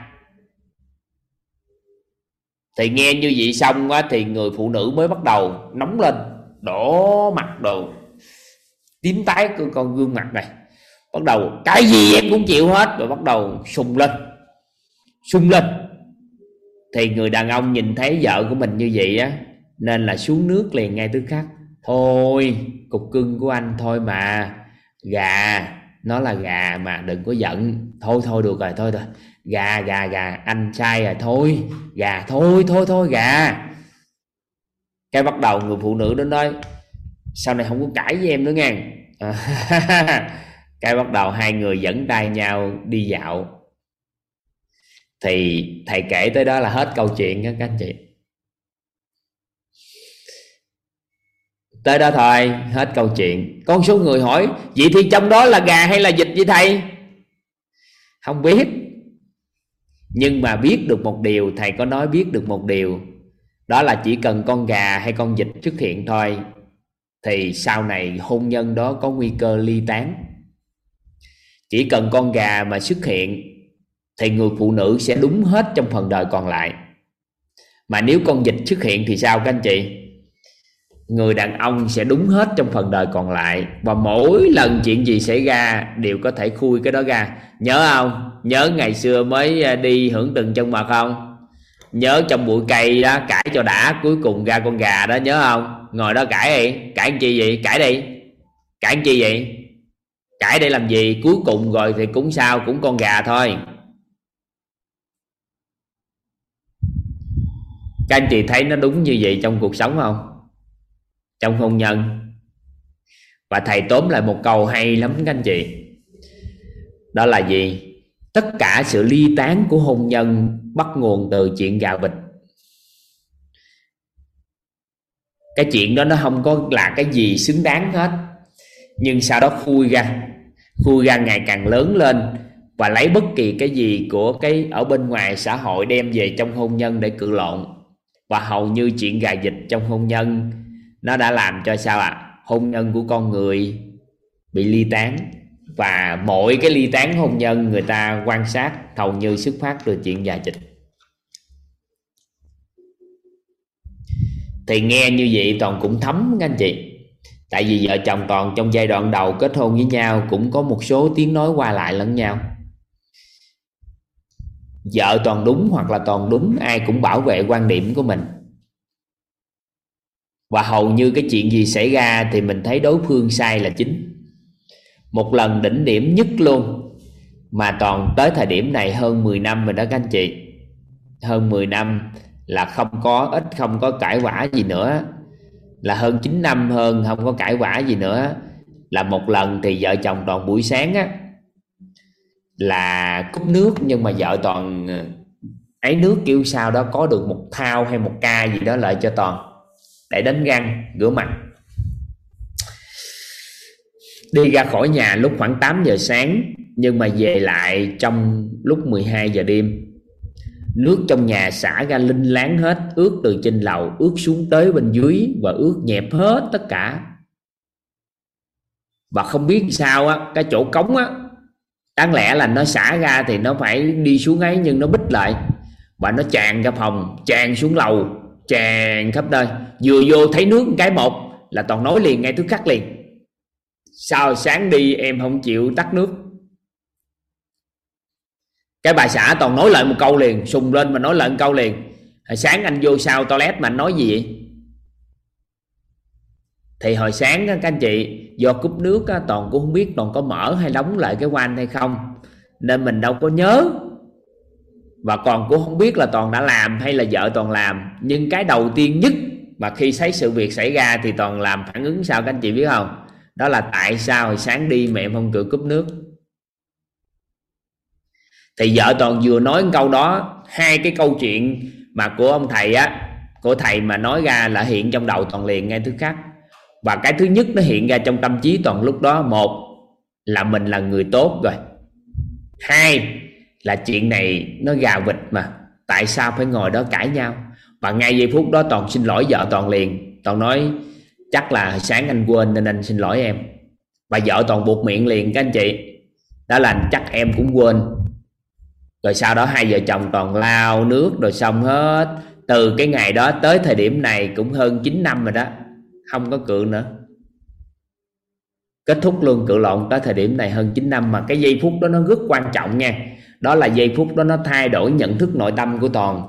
Thì nghe như vậy xong á thì người phụ nữ mới bắt đầu nóng lên đỏ mặt đồ. Tím tái con, con gương mặt này. Bắt đầu cái gì em cũng chịu hết. Rồi bắt đầu sùng lên sung lên thì người đàn ông nhìn thấy vợ của mình như vậy á, nên là xuống nước liền ngay tức khắc. Thôi, cục cưng của anh thôi mà. Gà, nó là gà mà, đừng có giận. Thôi thôi, được rồi, thôi rồi gà gà gà, anh sai rồi, thôi. Gà, thôi thôi thôi, gà. Cái bắt đầu người phụ nữ đó nói, sau này không có cãi với em nữa nghe. Cái bắt đầu hai người dẫn tay nhau đi dạo thì thầy kể tới đó là hết câu chuyện đó các anh chị. Tới đó thôi, hết câu chuyện. Con số người hỏi, vậy thì trong đó là gà hay là vịt vậy thầy? Không biết. Nhưng mà biết được một điều, thầy có nói biết được một điều. Đó là chỉ cần con gà hay con vịt xuất hiện thôi, thì sau này hôn nhân đó có nguy cơ ly tán. Chỉ cần con gà mà xuất hiện thì người phụ nữ sẽ đúng hết trong phần đời còn lại. Mà nếu con dịch xuất hiện thì sao các anh chị? Người đàn ông sẽ đúng hết trong phần đời còn lại, và mỗi lần chuyện gì xảy ra đều có thể khui cái đó ra. Nhớ không? Nhớ ngày xưa mới à, đi hưởng từng chân mật không? Nhớ trong bụi cây đó, cãi cho đã, cuối cùng ra con gà đó, nhớ không? Ngồi đó cãi đi. Cãi chi vậy? Cãi đi. Cãi chi vậy? Cãi để làm gì? Cuối cùng rồi thì cũng sao? Cũng con gà thôi. Các anh chị thấy nó đúng như vậy trong cuộc sống không? Trong hôn nhân. Và thầy tóm lại một câu hay lắm các anh chị. Đó là gì? Tất cả sự ly tán của hôn nhân bắt nguồn từ chuyện gà vịt. Cái chuyện đó nó không có là cái gì xứng đáng hết. Nhưng sau đó khui ra. Khui ra ngày càng lớn lên và lấy bất kỳ cái gì của cái ở bên ngoài xã hội đem về trong hôn nhân để cự lộn và hầu như chuyện gà dịch trong hôn nhân, nó đã làm cho sao ạ? À? hôn nhân của con người bị ly tán. Và mỗi cái ly tán hôn nhân người ta quan sát, hầu như xuất phát từ chuyện già dịch thì nghe như vậy toàn cũng thấm các anh chị. Tại vì vợ chồng toàn trong giai đoạn đầu kết hôn với nhau cũng có một số tiếng nói qua lại lẫn nhau vợ toàn đúng hoặc là toàn đúng, ai cũng bảo vệ quan điểm của mình. Và hầu như cái chuyện gì xảy ra thì mình thấy đối phương sai là chính. Một lần đỉnh điểm nhất luôn, mà toàn tới thời điểm này hơn 10 năm rồi đó các anh chị. Hơn 10 năm là không có, ít không có cãi vã gì nữa. Là hơn 9 năm hơn không có cãi vã gì nữa. Là một lần thì vợ chồng toàn buổi sáng á là cúp nước, nhưng mà vợ toàn ờ, ấy nước kiểu sao đó, có được một thao hay một ca gì đó lại cho toàn để đánh răng, rửa mặt. Đi ra khỏi nhà lúc khoảng 8 giờ sáng, nhưng mà về lại trong lúc 12 giờ đêm. Nước trong nhà xả ra linh láng hết, ướt từ trên lầu, ướt xuống tới bên dưới và ướt nhẹp hết tất cả. Và không biết sao á, cái chỗ cống á đáng lẽ là nó xả ra thì nó phải đi xuống ấy nhưng nó bích lại. Và nó tràn ra phòng, tràn xuống lầu, tràn khắp nơi. Vừa vô thấy nước cái một là toàn nói liền ngay tức khắc liền. Sao sáng đi em không chịu tắt nước? Cái bà xã toàn nói lại một câu liền, sùng lên mà nói lại một câu liền. Hồi sáng anh vô sao toilet mà anh nói gì vậy? Thì hồi sáng các anh chị do cúp nước toàn cũng không biết toàn có mở hay đóng lại cái quan hay không. Nên mình đâu có nhớ. Và còn cũng không biết là toàn đã làm hay là vợ toàn làm. Nhưng cái đầu tiên nhất mà khi thấy sự việc xảy ra thì toàn làm phản ứng sao các anh chị biết không? Đó là tại sao hồi sáng đi mẹ không cửa cúp nước. Thì vợ toàn vừa nói câu đó, hai cái câu chuyện mà của ông thầy á, của thầy mà nói ra là hiện trong đầu toàn liền ngay thứ khác và cái thứ nhất nó hiện ra trong tâm trí toàn lúc đó. Một là mình là người tốt rồi. Hai là chuyện này nó gà vịt mà. Tại sao phải ngồi đó cãi nhau? Và ngay giây phút đó toàn xin lỗi vợ toàn liền. Toàn nói, chắc là sáng anh quên nên anh xin lỗi em. Và vợ toàn buộc miệng liền, các anh chị đó là chắc em cũng quên. Rồi sau đó hai vợ chồng toàn lao nước rồi xong hết. Từ cái ngày đó tới thời điểm này cũng hơn 9 năm rồi đó không có cự nữa. Kết thúc luôn cự lộn tới thời điểm này hơn 9 năm mà cái giây phút đó nó rất quan trọng nha. Đó là giây phút đó nó thay đổi nhận thức nội tâm của toàn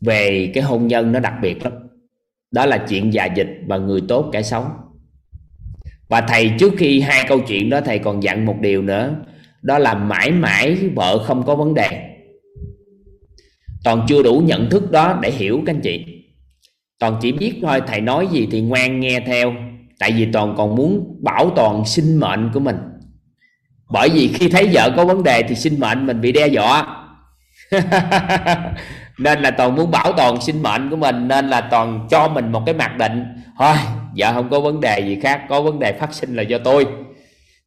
về cái hôn nhân nó đặc biệt lắm. Đó là chuyện già dịch và người tốt kẻ xấu. Và thầy trước khi hai câu chuyện đó thầy còn dặn một điều nữa. Đó là mãi mãi vợ không có vấn đề. Toàn chưa đủ nhận thức đó để hiểu các anh chị toàn chỉ biết thôi, thầy nói gì thì ngoan nghe theo. Tại vì toàn còn muốn bảo toàn sinh mệnh của mình. Bởi vì khi thấy vợ có vấn đề thì sinh mệnh mình bị đe dọa. Nên là toàn muốn bảo toàn sinh mệnh của mình, nên là toàn cho mình một cái mặc định. Thôi, vợ không có vấn đề gì khác, có vấn đề phát sinh là do tôi.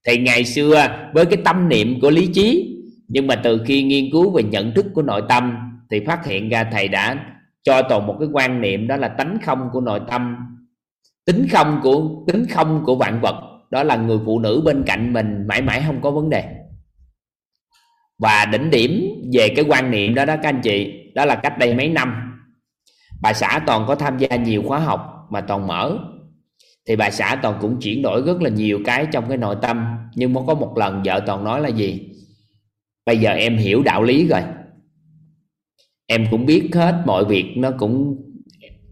Thì ngày xưa, với cái tâm niệm của lý trí, nhưng mà từ khi nghiên cứu về nhận thức của nội tâm, thì phát hiện ra thầy đã cho toàn một cái quan niệm đó là tánh không của nội tâm, tính không của, tính không của vạn vật. Đó là người phụ nữ bên cạnh mình mãi mãi không có vấn đề. Và đỉnh điểm về cái quan niệm đó đó, các anh chị, đó là cách đây mấy năm, bà xã toàn có tham gia nhiều khóa học mà toàn mở. Thì bà xã toàn cũng chuyển đổi rất là nhiều cái trong cái nội tâm. Nhưng mới có một lần vợ toàn nói là gì? Bây giờ em hiểu đạo lý rồi em cũng biết hết, mọi việc nó cũng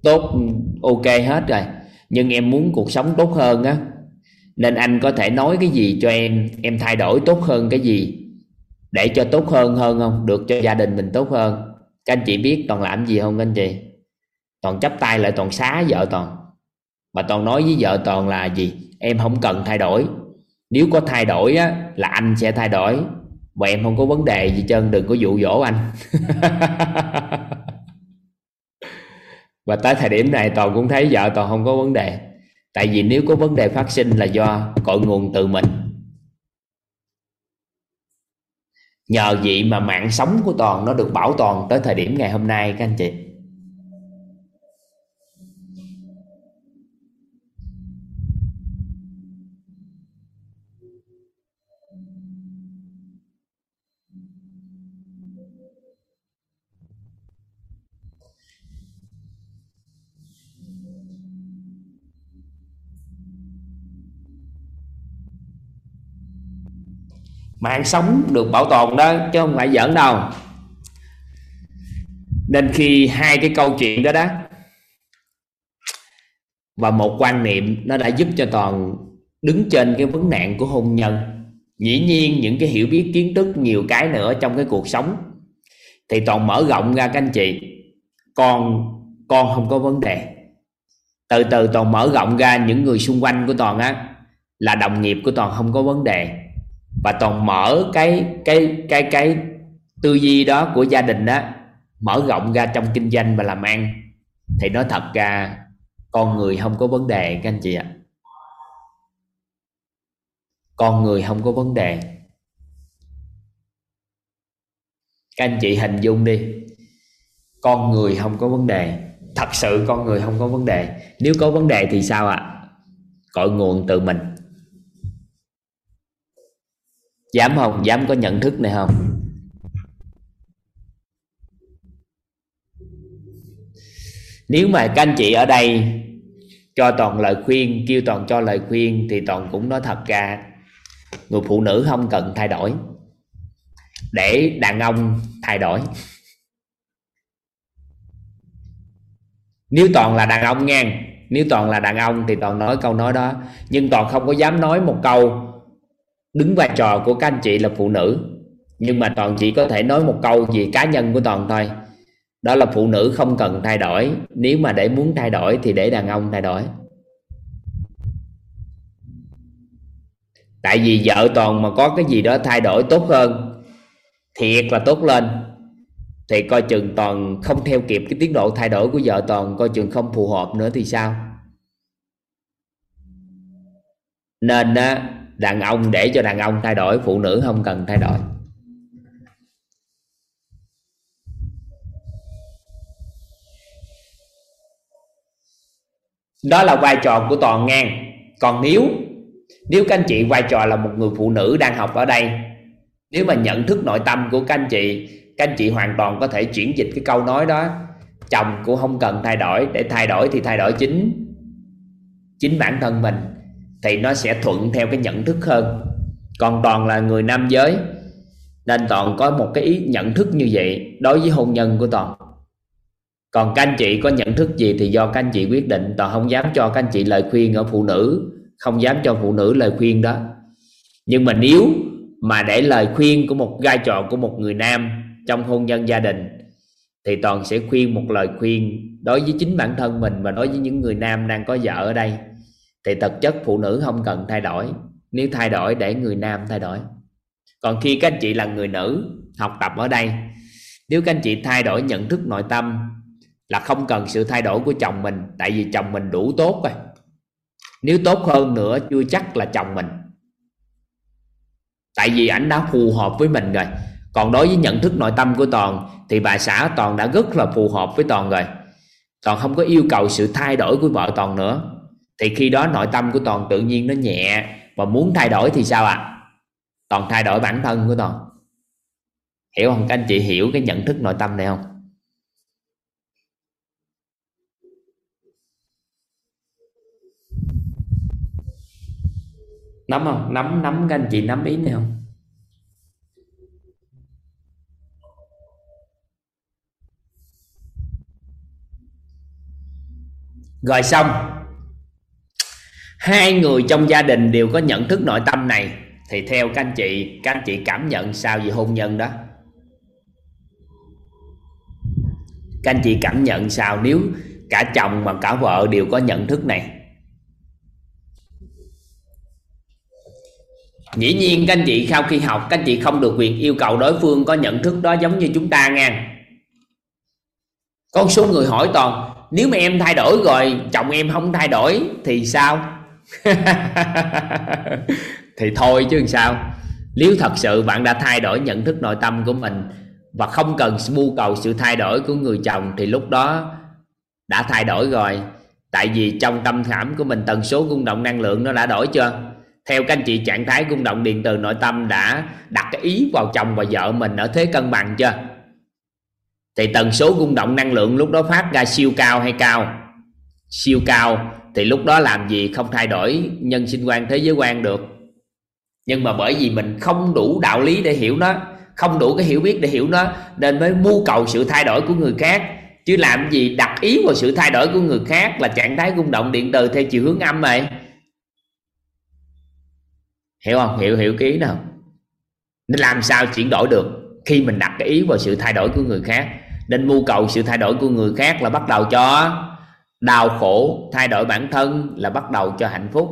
tốt, ok hết rồi. Nhưng em muốn cuộc sống tốt hơn á. Nên anh có thể nói cái gì cho em? Em thay đổi tốt hơn cái gì? Để cho tốt hơn hơn không? Được cho gia đình mình tốt hơn. Các anh chị biết toàn làm gì không anh chị? Toàn chấp tay lại, toàn xá vợ toàn. Mà toàn nói với vợ toàn là gì? Em không cần thay đổi. Nếu có thay đổi á, là anh sẽ thay đổi và em không có vấn đề gì trơn, đừng có dụ dỗ anh. Và tới thời điểm này toàn cũng thấy vợ toàn không có vấn đề. Tại vì nếu có vấn đề phát sinh là do cội nguồn từ mình. Nhờ vậy mà mạng sống của toàn nó được bảo toàn tới thời điểm ngày hôm nay, các anh chị. Mạng sống được bảo tồn đó, chứ không phải giỡn đâu. Nên khi hai cái câu chuyện đó đó, và một quan niệm nó đã giúp cho toàn đứng trên cái vấn nạn của hôn nhân. Dĩ nhiên những cái hiểu biết kiến thức nhiều cái nữa trong cái cuộc sống, thì toàn mở rộng ra các anh chị. Con con không có vấn đề. Từ từ toàn mở rộng ra những người xung quanh của toàn á, là đồng nghiệp của toàn không có vấn đề và toàn mở cái cái cái cái tư duy đó của gia đình đó mở rộng ra trong kinh doanh và làm ăn. Thì nó thật ra, con người không có vấn đề, các anh chị ạ. Con người không có vấn đề. Các anh chị hình dung đi. Con người không có vấn đề. Thật sự con người không có vấn đề. Nếu có vấn đề thì sao ạ? À? cội nguồn từ mình dám không? Dám có nhận thức này không? Nếu mà các anh chị ở đây cho toàn lời khuyên, kêu toàn cho lời khuyên thì toàn cũng nói thật ra, người phụ nữ không cần thay đổi. Để đàn ông thay đổi. Nếu toàn là đàn ông nha, nếu toàn là đàn ông thì toàn nói câu nói đó, nhưng toàn không có dám nói một câu đứng vai trò của các anh chị là phụ nữ. Nhưng mà toàn chỉ có thể nói một câu về cá nhân của toàn thôi. Đó là phụ nữ không cần thay đổi. Nếu mà để muốn thay đổi thì để đàn ông thay đổi. Tại vì vợ toàn mà có cái gì đó thay đổi tốt hơn, thiệt là tốt lên, thì coi chừng toàn không theo kịp cái tiến độ thay đổi của vợ toàn, coi chừng không phù hợp nữa thì sao? Nên á đàn ông để cho đàn ông thay đổi, phụ nữ không cần thay đổi. Đó là vai trò của toàn ngang. Còn nếu nếu các anh chị, vai trò là một người phụ nữ đang học ở đây. Nếu mà nhận thức nội tâm của các anh chị, các anh chị hoàn toàn có thể chuyển dịch cái câu nói đó. Chồng cũng không cần thay đổi, để thay đổi thì thay đổi chính chính bản thân mình thì nó sẽ thuận theo cái nhận thức hơn. Còn toàn là người nam giới, nên toàn có một cái ý nhận thức như vậy đối với hôn nhân của toàn. Còn các anh chị có nhận thức gì thì do các anh chị quyết định. Toàn không dám cho các anh chị lời khuyên ở phụ nữ, không dám cho phụ nữ lời khuyên đó. Nhưng mà nếu mà để lời khuyên của một vai trò của một người nam trong hôn nhân gia đình, thì toàn sẽ khuyên một lời khuyên đối với chính bản thân mình và đối với những người nam đang có vợ ở đây thì thực chất phụ nữ không cần thay đổi. Nếu thay đổi để người nam thay đổi. Còn khi các anh chị là người nữ học tập ở đây, nếu các anh chị thay đổi nhận thức nội tâm là không cần sự thay đổi của chồng mình, tại vì chồng mình đủ tốt rồi. Nếu tốt hơn nữa, chưa chắc là chồng mình. Tại vì ảnh đã phù hợp với mình rồi. Còn đối với nhận thức nội tâm của toàn, thì bà xã toàn đã rất là phù hợp với toàn rồi. Toàn không có yêu cầu sự thay đổi của vợ toàn nữa thì khi đó nội tâm của toàn tự nhiên nó nhẹ và muốn thay đổi thì sao ạ? À? toàn thay đổi bản thân của toàn. Hiểu không? Các anh chị hiểu cái nhận thức nội tâm này không? Nắm không? Nắm nắm các anh chị nắm ý này không? Rồi xong hai người trong gia đình đều có nhận thức nội tâm này. Thì theo các anh chị, các anh chị cảm nhận sao về hôn nhân đó? Các anh chị cảm nhận sao nếu cả chồng và cả vợ đều có nhận thức này? Dĩ nhiên các anh chị sau khi học, các anh chị không được quyền yêu cầu đối phương có nhận thức đó giống như chúng ta nha. Có số người hỏi toàn, nếu mà em thay đổi rồi, chồng em không thay đổi thì sao? thì thôi chứ làm sao? Nếu thật sự bạn đã thay đổi nhận thức nội tâm của mình và không cần mưu cầu sự thay đổi của người chồng, thì lúc đó đã thay đổi rồi. Tại vì trong tâm khảm của mình, tần số rung động năng lượng nó đã đổi chưa? Theo các anh chị, trạng thái rung động điện từ nội tâm đã đặt cái ý vào chồng và vợ mình ở thế cân bằng chưa? Thì tần số rung động năng lượng lúc đó phát ra siêu cao hay cao? Siêu cao, thì lúc đó làm gì không thay đổi nhân sinh quan, thế giới quan được. Nhưng mà bởi vì mình không đủ đạo lý để hiểu nó, không đủ cái hiểu biết để hiểu nó, nên mới mưu cầu sự thay đổi của người khác. Chứ làm gì đặt ý vào sự thay đổi của người khác là trạng thái rung động điện từ theo chiều hướng âm này. Hiểu không? Hiểu hiểu ký nào? Nên làm sao chuyển đổi được khi mình đặt cái ý vào sự thay đổi của người khác? Nên mưu cầu sự thay đổi của người khác là bắt đầu cho đau khổ, thay đổi bản thân là bắt đầu cho hạnh phúc.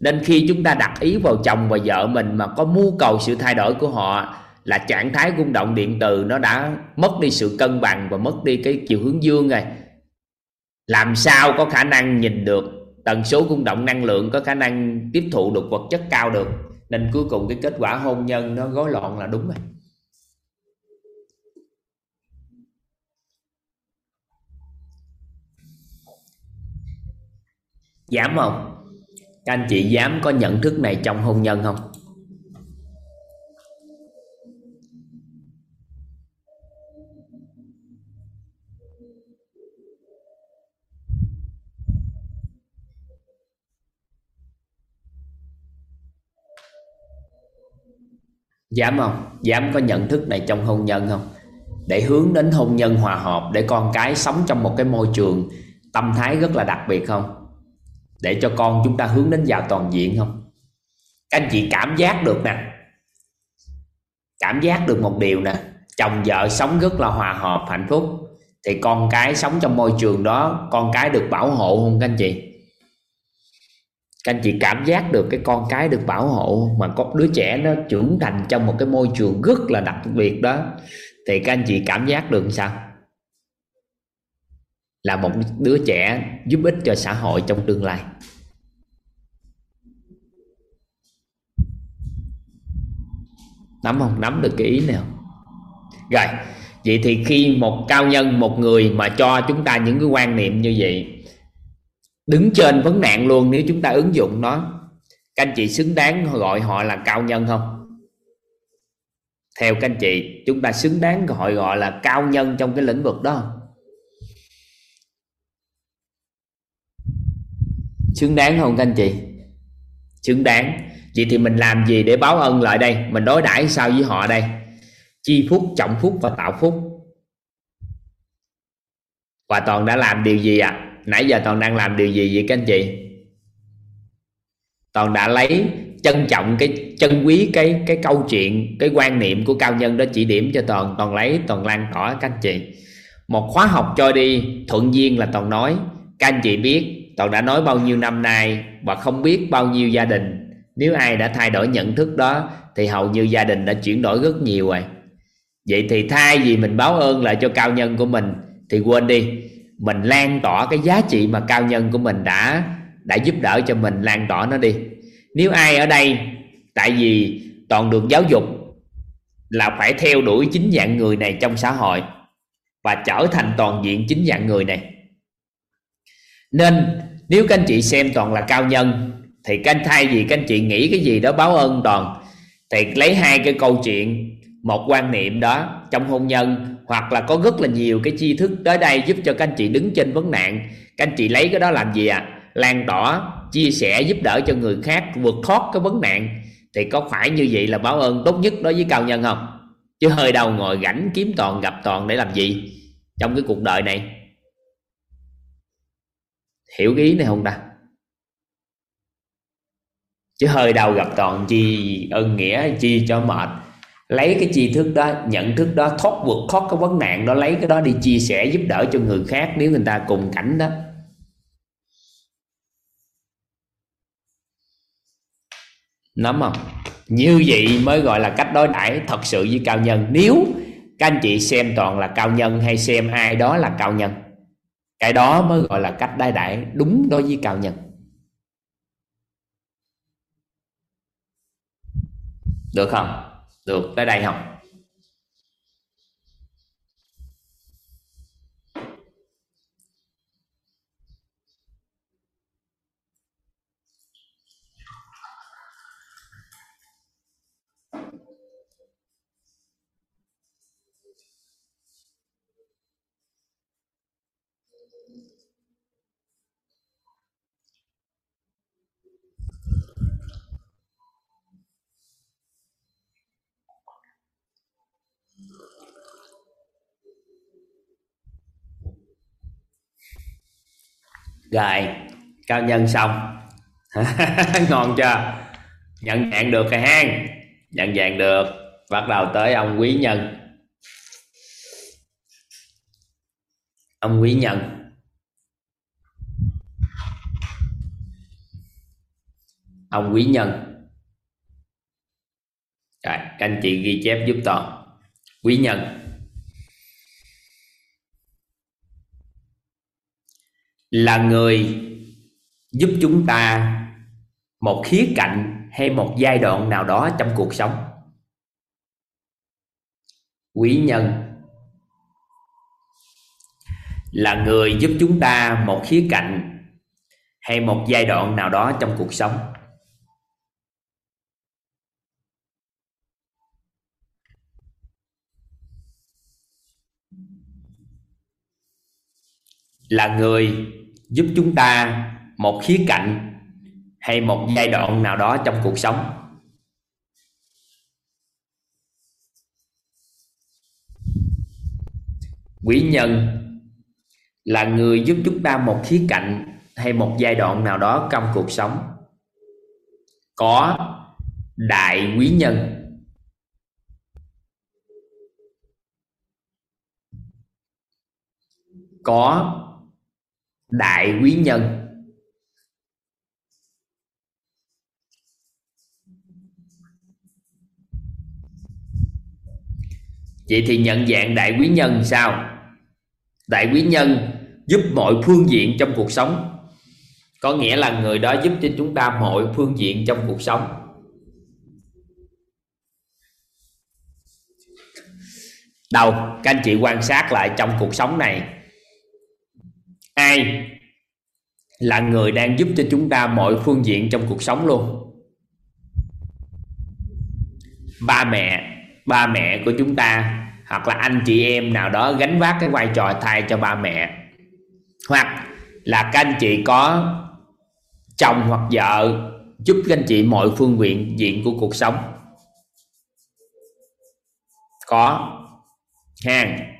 Nên khi chúng ta đặt ý vào chồng và vợ mình mà có mưu cầu sự thay đổi của họ là trạng thái rung động điện từ nó đã mất đi sự cân bằng và mất đi cái chiều hướng dương rồi. Làm sao có khả năng nhìn được tần số rung động năng lượng, có khả năng tiếp thụ được vật chất cao được. Nên cuối cùng cái kết quả hôn nhân nó rối loạn là đúng rồi. Dám không? Các anh chị dám có nhận thức này trong hôn nhân không? Dám không? Dám có nhận thức này trong hôn nhân không? Để hướng đến hôn nhân hòa hợp, để con cái sống trong một cái môi trường tâm thái rất là đặc biệt không? Để cho con chúng ta hướng đến vào toàn diện không? Các anh chị cảm giác được nè. Cảm giác được một điều nè. Chồng vợ sống rất là hòa hợp, hạnh phúc. Thì con cái sống trong môi trường đó, con cái được bảo hộ không các anh chị? Các anh chị cảm giác được cái con cái được bảo hộ mà có đứa trẻ nó trưởng thành trong một cái môi trường rất là đặc biệt đó. Thì các anh chị cảm giác được sao? Là một đứa trẻ giúp ích cho xã hội trong tương lai. Nắm không? Nắm được cái ý nào? Rồi, vậy thì khi một cao nhân, một người mà cho chúng ta những cái quan niệm như vậy, đứng trên vấn nạn luôn, nếu chúng ta ứng dụng nó, các anh chị xứng đáng gọi họ là cao nhân không? Theo các anh chị, chúng ta xứng đáng gọi gọi là cao nhân trong cái lĩnh vực đó xứng đáng không các anh chị? Xứng đáng. Vậy thì mình làm gì để báo ân lại đây? Mình đối đãi sao với họ đây? Chi phúc, trọng phúc và tạo phúc. Và toàn đã làm điều gì ạ? À? nãy giờ toàn đang làm điều gì vậy các anh chị? Toàn đã lấy trân trọng cái chân quý cái cái câu chuyện, cái quan niệm của cao nhân đó chỉ điểm cho toàn. Toàn lấy, toàn lan tỏa các anh chị. Một khóa học cho đi, thuận duyên là toàn nói. Các anh chị biết toàn đã nói bao nhiêu năm nay và không biết bao nhiêu gia đình. Nếu ai đã thay đổi nhận thức đó, thì hầu như gia đình đã chuyển đổi rất nhiều rồi. Vậy thì thay vì mình báo ơn lại cho cao nhân của mình, thì quên đi, mình lan tỏa cái giá trị mà cao nhân của mình đã đã giúp đỡ cho mình lan tỏa nó đi. Nếu ai ở đây, tại vì toàn được giáo dục là phải theo đuổi chính dạng người này trong xã hội và trở thành toàn diện chính dạng người này. Nên nếu các anh chị xem toàn là cao nhân, thì các anh thay vì các anh chị nghĩ cái gì đó báo ơn toàn, thì lấy hai cái câu chuyện, một quan niệm đó trong hôn nhân, hoặc là có rất là nhiều cái tri thức tới đây giúp cho các anh chị đứng trên vấn nạn. Các anh chị lấy cái đó làm gì à lan tỏa, chia sẻ, giúp đỡ cho người khác vượt thoát cái vấn nạn. Thì có phải như vậy là báo ơn tốt nhất đối với cao nhân không? Chứ hơi đầu ngồi rảnh kiếm toàn, gặp toàn để làm gì trong cái cuộc đời này? Hiểu cái ý này không ta? Chứ hơi đầu gặp toàn chi ơn nghĩa, chi cho mệt. Lấy cái tri thức đó, nhận thức đó, thoát vượt thoát cái vấn nạn đó, lấy cái đó đi chia sẻ giúp đỡ cho người khác nếu người ta cùng cảnh đó. Nắm không như vậy mới gọi là cách đối đãi thật sự với cao nhân. Nếu các anh chị xem toàn là cao nhân hay xem ai đó là cao nhân? Cái đó mới gọi là cách đai đãi đúng đối với cao nhân. Được không? Được, tới đây không? Rồi, cao nhân xong. Ngon chưa? Nhận dạng được rồi hang nhận dạng được. Bắt đầu tới ông quý nhân. Ông quý nhân. Ông quý nhân. Rồi, các anh chị ghi chép giúp toàn. Quý nhân. Là người giúp chúng ta một khía cạnh hay một giai đoạn nào đó trong cuộc sống. Quý nhân là người giúp chúng ta một khía cạnh hay một giai đoạn nào đó trong cuộc sống. Là người giúp chúng ta một khía cạnh hay một giai đoạn nào đó trong cuộc sống. Quý nhân là người giúp chúng ta một khía cạnh hay một giai đoạn nào đó trong cuộc sống. Có đại quý nhân. Có đại quý nhân. Vậy thì nhận dạng đại quý nhân sao? Đại quý nhân giúp mọi phương diện trong cuộc sống. Có nghĩa là người đó giúp cho chúng ta mọi phương diện trong cuộc sống. Đâu, các anh chị quan sát lại trong cuộc sống này ai là người đang giúp cho chúng ta mọi phương diện trong cuộc sống luôn. Ba mẹ ba mẹ của chúng ta hoặc là anh chị em nào đó gánh vác cái vai trò thay cho ba mẹ. Hoặc là các anh chị có chồng hoặc vợ giúp các anh chị mọi phương diện diện của cuộc sống. Có. Ha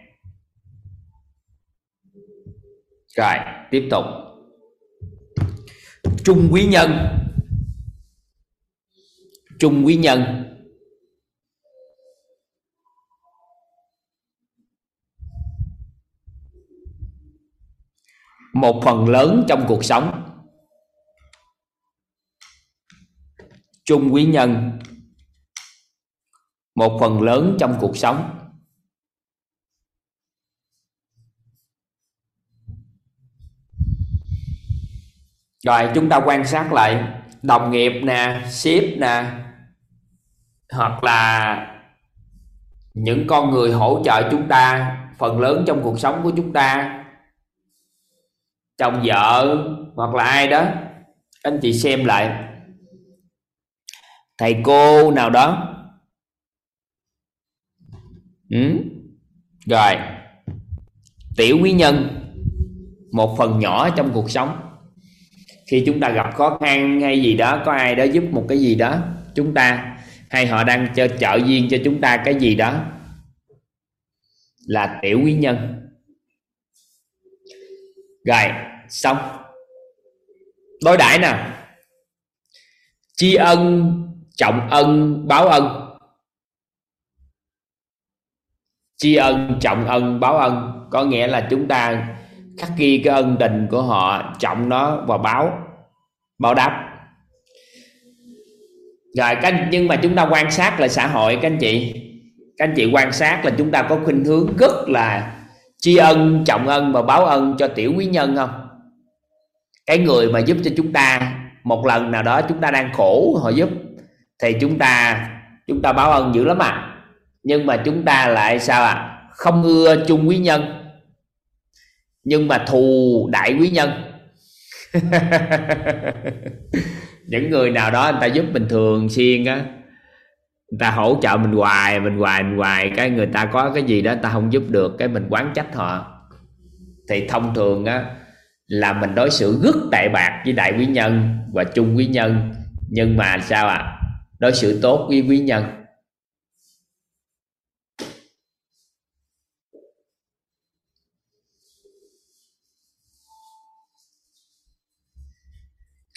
rồi, tiếp tục. Trung quý nhân. Trung quý nhân. Một phần lớn trong cuộc sống. Trung quý nhân. Một phần lớn trong cuộc sống. Rồi, chúng ta quan sát lại. Đồng nghiệp nè ship nè, hoặc là những con người hỗ trợ chúng ta, phần lớn trong cuộc sống của chúng ta. Chồng, vợ, hoặc là ai đó. Anh chị xem lại. Thầy cô nào đó. Ừ. rồi. Tiểu quý nhân. Một phần nhỏ trong cuộc sống khi chúng ta gặp khó khăn hay gì đó, có ai đó giúp một cái gì đó chúng ta, hay họ đang cho trợ duyên cho chúng ta cái gì đó, là tiểu quý nhân. Rồi, xong. Đối đãi nè tri ân, trọng ân, báo ân. Tri ân, trọng ân, báo ân. Có nghĩa là chúng ta khắc ghi cái ân tình của họ, trọng nó và báo báo đáp. Rồi các nhưng mà chúng ta quan sát là xã hội các anh chị. Các anh chị quan sát là chúng ta có khuynh hướng rất là tri ân, trọng ân và báo ân cho tiểu quý nhân không? Cái người mà giúp cho chúng ta một lần nào đó chúng ta đang khổ, họ giúp, thì chúng ta chúng ta báo ân dữ lắm à. Nhưng mà chúng ta lại sao à? Không ưa chung quý nhân nhưng mà thù đại quý nhân. Những người nào đó, người ta giúp mình thường xuyên á, người ta hỗ trợ mình hoài mình hoài mình hoài. Cái người ta có cái gì đó ta không giúp được, cái mình quán trách họ. Thì thông thường á, là mình đối xử rất tệ bạc với đại quý nhân và chung quý nhân. Nhưng mà sao ạ? À? đối xử tốt với quý nhân.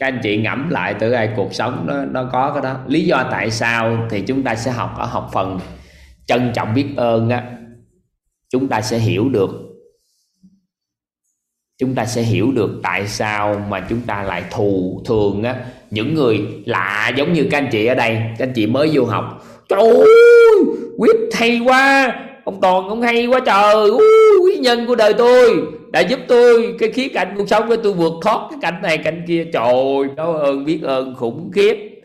Các anh chị ngẫm lại từ ai cuộc sống nó nó có cái đó. Lý do tại sao thì chúng ta sẽ học ở học phần trân trọng biết ơn á. Chúng ta sẽ hiểu được. Chúng ta sẽ hiểu được tại sao mà chúng ta lại thù thường á. Những người lạ giống như các anh chị ở đây. Các anh chị mới vô học. Trời ơi quyết hay quá ông toàn ông hay quá trời. Quý nhân của đời tôi. Đã giúp tôi cái khía cạnh cuộc sống của tôi vượt thoát cái cảnh này cảnh kia. Trời đó ơn biết ơn khủng khiếp.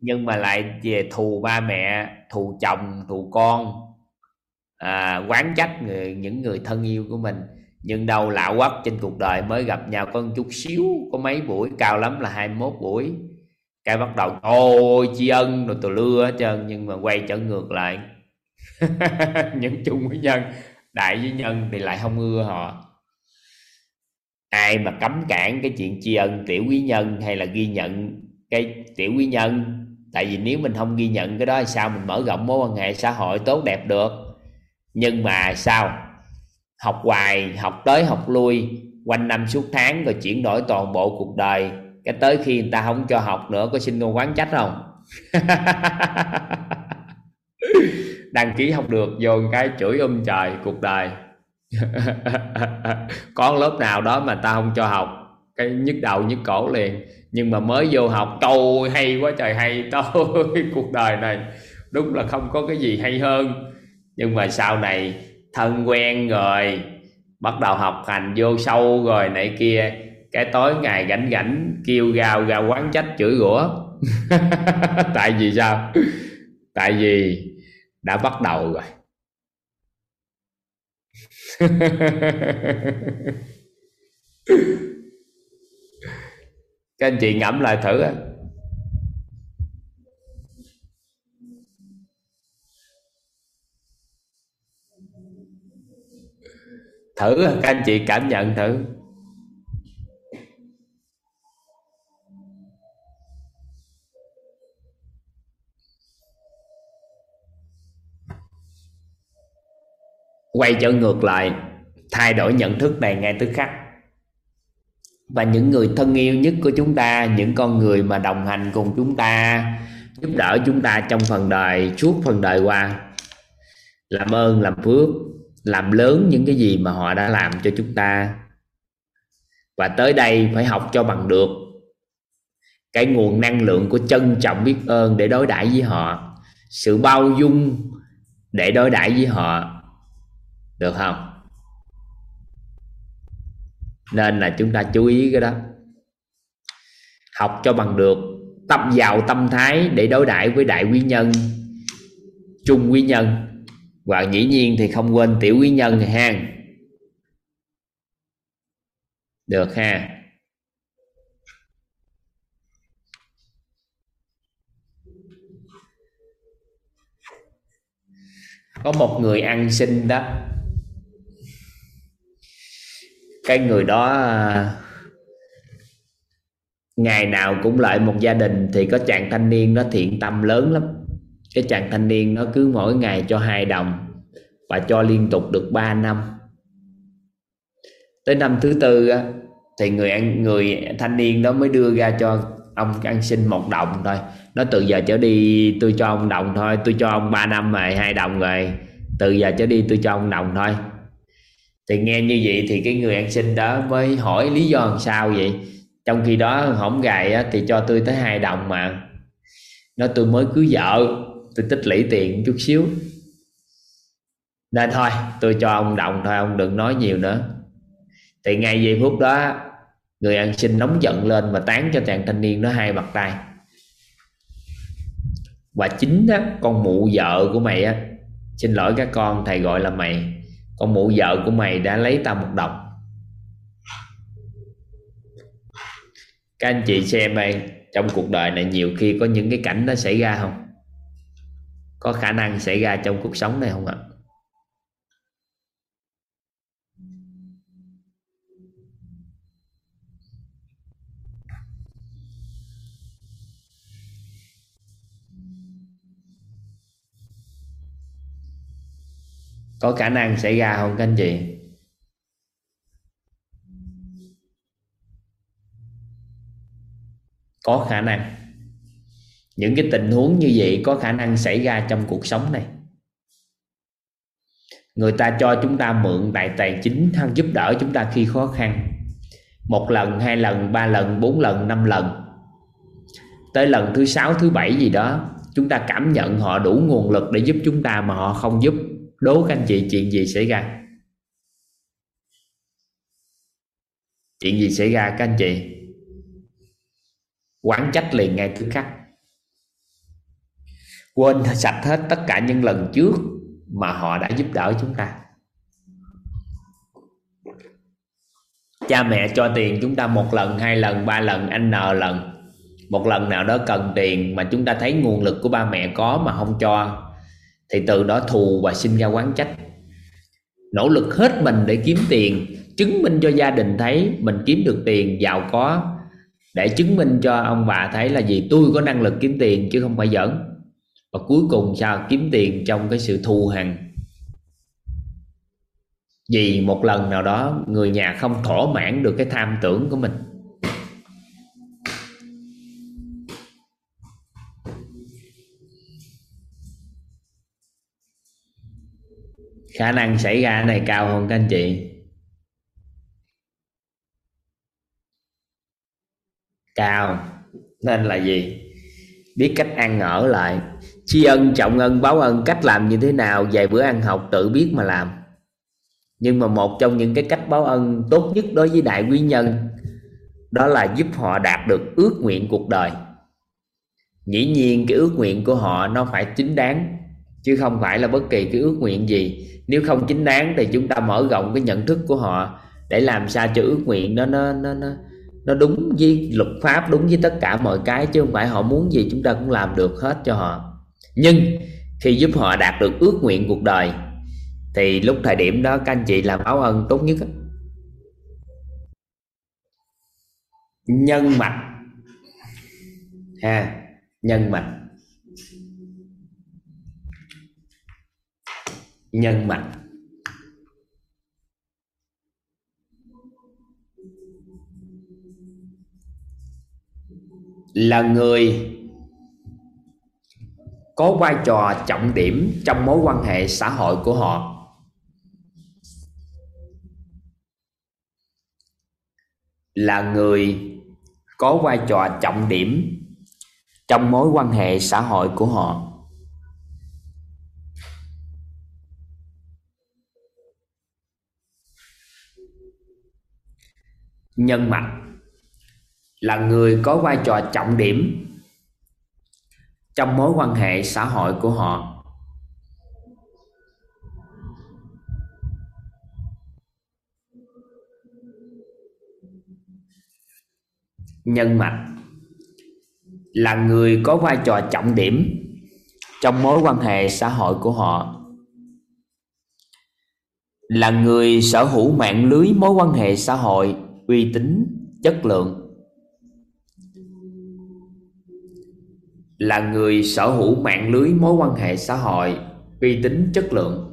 Nhưng mà lại về thù ba mẹ thù chồng thù con à, quán trách người, những người thân yêu của mình. Nhưng đâu lạ quắc trên cuộc đời mới gặp nhau có một chút xíu có mấy buổi cao lắm là 21 buổi. Cái bắt đầu ôi tri ân. Rồi tôi lưa hết trơn nhưng mà quay trở ngược lại. những chung với nhân. Đại với nhân thì lại không ưa họ. Ai mà cấm cản cái chuyện tri ân tiểu quý nhân hay là ghi nhận cái tiểu quý nhân? Tại vì nếu mình không ghi nhận cái đó thì sao mình mở rộng mối quan hệ xã hội tốt đẹp được? Nhưng mà sao? Học hoài, học tới học lui, quanh năm suốt tháng rồi chuyển đổi toàn bộ cuộc đời. Cái tới khi người ta không cho học nữa, có xin con quán trách không? đăng ký không được, vô cái chửi um trời cuộc đời. Có lớp nào đó mà ta không cho học, cái nhức đầu nhức cổ liền. Nhưng mà mới vô học tôi hay quá trời hay tôi cuộc đời này. Đúng là không có cái gì hay hơn. Nhưng mà sau này, thân quen rồi, bắt đầu học hành vô sâu rồi này kia, cái tối ngày rảnh rảnh kêu gào gào quán trách chửi rủa. Tại vì sao? Tại vì đã bắt đầu rồi. Các anh chị ngẫm lại thử thử, các anh chị cảm nhận thử. Quay trở ngược lại, thay đổi nhận thức này ngay tức khắc. Và những người thân yêu nhất của chúng ta, những con người mà đồng hành cùng chúng ta, giúp đỡ chúng ta trong phần đời, suốt phần đời qua, làm ơn, làm phước, làm lớn những cái gì mà họ đã làm cho chúng ta. Và tới đây phải học cho bằng được cái nguồn năng lượng của trân trọng biết ơn để đối đãi với họ, sự bao dung để đối đãi với họ được không? Nên là chúng ta chú ý cái đó. Học cho bằng được, tập vào tâm thái để đối đãi với đại quý nhân, trung quý nhân. Và dĩ nhiên thì không quên tiểu quý nhân ha. Được ha. Có một người ăn xin đó cái người đó à, ngày nào cũng lại một gia đình thì có chàng thanh niên nó thiện tâm lớn lắm. Cái chàng thanh niên nó cứ mỗi ngày cho hai đồng và cho liên tục được 3 năm. Tới năm thứ tư á, thì người ăn người thanh niên đó mới đưa ra cho ông ăn xin một đồng thôi. Nó từ giờ trở đi tôi cho ông đồng thôi tôi cho ông 3 năm rồi hai đồng rồi. Từ giờ trở đi tôi cho ông đồng thôi thì nghe như vậy thì cái người ăn xin đó mới hỏi lý do làm sao vậy? Trong khi đó hổng gài á, thì cho tôi tới hai đồng mà. Nó tôi mới cưới vợ tôi tích lũy tiền chút xíu. Nên thôi tôi cho ông đồng thôi ông đừng nói nhiều nữa. Thì ngay giây phút đó người ăn xin nóng giận lên và tán cho chàng thanh niên nó hai mặt tay. Và chính á, con mụ vợ của mày á xin lỗi các con thầy gọi là mày con mụ vợ của mày đã lấy tao một đồng. Các anh chị xem đây, trong cuộc đời này nhiều khi có những cái cảnh nó xảy ra không? Có khả năng xảy ra trong cuộc sống này không ạ? Có khả năng xảy ra không các anh chị? Có khả năng. Những cái tình huống như vậy có khả năng xảy ra trong cuộc sống này. Người ta cho chúng ta mượn đại tài chính hoặc giúp đỡ chúng ta khi khó khăn. Một lần, hai lần, ba lần, bốn lần, năm lần. Tới lần thứ sáu, thứ bảy gì đó, chúng ta cảm nhận họ đủ nguồn lực để giúp chúng ta mà họ không giúp đố các anh chị chuyện gì xảy ra? Chuyện gì xảy ra các anh chị? Quán trách liền ngay tức khắc quên sạch hết tất cả những lần trước mà họ đã giúp đỡ chúng ta. Cha mẹ cho tiền chúng ta một lần, hai lần, ba lần, anh n lần. Một lần nào đó cần tiền mà chúng ta thấy nguồn lực của ba mẹ có mà không cho thì từ đó thù và sinh ra quán trách. Nỗ lực hết mình để kiếm tiền, chứng minh cho gia đình thấy mình kiếm được tiền, giàu có, để chứng minh cho ông bà thấy là gì tôi có năng lực kiếm tiền chứ không phải giỡn. Và cuối cùng sao? Kiếm tiền trong cái sự thù hằn. Vì một lần nào đó, người nhà không thỏa mãn được cái tham tưởng của mình. Khả năng xảy ra cái này cao hơn các anh chị. Cao, nên là gì? Biết cách ăn ở lại. Tri ân, trọng ân, báo ân, cách làm như thế nào, vài bữa ăn học tự biết mà làm. Nhưng mà một trong những cái cách báo ân tốt nhất đối với đại quý nhân, đó là giúp họ đạt được ước nguyện cuộc đời. Dĩ nhiên cái ước nguyện của họ nó phải chính đáng, chứ không phải là bất kỳ cái ước nguyện gì nếu không chính đáng thì chúng ta mở rộng cái nhận thức của họ để làm sao cho ước nguyện đó, nó nó nó nó đúng với luật pháp, đúng với tất cả mọi cái, chứ không phải họ muốn gì chúng ta cũng làm được hết cho họ. Nhưng khi giúp họ đạt được ước nguyện cuộc đời, thì lúc thời điểm đó các anh chị làm báo ân tốt nhất nhân mạch. Ha, nhân mạch. Nhân mạnh. Là người có vai trò trọng điểm trong mối quan hệ xã hội của họ. Là người có vai trò trọng điểm trong mối quan hệ xã hội của họ. Nhân mạch là người có vai trò trọng điểm trong mối quan hệ xã hội của họ. Nhân mạch là người có vai trò trọng điểm trong mối quan hệ xã hội của họ. Là người sở hữu mạng lưới mối quan hệ xã hội uy tín, chất lượng. Là người sở hữu mạng lưới mối quan hệ xã hội, uy tín, chất lượng.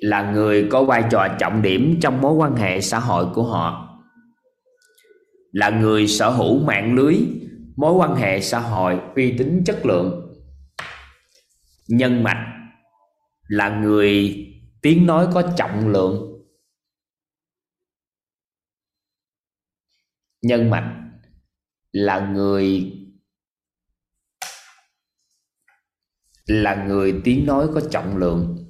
Là người có vai trò trọng điểm trong mối quan hệ xã hội của họ. Là người sở hữu mạng lưới, mối quan hệ xã hội, uy tín, chất lượng. Nhân mạch. Là người tiếng nói có trọng lượng. Nhân mạch là người là người tiếng nói có trọng lượng.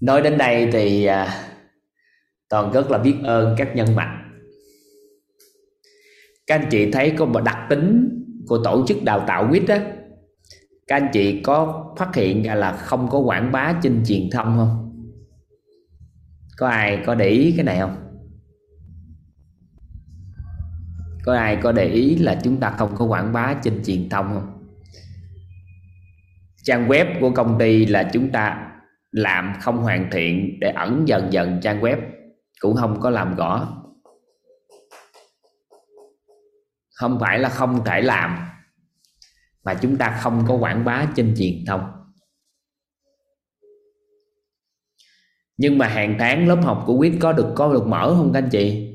Nói đến đây thì à, toàn rất là biết ơn các nhân mạch các anh chị thấy có một đặc tính của tổ chức đào tạo quýt á, các anh chị có phát hiện ra là không có quảng bá trên truyền thông không? Có ai có để ý cái này không? Có ai có để ý là chúng ta không có quảng bá trên truyền thông không? Trang web của công ty là chúng ta làm không hoàn thiện để ẩn dần dần trang web, cũng không có làm rõ không phải là không thể làm, mà chúng ta không có quảng bá trên truyền thông. Nhưng mà hàng tháng lớp học của quyết có được có được mở không các anh chị?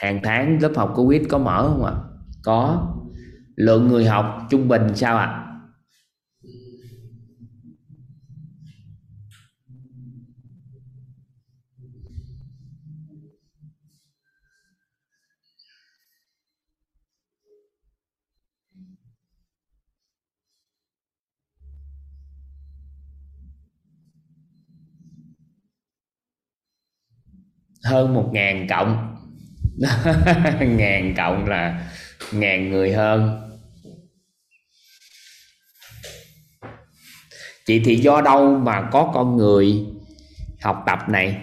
Hàng tháng lớp học của quyết có mở không ạ? Có. Lượng người học trung bình sao ạ? à? Hơn một ngàn cộng. Ngàn cộng là ngàn người hơn. Chị thì do đâu mà có con người học tập này?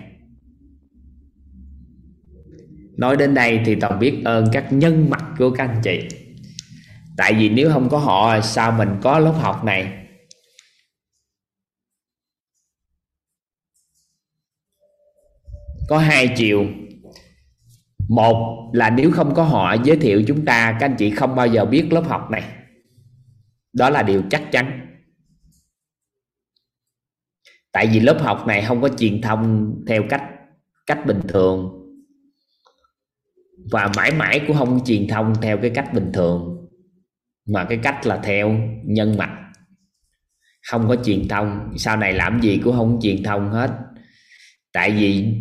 Nói đến đây thì toàn biết ơn các nhân mặt của các anh chị. Tại vì nếu không có họ, sao mình có lớp học này? Có hai chiều. Một là nếu không có họ giới thiệu chúng ta, các anh chị không bao giờ biết lớp học này. Đó là điều chắc chắn. Tại vì lớp học này không có truyền thông theo cách cách bình thường. Và mãi mãi cũng không truyền thông theo cái cách bình thường, mà cái cách là theo nhân mạch. Không có truyền thông. Sau này làm gì cũng không truyền thông hết. Tại vì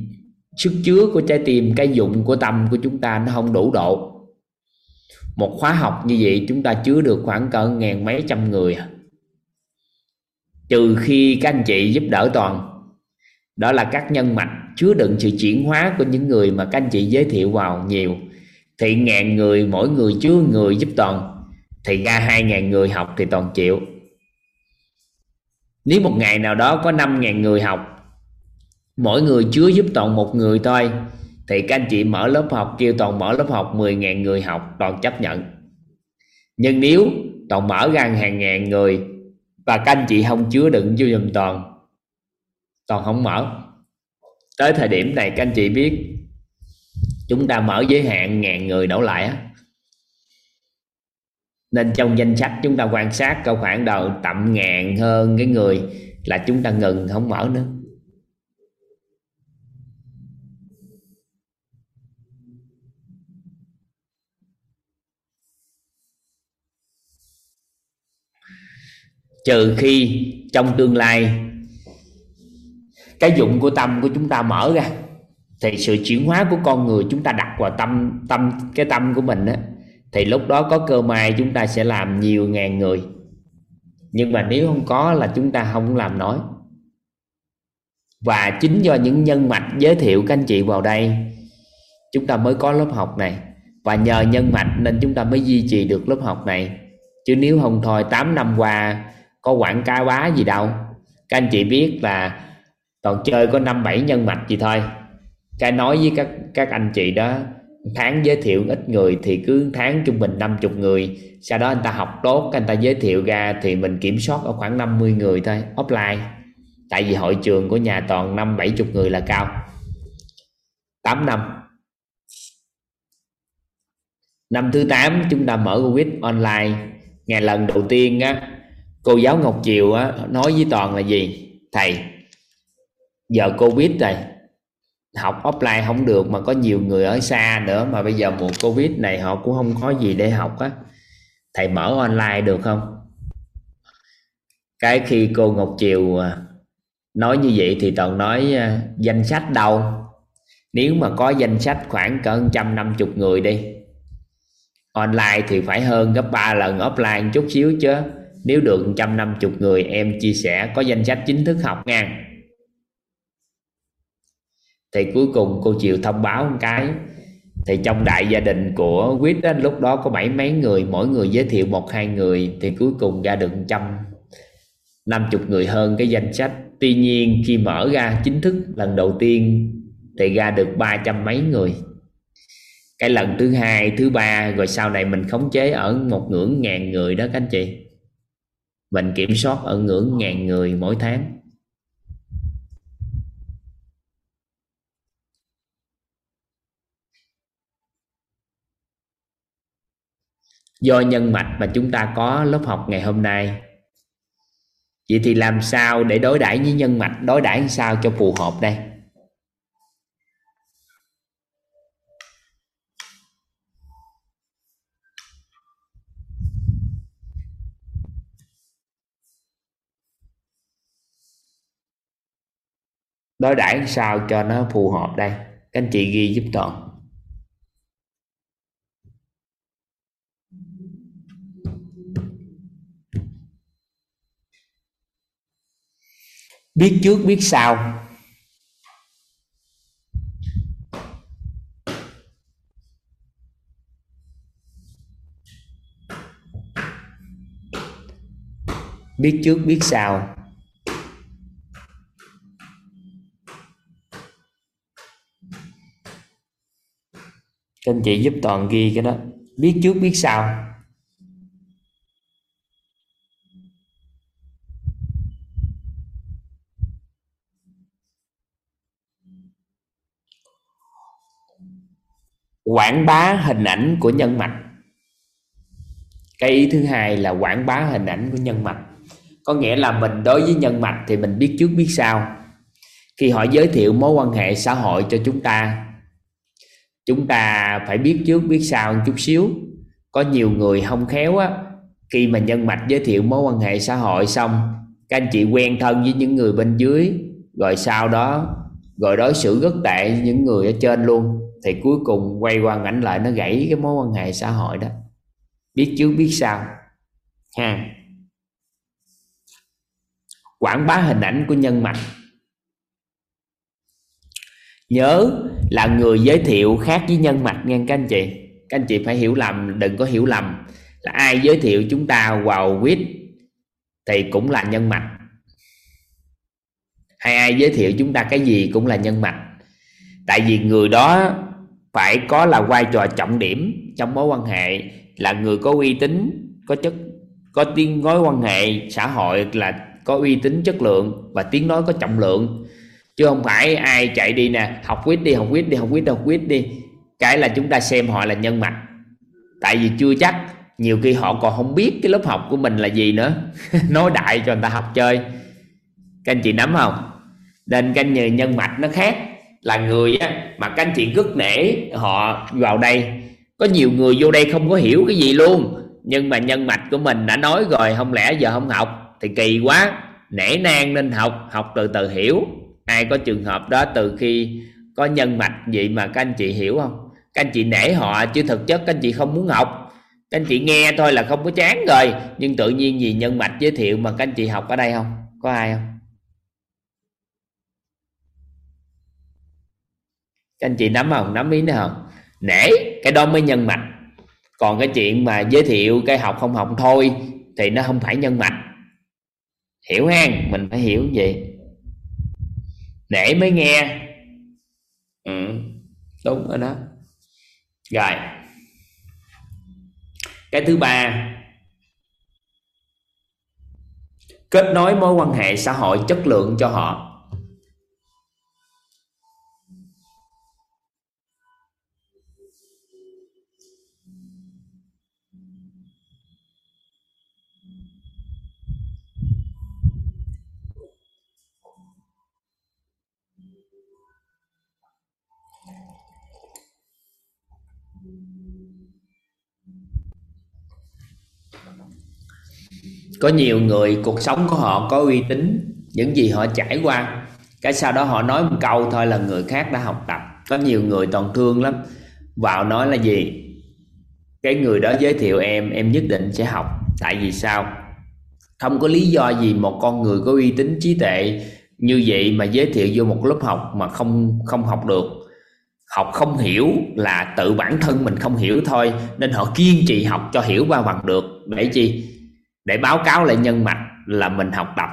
sức chứa của trái tim, cái dụng của tâm của chúng ta nó không đủ độ. Một khóa học như vậy chúng ta chứa được khoảng cỡ ngàn mấy trăm người. Trừ khi các anh chị giúp đỡ toàn, đó là các nhân mạch chứa đựng sự chuyển hóa của những người mà các anh chị giới thiệu vào nhiều. Thì ngàn người, mỗi người chứa người giúp toàn, thì ra hai ngàn người học thì toàn chịu. Nếu một ngày nào đó có năm ngàn người học mỗi người chứa giúp toàn một người thôi. Thì các anh chị mở lớp học, kêu toàn mở lớp học 10.000 người học, toàn chấp nhận. Nhưng nếu toàn mở ra hàng ngàn người và các anh chị không chứa đựng vô dùm toàn toàn không mở. Tới thời điểm này các anh chị biết, chúng ta mở giới hạn ngàn người đổ lại á. Nên trong danh sách chúng ta quan sát, có khoảng đầu tầm ngàn hơn cái người là chúng ta ngừng không mở nữa. Trừ khi trong tương lai, cái dụng của tâm của chúng ta mở ra, thì sự chuyển hóa của con người chúng ta đặt vào tâm tâm, cái tâm của mình á, thì lúc đó có cơ may chúng ta sẽ làm nhiều ngàn người. Nhưng mà nếu không có là chúng ta không làm nói và chính do những nhân mạch giới thiệu các anh chị vào đây, chúng ta mới có lớp học này. Và nhờ nhân mạch nên chúng ta mới duy trì được lớp học này. Chứ nếu không thôi 8 năm qua có quảng cáo bá gì đâu. Các anh chị biết là toàn chơi có năm, bảy nhân mạch gì thôi. Cái nói với các các anh chị đó tháng giới thiệu ít người thì cứ tháng trung bình 50 người, sau đó anh ta học tốt anh ta giới thiệu ra thì mình kiểm soát ở khoảng 50 người thôi, offline. Tại vì hội trường của nhà toàn năm, bảy chục người là cao. 8 năm. Năm thứ 8 chúng ta mở covid online. Ngày lần đầu tiên á cô giáo Ngọc chiều á, nói với toàn là gì? Thầy, giờ covid này học offline không được mà có nhiều người ở xa nữa mà bây giờ mùa covid này họ cũng không có gì để học á. Thầy mở online được không? Cái khi cô Ngọc chiều à, nói như vậy thì toàn nói à, danh sách đâu? Nếu mà có danh sách khoảng cỡ 150 người đi. Online thì phải hơn gấp 3 lần offline chút xíu chứ nếu được 150 người em chia sẻ có danh sách chính thức học nha. Thì cuối cùng cô chịu thông báo một cái. Thì trong đại gia đình của quyết đó, lúc đó có bảy mấy người mỗi người giới thiệu một hai người. Thì cuối cùng ra được trăm năm chục người hơn cái danh sách. Tuy nhiên khi mở ra chính thức lần đầu tiên thì ra được ba trăm mấy người. Cái lần thứ hai thứ ba rồi sau này mình khống chế ở một ngưỡng ngàn người đó các anh chị mình kiểm soát ở ngưỡng ngàn người mỗi tháng. Do nhân mạch mà chúng ta có lớp học ngày hôm nay. Vậy thì làm sao để đối đãi với nhân mạch? Đối đãi sao cho phù hợp đây? Đối đãi sao cho nó phù hợp đây? Các anh chị ghi giúp toàn. Biết trước biết sau. Biết trước biết sau. Các anh chị giúp toàn ghi cái đó. Biết trước, biết sau. Quảng bá hình ảnh của nhân mạch. Cái ý thứ hai là quảng bá hình ảnh của nhân mạch. Có nghĩa là mình đối với nhân mạch thì mình biết trước, biết sau. Khi họ giới thiệu mối quan hệ xã hội cho chúng ta chúng ta phải biết trước, biết sau một chút xíu. Có nhiều người không khéo á, khi mà nhân mạch giới thiệu mối quan hệ xã hội xong, các anh chị quen thân với những người bên dưới, rồi sau đó, rồi đối xử rất tệ với những người ở trên luôn, thì cuối cùng quay qua ảnh lại nó gãy cái mối quan hệ xã hội đó. Biết trước, biết sau. Ha. Quảng bá hình ảnh của nhân mạch. Nhớ là người giới thiệu khác với nhân mạch nha các anh chị. Các anh chị phải hiểu lầm, đừng có hiểu lầm. Là ai giới thiệu chúng ta vào quýt thì cũng là nhân mạch. Hay ai giới thiệu chúng ta cái gì cũng là nhân mạch. Tại vì người đó phải có là vai trò trọng điểm trong mối quan hệ, là người có uy tín, có chất, có tiếng nói quan hệ, xã hội là có uy tín chất lượng và tiếng nói có trọng lượng chứ không phải ai chạy đi nè học quyết đi học quyết đi học quyết đi học quyết đi. Cái là chúng ta xem họ là nhân mạch. Tại vì chưa chắc nhiều khi họ còn không biết cái lớp học của mình là gì nữa. Nói đại cho người ta học chơi. Các anh chị nắm không? Nên cái nhân mạch nó khác. Là người á, mà các anh chị rất nể họ vào đây. Có nhiều người vô đây không có hiểu cái gì luôn. Nhưng mà nhân mạch của mình đã nói rồi không lẽ giờ không học? Thì kỳ quá. Nể nang nên học học từ từ hiểu ai có trường hợp đó từ khi có nhân mạch vậy mà các anh chị hiểu không? Các anh chị nể họ chứ thực chất các anh chị không muốn học. Các anh chị nghe thôi là không có chán rồi. Nhưng tự nhiên vì nhân mạch giới thiệu mà các anh chị học ở đây không? Có ai không? Các anh chị nắm không? Nắm ý nữa không nể, cái đó mới nhân mạch. Còn cái chuyện mà giới thiệu cái học không học thôi thì nó không phải nhân mạch. Hiểu ha mình phải hiểu vậy nể mới nghe. Ừ, đúng rồi đó. Rồi. Cái thứ ba. Kết nối mối quan hệ xã hội chất lượng cho họ có nhiều người, cuộc sống của họ có uy tín, những gì họ trải qua. Cái sau đó họ nói một câu thôi là người khác đã học tập. Có nhiều người toàn thương lắm. Vào nói là gì? Cái người đó giới thiệu em em nhất định sẽ học. Tại vì sao? Không có lý do gì một con người có uy tín trí tuệ như vậy mà giới thiệu vô một lớp học mà không không học được. Học không hiểu là tự bản thân mình không hiểu thôi, nên họ kiên trì học cho hiểu và bằng được. Để chi để báo cáo lại nhân mạch là mình học tập.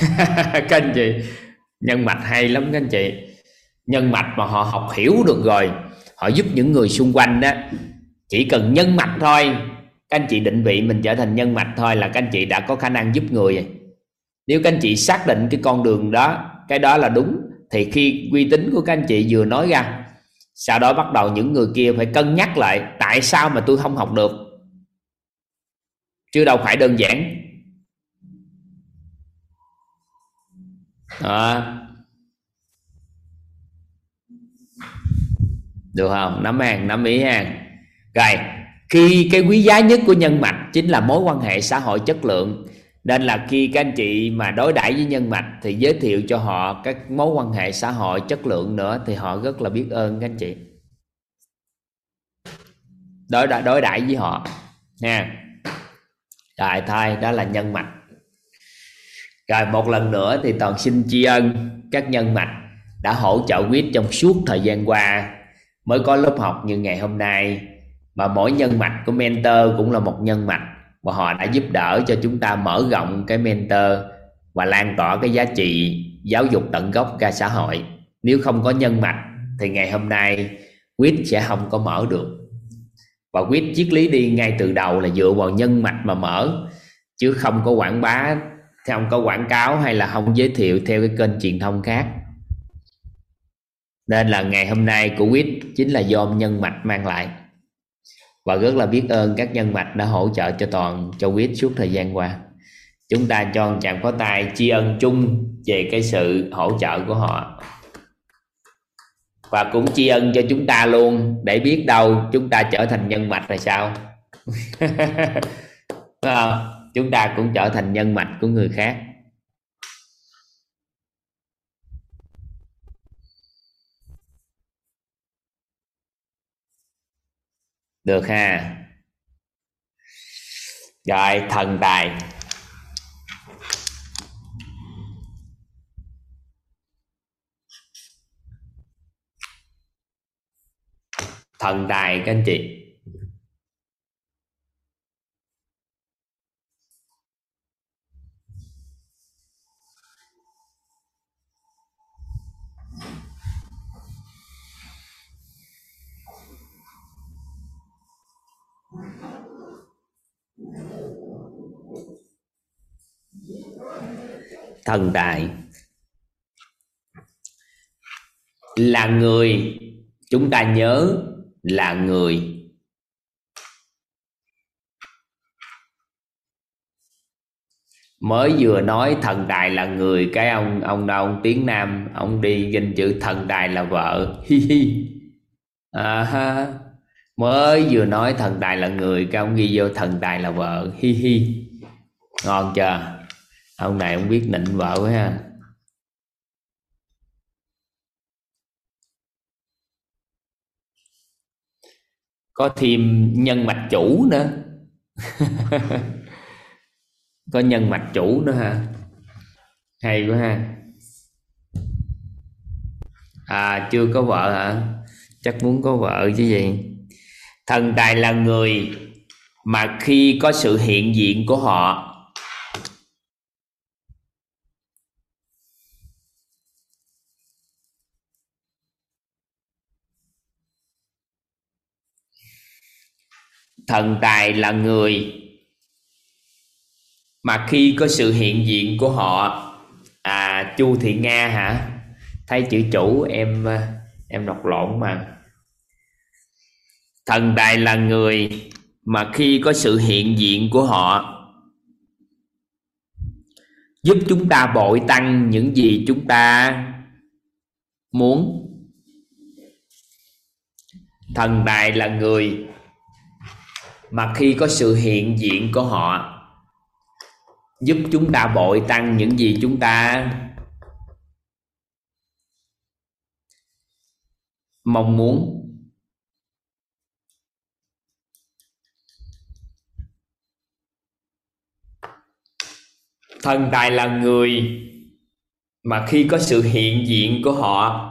Các anh chị, nhân mạch hay lắm các anh chị. Nhân mạch mà họ học hiểu được rồi, họ giúp những người xung quanh đó chỉ cần nhân mạch thôi. Các anh chị định vị mình trở thành nhân mạch thôi là các anh chị đã có khả năng giúp người. Nếu các anh chị xác định cái con đường đó, cái đó là đúng, thì khi uy tín của các anh chị vừa nói ra, sau đó bắt đầu những người kia phải cân nhắc lại tại sao mà tôi không học được chứ đâu phải đơn giản. À. được không? Nắm hàng, nắm ý hàng. Rồi, khi cái quý giá nhất của nhân mạch chính là mối quan hệ xã hội chất lượng, nên là khi các anh chị mà đối đãi với nhân mạch thì giới thiệu cho họ các mối quan hệ xã hội chất lượng nữa thì họ rất là biết ơn các anh chị. Đối đãi đối đãi với họ. Nha đại thai, đó là nhân mạch. Rồi một lần nữa thì toàn xin tri ân các nhân mạch đã hỗ trợ quyết trong suốt thời gian qua mới có lớp học như ngày hôm nay. Và mỗi nhân mạch của mentor cũng là một nhân mạch và họ đã giúp đỡ cho chúng ta mở rộng cái mentor và lan tỏa cái giá trị giáo dục tận gốc ra xã hội. Nếu không có nhân mạch thì ngày hôm nay quyết sẽ không có mở được và quyết triết lý đi ngay từ đầu là dựa vào nhân mạch mà mở. Chứ không có quảng bá, không có quảng cáo hay là không giới thiệu theo cái kênh truyền thông khác. Nên là ngày hôm nay của quyết chính là do nhân mạch mang lại. Và rất là biết ơn các nhân mạch đã hỗ trợ cho toàn, cho quyết suốt thời gian qua. Chúng ta cho một chàng pháo tay tri ân chung về cái sự hỗ trợ của họ và cũng tri ân cho chúng ta luôn, để biết đâu chúng ta trở thành nhân mạch là sao. Chúng ta cũng trở thành nhân mạch của người khác. Được ha. Rồi, thần tài. Thần tài các anh chị. Thần tài là người chúng ta nhớ là người. Mới vừa nói thần tài là người cái ông ông đâu ông tiếng nam ông đi ghi chữ thần tài là vợ. Hi hi. À, ha. mới vừa nói thần tài là người cái ông ghi vô thần tài là vợ. Hi hi. Ngon chưa? Ông này ông biết nịnh vợ quá ha. Có thêm nhân mạch chủ nữa. Có nhân mạch chủ nữa ha. Hay quá ha. À chưa có vợ hả? Chắc muốn có vợ chứ gì. Thần tài là người mà khi có sự hiện diện của họ thần tài là người. Mà khi có sự hiện diện của họ à chu thị nga hả? Thấy chữ chủ em à, em đọc lộn mà. Thần tài là người, mà khi có sự hiện diện của họ, giúp chúng ta bội tăng những gì chúng ta muốn. Thần tài là người mà khi có sự hiện diện của họ, giúp chúng ta bội tăng những gì chúng ta mong muốn. Thần tài là người mà khi có sự hiện diện của họ,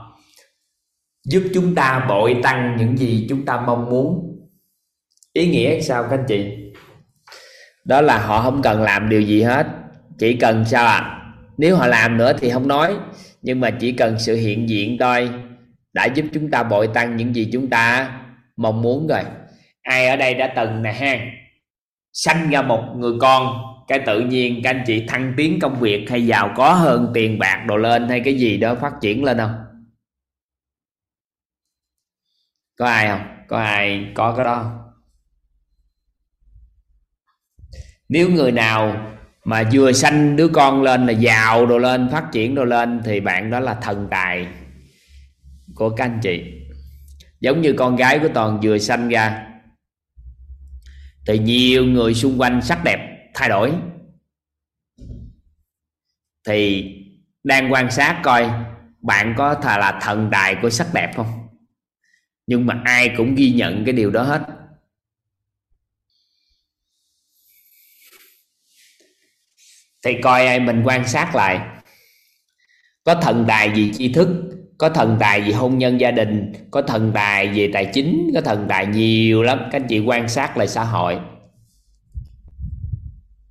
giúp chúng ta bội tăng những gì chúng ta mong muốn ý nghĩa sao các anh chị? Đó là họ không cần làm điều gì hết, chỉ cần sao ạ? À? nếu họ làm nữa thì không nói, nhưng mà chỉ cần sự hiện diện thôi, đã giúp chúng ta bội tăng những gì chúng ta mong muốn rồi. Ai ở đây đã từng nè ha? Sanh ra một người con, cái tự nhiên các anh chị thăng tiến công việc hay giàu có hơn tiền bạc đồ lên hay cái gì đó phát triển lên không? Có ai không? Có ai có cái đó không? Nếu người nào mà vừa sanh đứa con lên là giàu đồ lên, phát triển đồ lên thì bạn đó là thần tài của các anh chị. Giống như con gái của toàn vừa sanh ra, thì nhiều người xung quanh sắc đẹp thay đổi. Thì đang quan sát coi bạn có thà là thần tài của sắc đẹp không? Nhưng mà ai cũng ghi nhận cái điều đó hết. Thì coi ai mình quan sát lại. Có thần tài gì tri thức có thần tài gì hôn nhân gia đình có thần tài về tài chính có thần tài nhiều lắm. Các anh chị quan sát lại xã hội.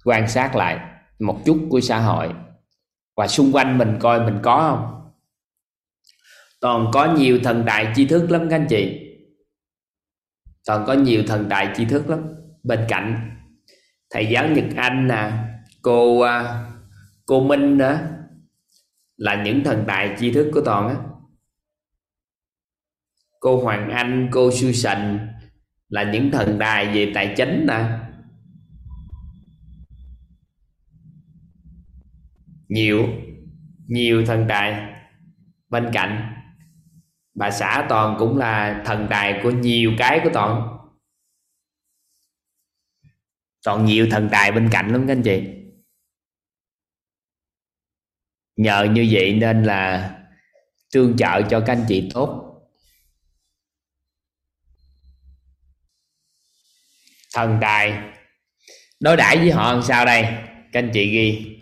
Quan sát lại một chút của xã hội. Và xung quanh mình coi mình có không? Toàn có nhiều thần tài tri thức lắm các anh chị. Toàn có nhiều thần tài tri thức lắm. Bên cạnh thầy giáo nhật anh nè à, cô à, cô minh đó là những thần tài tri thức của toàn á. Cô hoàng anh, cô Sư Sành là những thần tài về tài chính nè. Nhiều nhiều thần tài. Bên cạnh, bà xã toàn cũng là thần tài của nhiều cái của toàn. Toàn nhiều thần tài bên cạnh lắm các anh chị nhờ như vậy nên là tương trợ cho các anh chị tốt. Thần tài. Đối đãi với họ làm sao đây? Các anh chị ghi.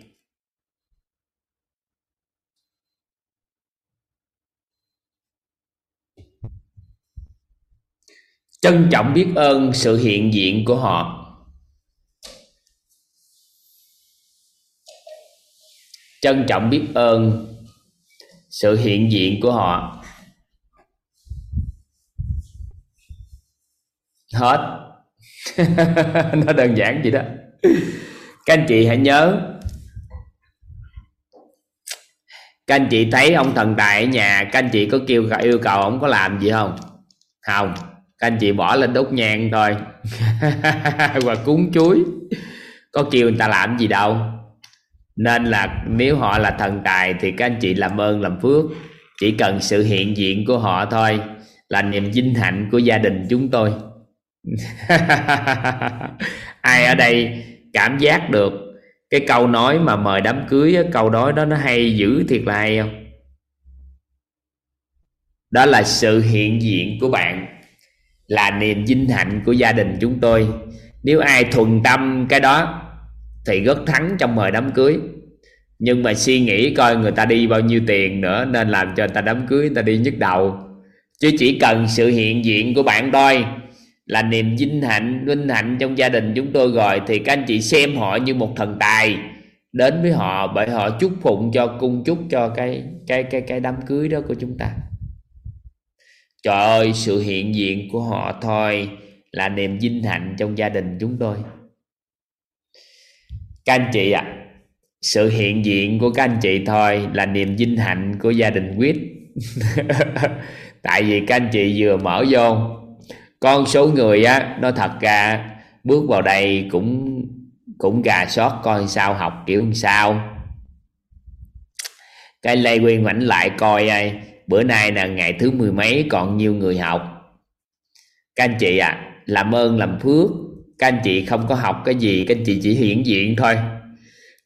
Trân trọng biết ơn sự hiện diện của họ. Trân trọng biết ơn sự hiện diện của họ. Hết. Nó đơn giản vậy đó. Các anh chị hãy nhớ. Các anh chị thấy ông thần tài ở nhà, các anh chị có kêu yêu cầu ông có làm gì không? Không. Các anh chị bỏ lên đốt nhang thôi. Và cúng chuối. Có kêu người ta làm gì đâu nên là nếu họ là thần tài thì các anh chị làm ơn, làm phước. Chỉ cần sự hiện diện của họ thôi, là niềm vinh hạnh của gia đình chúng tôi. Ai ở đây cảm giác được cái câu nói mà mời đám cưới câu nói đó nó hay dữ thiệt là hay không? Đó là sự hiện diện của bạn, là niềm vinh hạnh của gia đình chúng tôi. Nếu ai thuần tâm cái đó thì rất thắng trong mời đám cưới. Nhưng mà suy nghĩ coi người ta đi bao nhiêu tiền nữa nên làm cho người ta đám cưới, người ta đi nhức đầu. Chứ chỉ cần sự hiện diện của bạn thôi, là niềm vinh hạnh vinh hạnh trong gia đình chúng tôi rồi thì các anh chị xem họ như một thần tài đến với họ bởi họ chúc phụng cho, cung chúc cho cái cái cái cái đám cưới đó của chúng ta. Trời ơi, sự hiện diện của họ thôi là niềm vinh hạnh trong gia đình chúng tôi các anh chị ạ à, sự hiện diện của các anh chị thôi là niềm vinh hạnh của gia đình quyết. Tại vì các anh chị vừa mở vô con số người á nó thật ra bước vào đây cũng cũng gà sót coi sao học kiểu sao. Cái lê quyên ngoảnh lại coi ai bữa nay là ngày thứ mười mấy còn nhiều người học. Các anh chị à làm ơn làm phước các anh chị không có học cái gì, các anh chị chỉ hiện diện thôi.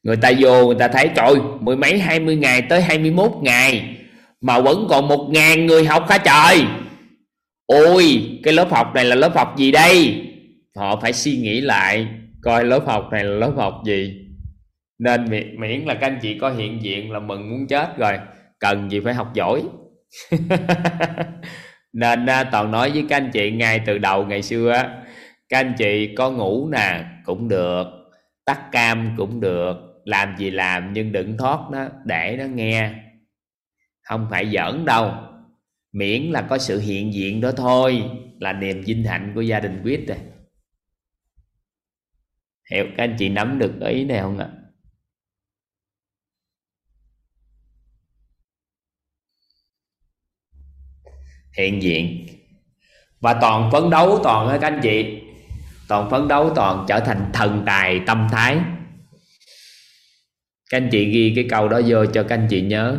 Người ta vô, người ta thấy, trời, mười mấy, hai mươi ngày tới hai mươi mốt ngày, mà vẫn còn một ngàn người học hả trời? Ôi, cái lớp học này là lớp học gì đây? Họ phải suy nghĩ lại, coi lớp học này là lớp học gì. Nên miễn là các anh chị có hiện diện là mừng muốn chết rồi, cần gì phải học giỏi. Nên à, toàn nói với các anh chị ngay từ đầu ngày xưa các anh chị có ngủ nè, cũng được. Tắt cam cũng được. Làm gì làm, nhưng đừng thoát nó, để nó nghe. Không phải giỡn đâu. Miễn là có sự hiện diện đó thôi, là niềm vinh hạnh của gia đình quyết rồi hiểu, các anh chị nắm được ý này không ạ? Hiện diện. Và toàn phấn đấu toàn các anh chị? Toàn phấn đấu toàn trở thành thần tài tâm thái. Các anh chị ghi cái câu đó vô cho các anh chị nhớ.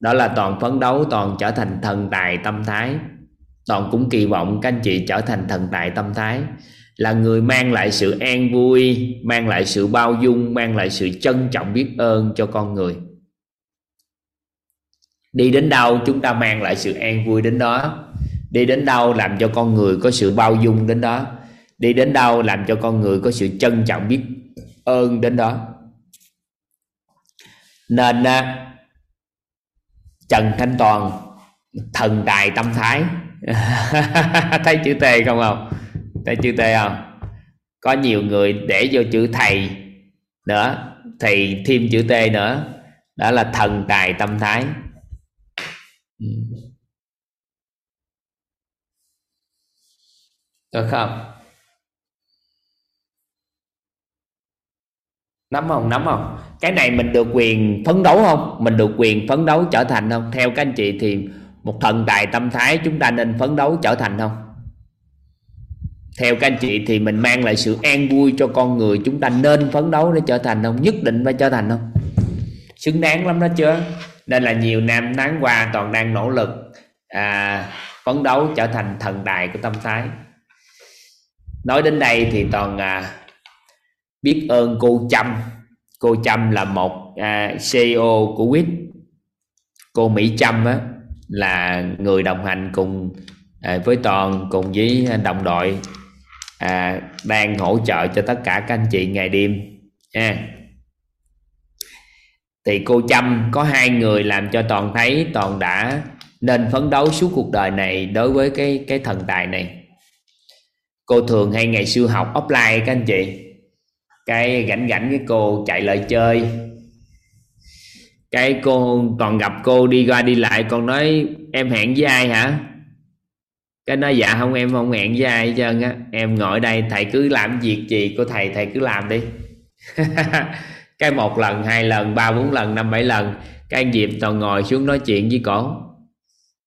Đó là toàn phấn đấu, toàn trở thành thần tài tâm thái. Toàn cũng kỳ vọng các anh chị trở thành thần tài tâm thái. Là người mang lại sự an vui, mang lại sự bao dung, mang lại sự trân trọng biết ơn cho con người. Đi đến đâu chúng ta mang lại sự an vui đến đó. Đi đến đâu làm cho con người có sự bao dung đến đó đi đến đâu làm cho con người có sự trân trọng biết ơn đến đó. Nên à, trần thanh toàn, thần tài tâm thái. Thấy chữ t không không? Thấy chữ t không? Có nhiều người để vô chữ thầy nữa thì thêm chữ t nữa. Đó là thần tài tâm thái. Ừ. Được không? Nắm không? Nắm không? Cái này mình được quyền phấn đấu không? Mình được quyền phấn đấu trở thành không? Theo các anh chị thì một thần tài tâm thái chúng ta nên phấn đấu trở thành không? Theo các anh chị thì mình mang lại sự an vui cho con người chúng ta nên phấn đấu để trở thành không? Nhất định phải trở thành không? Xứng đáng lắm đó chưa nên là nhiều năm tháng qua toàn đang nỗ lực à, phấn đấu trở thành thần tài của tâm thái. Nói đến đây thì toàn à, biết ơn cô Trâm. Cô Trâm là một à, CEO của Quýt. Cô Mỹ Trâm á, là người đồng hành cùng à, với toàn cùng với đồng đội à, đang hỗ trợ cho tất cả các anh chị ngày đêm. Ha thì cô Trâm có hai người làm cho toàn thấy toàn đã nên phấn đấu suốt cuộc đời này đối với cái cái thần tài này. Cô thường hay ngày xưa học offline các anh chị cái gảnh gảnh cái cô chạy lại chơi. Cái cô còn gặp cô đi qua đi lại, còn nói, em hẹn với ai hả? Cái nói dạ không, em không hẹn với ai hết trơn á. Em ngồi đây, thầy cứ làm việc gì của thầy thầy cứ làm đi. Cái một lần, hai lần, ba bốn lần, năm bảy lần, cái anh diệp toàn ngồi xuống nói chuyện với cổ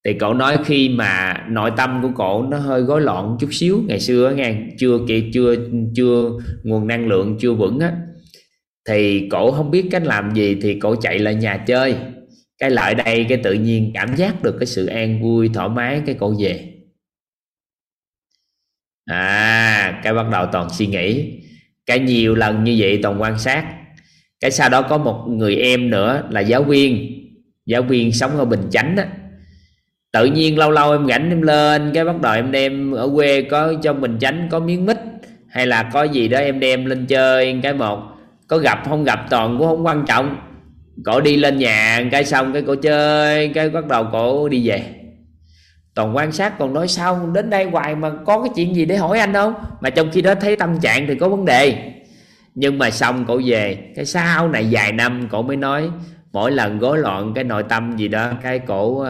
thì cậu nói khi mà nội tâm của cổ nó hơi gói loạn chút xíu, ngày xưa nghe, chưa kia chưa chưa nguồn năng lượng chưa vững á, thì cổ không biết cách làm gì thì cổ chạy lại nhà chơi. Cái lại đây cái tự nhiên cảm giác được cái sự an vui, thoải mái, cái cổ về. À cái bắt đầu toàn suy nghĩ. Cái nhiều lần như vậy toàn quan sát. Cái sau đó có một người em nữa là giáo viên. Giáo viên sống ở bình chánh á tự nhiên lâu lâu em rảnh em lên cái bắt đầu em đem ở quê có trong bình chánh có miếng mít hay là có gì đó em đem lên chơi cái một. Có gặp không gặp toàn cũng không quan trọng. Cổ đi lên nhà cái xong cái cổ chơi cái bắt đầu cổ đi về. Toàn quan sát còn nói sao đến đây hoài mà có cái chuyện gì để hỏi anh không? Mà trong khi đó thấy tâm trạng thì có vấn đề. Nhưng mà xong cổ về cái sau này vài năm cổ mới nói mỗi lần gối loạn cái nội tâm gì đó cái cổ uh,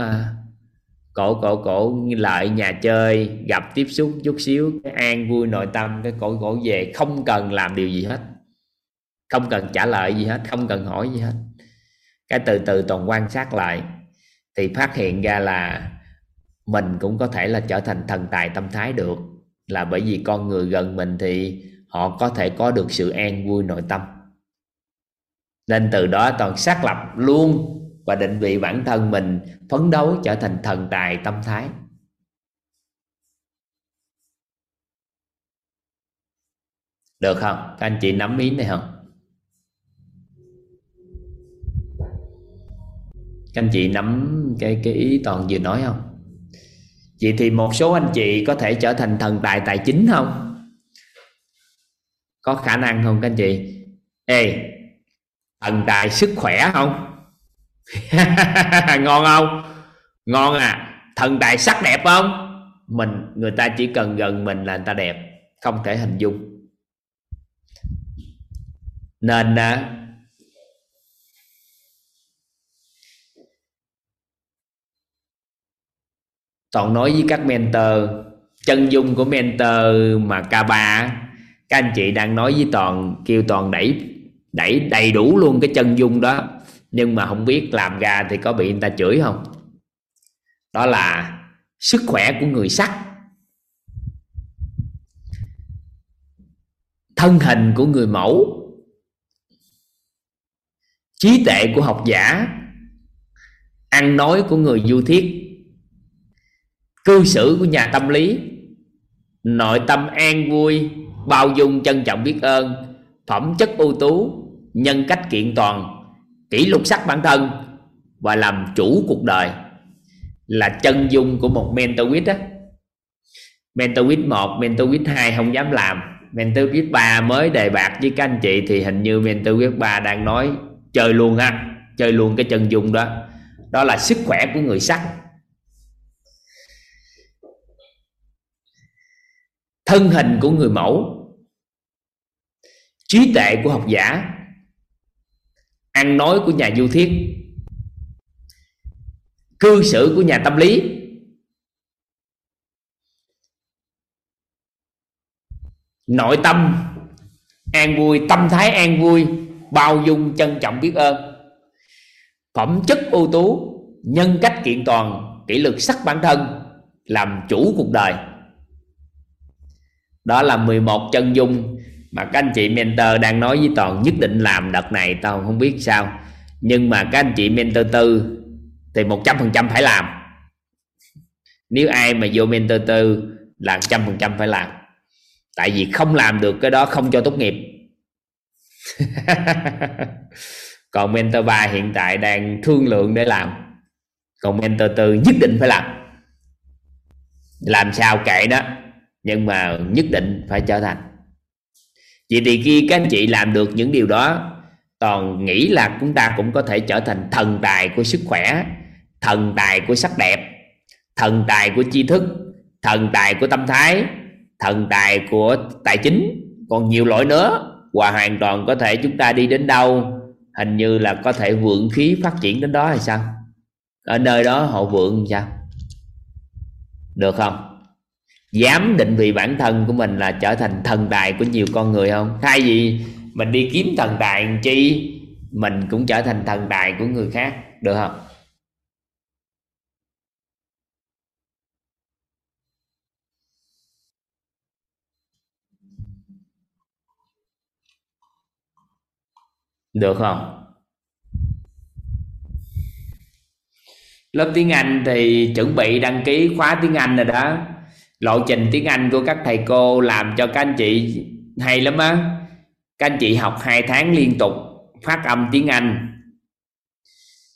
cổ cổ cổ lợi nhà chơi, gặp tiếp xúc chút xíu, cái an vui nội tâm, cái cổ cổ về, không cần làm điều gì hết. Không cần trả lời gì hết, không cần hỏi gì hết. Cái từ từ toàn quan sát lại, thì phát hiện ra là mình cũng có thể là trở thành thần tài tâm thái được. Là bởi vì con người gần mình thì họ có thể có được sự an vui nội tâm. Nên từ đó toàn xác lập luôn và định vị bản thân mình phấn đấu trở thành thần tài tâm thái. Được không? Các anh chị nắm ý này không? Các anh chị nắm cái cái ý toàn vừa nói không? Vậy thì một số anh chị có thể trở thành thần tài tài chính không? Có khả năng không các anh chị? Ê, thần tài sức khỏe không? ngon không? Ngon à. Thần tài sắc đẹp không? Mình người ta chỉ cần gần mình là người ta đẹp không thể hình dung. Nên à, toàn nói với các mentor chân dung của mentor mà K3 các anh chị đang nói với toàn kêu toàn đẩy đẩy đầy đủ luôn cái chân dung đó nhưng mà không biết làm ra thì có bị người ta chửi không? Đó là sức khỏe của người sắc thân hình của người mẫu. Trí tệ của học giả. Ăn nói của người du thiết cư xử của nhà tâm lý. Nội tâm an vui, bao dung, trân trọng biết ơn. Phẩm chất ưu tú, nhân cách kiện toàn kỷ lục sắc bản thân và làm chủ cuộc đời là chân dung của một mentor quýt á. Mentor quýt một, mentor quýt hai không dám làm. Mentor quýt ba mới đề bạc với các anh chị thì hình như mentor quýt ba đang nói chơi luôn ha, chơi luôn cái chân dung đó. Đó là sức khỏe của người sắc. Thân hình của người mẫu, trí tuệ của học giả ăn nói của nhà du thiết cư xử của nhà tâm lý. Nội tâm an vui, tâm thái an vui, bao dung trân trọng biết ơn. Phẩm chất ưu tú, nhân cách kiện toàn, kỷ luật sắc bản thân, làm chủ cuộc đời. Đó là 11 chân dung mà các anh chị mentor đang nói với toàn nhất định làm đợt này, tao không biết sao. Nhưng mà các anh chị mentor tư thì một trăm phần trăm phải làm. Nếu ai mà vô mentor tư là trăm phần trăm phải làm. Tại vì không làm được cái đó không cho tốt nghiệp. Còn mentor 3 hiện tại đang thương lượng để làm. Còn mentor tư nhất định phải làm. Làm sao kệ đó, nhưng mà nhất định phải trở thành vậy thì khi các anh chị làm được những điều đó, toàn nghĩ là chúng ta cũng có thể trở thành thần tài của sức khỏe, thần tài của sắc đẹp, thần tài của tri thức, thần tài của tâm thái, thần tài của tài chính. Còn nhiều loại nữa và hoàn toàn có thể chúng ta đi đến đâu, hình như là có thể vượng khí phát triển đến đó hay sao? Ở nơi đó họ vượng sao? Được không? Dám định vị bản thân của mình là trở thành thần tài của nhiều con người không? Thay vì mình đi kiếm thần tài chi, mình cũng trở thành thần tài của người khác, được không? Được không? Lớp tiếng Anh thì chuẩn bị đăng ký khóa tiếng Anh rồi đó lộ trình tiếng Anh của các thầy cô làm cho các anh chị hay lắm á. Các anh chị học 2 tháng liên tục, phát âm tiếng Anh.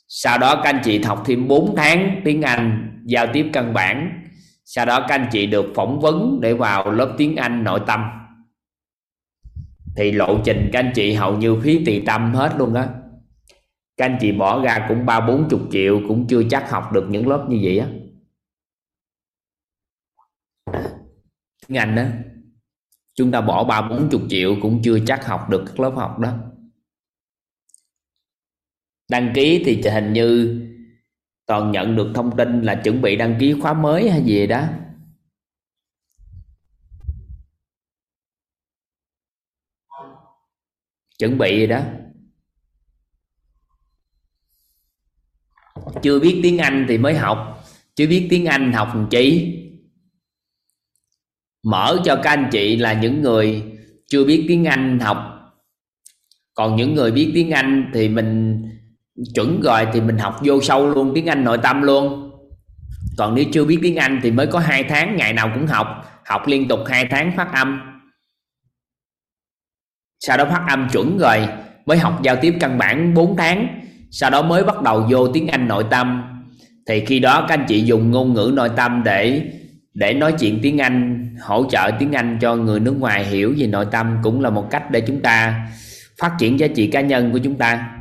Sau đó các anh chị học thêm 4 tháng tiếng Anh giao tiếp căn bản. Sau đó các anh chị được phỏng vấn để vào lớp tiếng Anh nội tâm. Thì lộ trình các anh chị hầu như phí tỳ tâm hết luôn á. Các anh chị bỏ ra cũng ba bốn chục triệu cũng chưa chắc học được những lớp như vậy á. Tiếng Anh đó chúng ta bỏ ba bốn chục triệu cũng chưa chắc học được các lớp học đó. Đăng ký thì hình như toàn nhận được thông tin là chuẩn bị đăng ký khóa mới hay gì đó. Chuẩn bị gì đó. Chưa biết tiếng Anh thì mới học. Chưa biết tiếng Anh học làm chi mở cho các anh chị là những người chưa biết tiếng Anh học. Còn những người biết tiếng Anh thì mình chuẩn rồi thì mình học vô sâu luôn, tiếng Anh nội tâm luôn. Còn nếu chưa biết tiếng Anh thì mới có hai tháng, ngày nào cũng học học liên tục hai tháng phát âm. Sau đó phát âm chuẩn rồi, mới học giao tiếp căn bản 4 tháng, sau đó mới bắt đầu vô tiếng Anh nội tâm. Thì khi đó các anh chị dùng ngôn ngữ nội tâm để để nói chuyện tiếng Anh, hỗ trợ tiếng Anh cho người nước ngoài hiểu về nội tâm cũng là một cách để chúng ta phát triển giá trị cá nhân của chúng ta.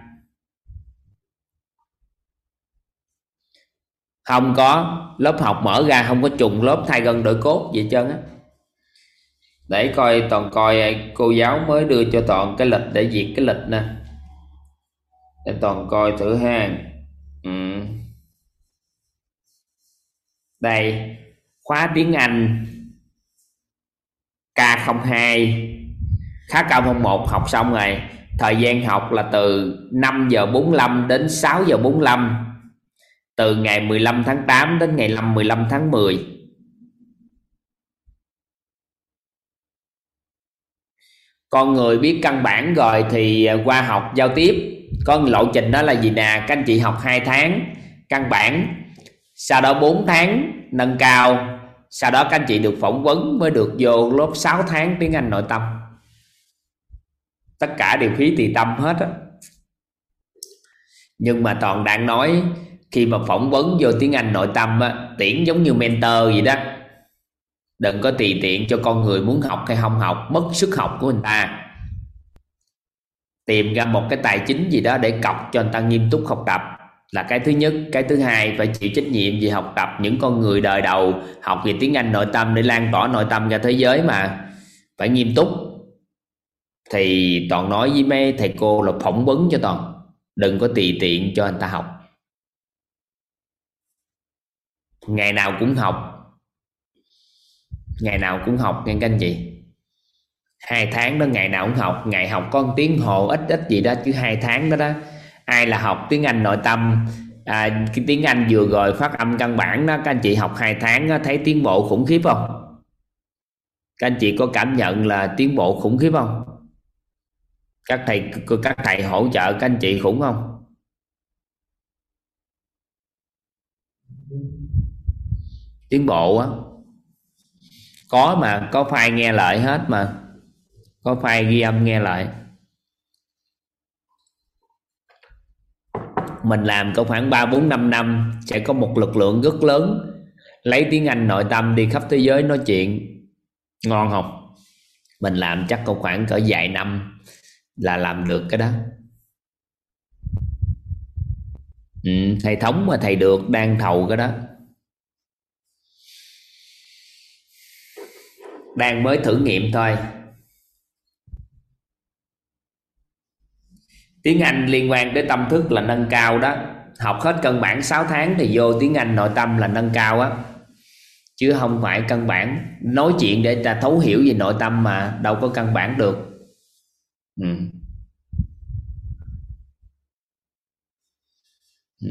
Không có lớp học mở ra, không có trùng lớp thay gần đổi cốt gì trơn á. Để coi toàn coi cô giáo mới đưa cho toàn cái lịch để duyệt cái lịch nè. Để toàn coi thử ha. Ừ. đây khóa tiếng Anh. K02 khá cao 01 học xong rồi. Thời gian học là từ 5 giờ 45 đến 6 giờ 45 từ ngày 15 tháng 8 đến ngày 5 15 tháng 10 con người biết căn bản rồi thì à, qua học giao tiếp. Có lộ trình đó là gì nè? Các anh chị học 2 tháng, căn bản. Sau đó 4 tháng, nâng cao sau đó các anh chị được phỏng vấn mới được vô lớp 6 tháng tiếng Anh nội tâm. Tất cả đều khí tỳ tâm hết á. Nhưng mà toàn đang nói, khi mà phỏng vấn vô tiếng Anh nội tâm á, tiễn giống như mentor vậy đó. Đừng có tùy tiện cho con người muốn học hay không học, mất sức học của người ta. Tìm ra một cái tài chính gì đó để cọc cho người ta nghiêm túc học tập là cái thứ nhất. Cái thứ hai, phải chịu trách nhiệm về học tập những con người đời đầu. Học về tiếng Anh nội tâm để lan tỏa nội tâm ra thế giới mà. Phải nghiêm túc. Thì toàn nói với mấy thầy cô là phỏng vấn cho toàn. Đừng có tùy tiện cho anh ta học. Ngày nào cũng học. Ngày nào cũng học, nghe các anh chị. Hai tháng đó ngày nào cũng học. Ngày học có một tiếng hồ, ít ít gì đó, chứ hai tháng đó đó ai là học tiếng Anh nội tâm. À, cái tiếng Anh vừa rồi phát âm căn bản đó các anh chị học hai tháng đó, thấy tiến bộ khủng khiếp không? Các anh chị có cảm nhận là tiến bộ khủng khiếp không? Các thầy các thầy hỗ trợ các anh chị khủng không? Tiến bộ á. Có mà có file nghe lại hết mà. Có file ghi âm nghe lại. Mình làm có khoảng 3 4 5 năm sẽ có một lực lượng rất lớn. Lấy tiếng Anh nội tâm đi khắp thế giới nói chuyện. Ngon không? Mình làm chắc có khoảng cỡ vài năm là làm được cái đó. Ừ, thầy thống mà thầy được đang thầu cái đó. Đang mới thử nghiệm thôi. Tiếng Anh liên quan tới tâm thức là nâng cao đó học hết căn bản 6 tháng thì vô tiếng Anh nội tâm là nâng cao á chứ không phải căn bản nói chuyện để ta thấu hiểu về nội tâm mà đâu có căn bản được ừ. Ừ.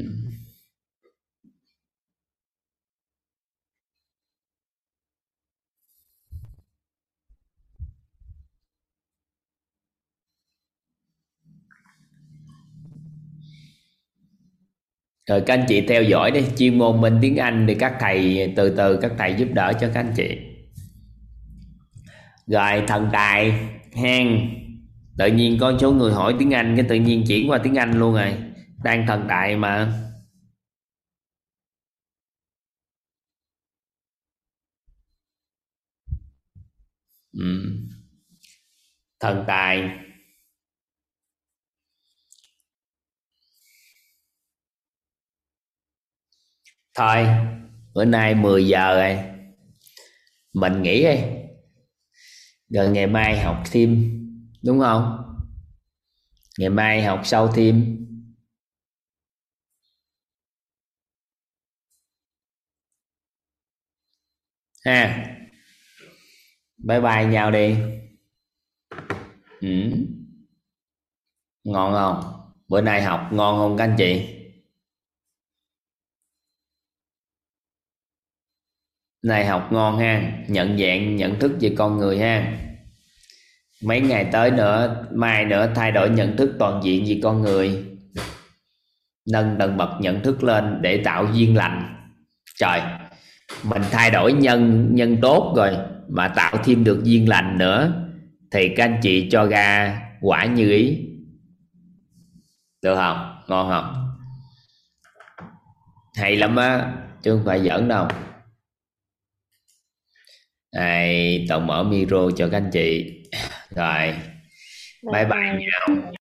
rồi các anh chị theo dõi đi, chuyên môn bên tiếng Anh thì các thầy, từ từ các thầy giúp đỡ cho các anh chị. Rồi, thần tài hen tự nhiên có số người hỏi tiếng Anh, cái tự nhiên chuyển qua tiếng Anh luôn rồi. Đang thần tài mà. Ừ. thần tài. thôi, bữa nay 10 giờ rồi. Mình nghỉ đi. Rồi ngày mai học thêm, đúng không? Ngày mai học sau thêm. Ha. Bye bye nhau đi. Ừ. ngon không? Bữa nay học ngon không các anh chị? Này học ngon ha, nhận dạng, nhận thức về con người ha. Mấy ngày tới nữa, mai nữa thay đổi nhận thức toàn diện về con người. Nâng tầng bậc nhận thức lên để tạo duyên lành. Trời, mình thay đổi nhân nhân tốt rồi mà tạo thêm được duyên lành nữa, thì các anh chị cho ra quả như ý. Được không? Ngon không? Hay lắm á, chứ không phải giỡn đâu này toàn mở micro cho các anh chị. Rồi bye bye. nhau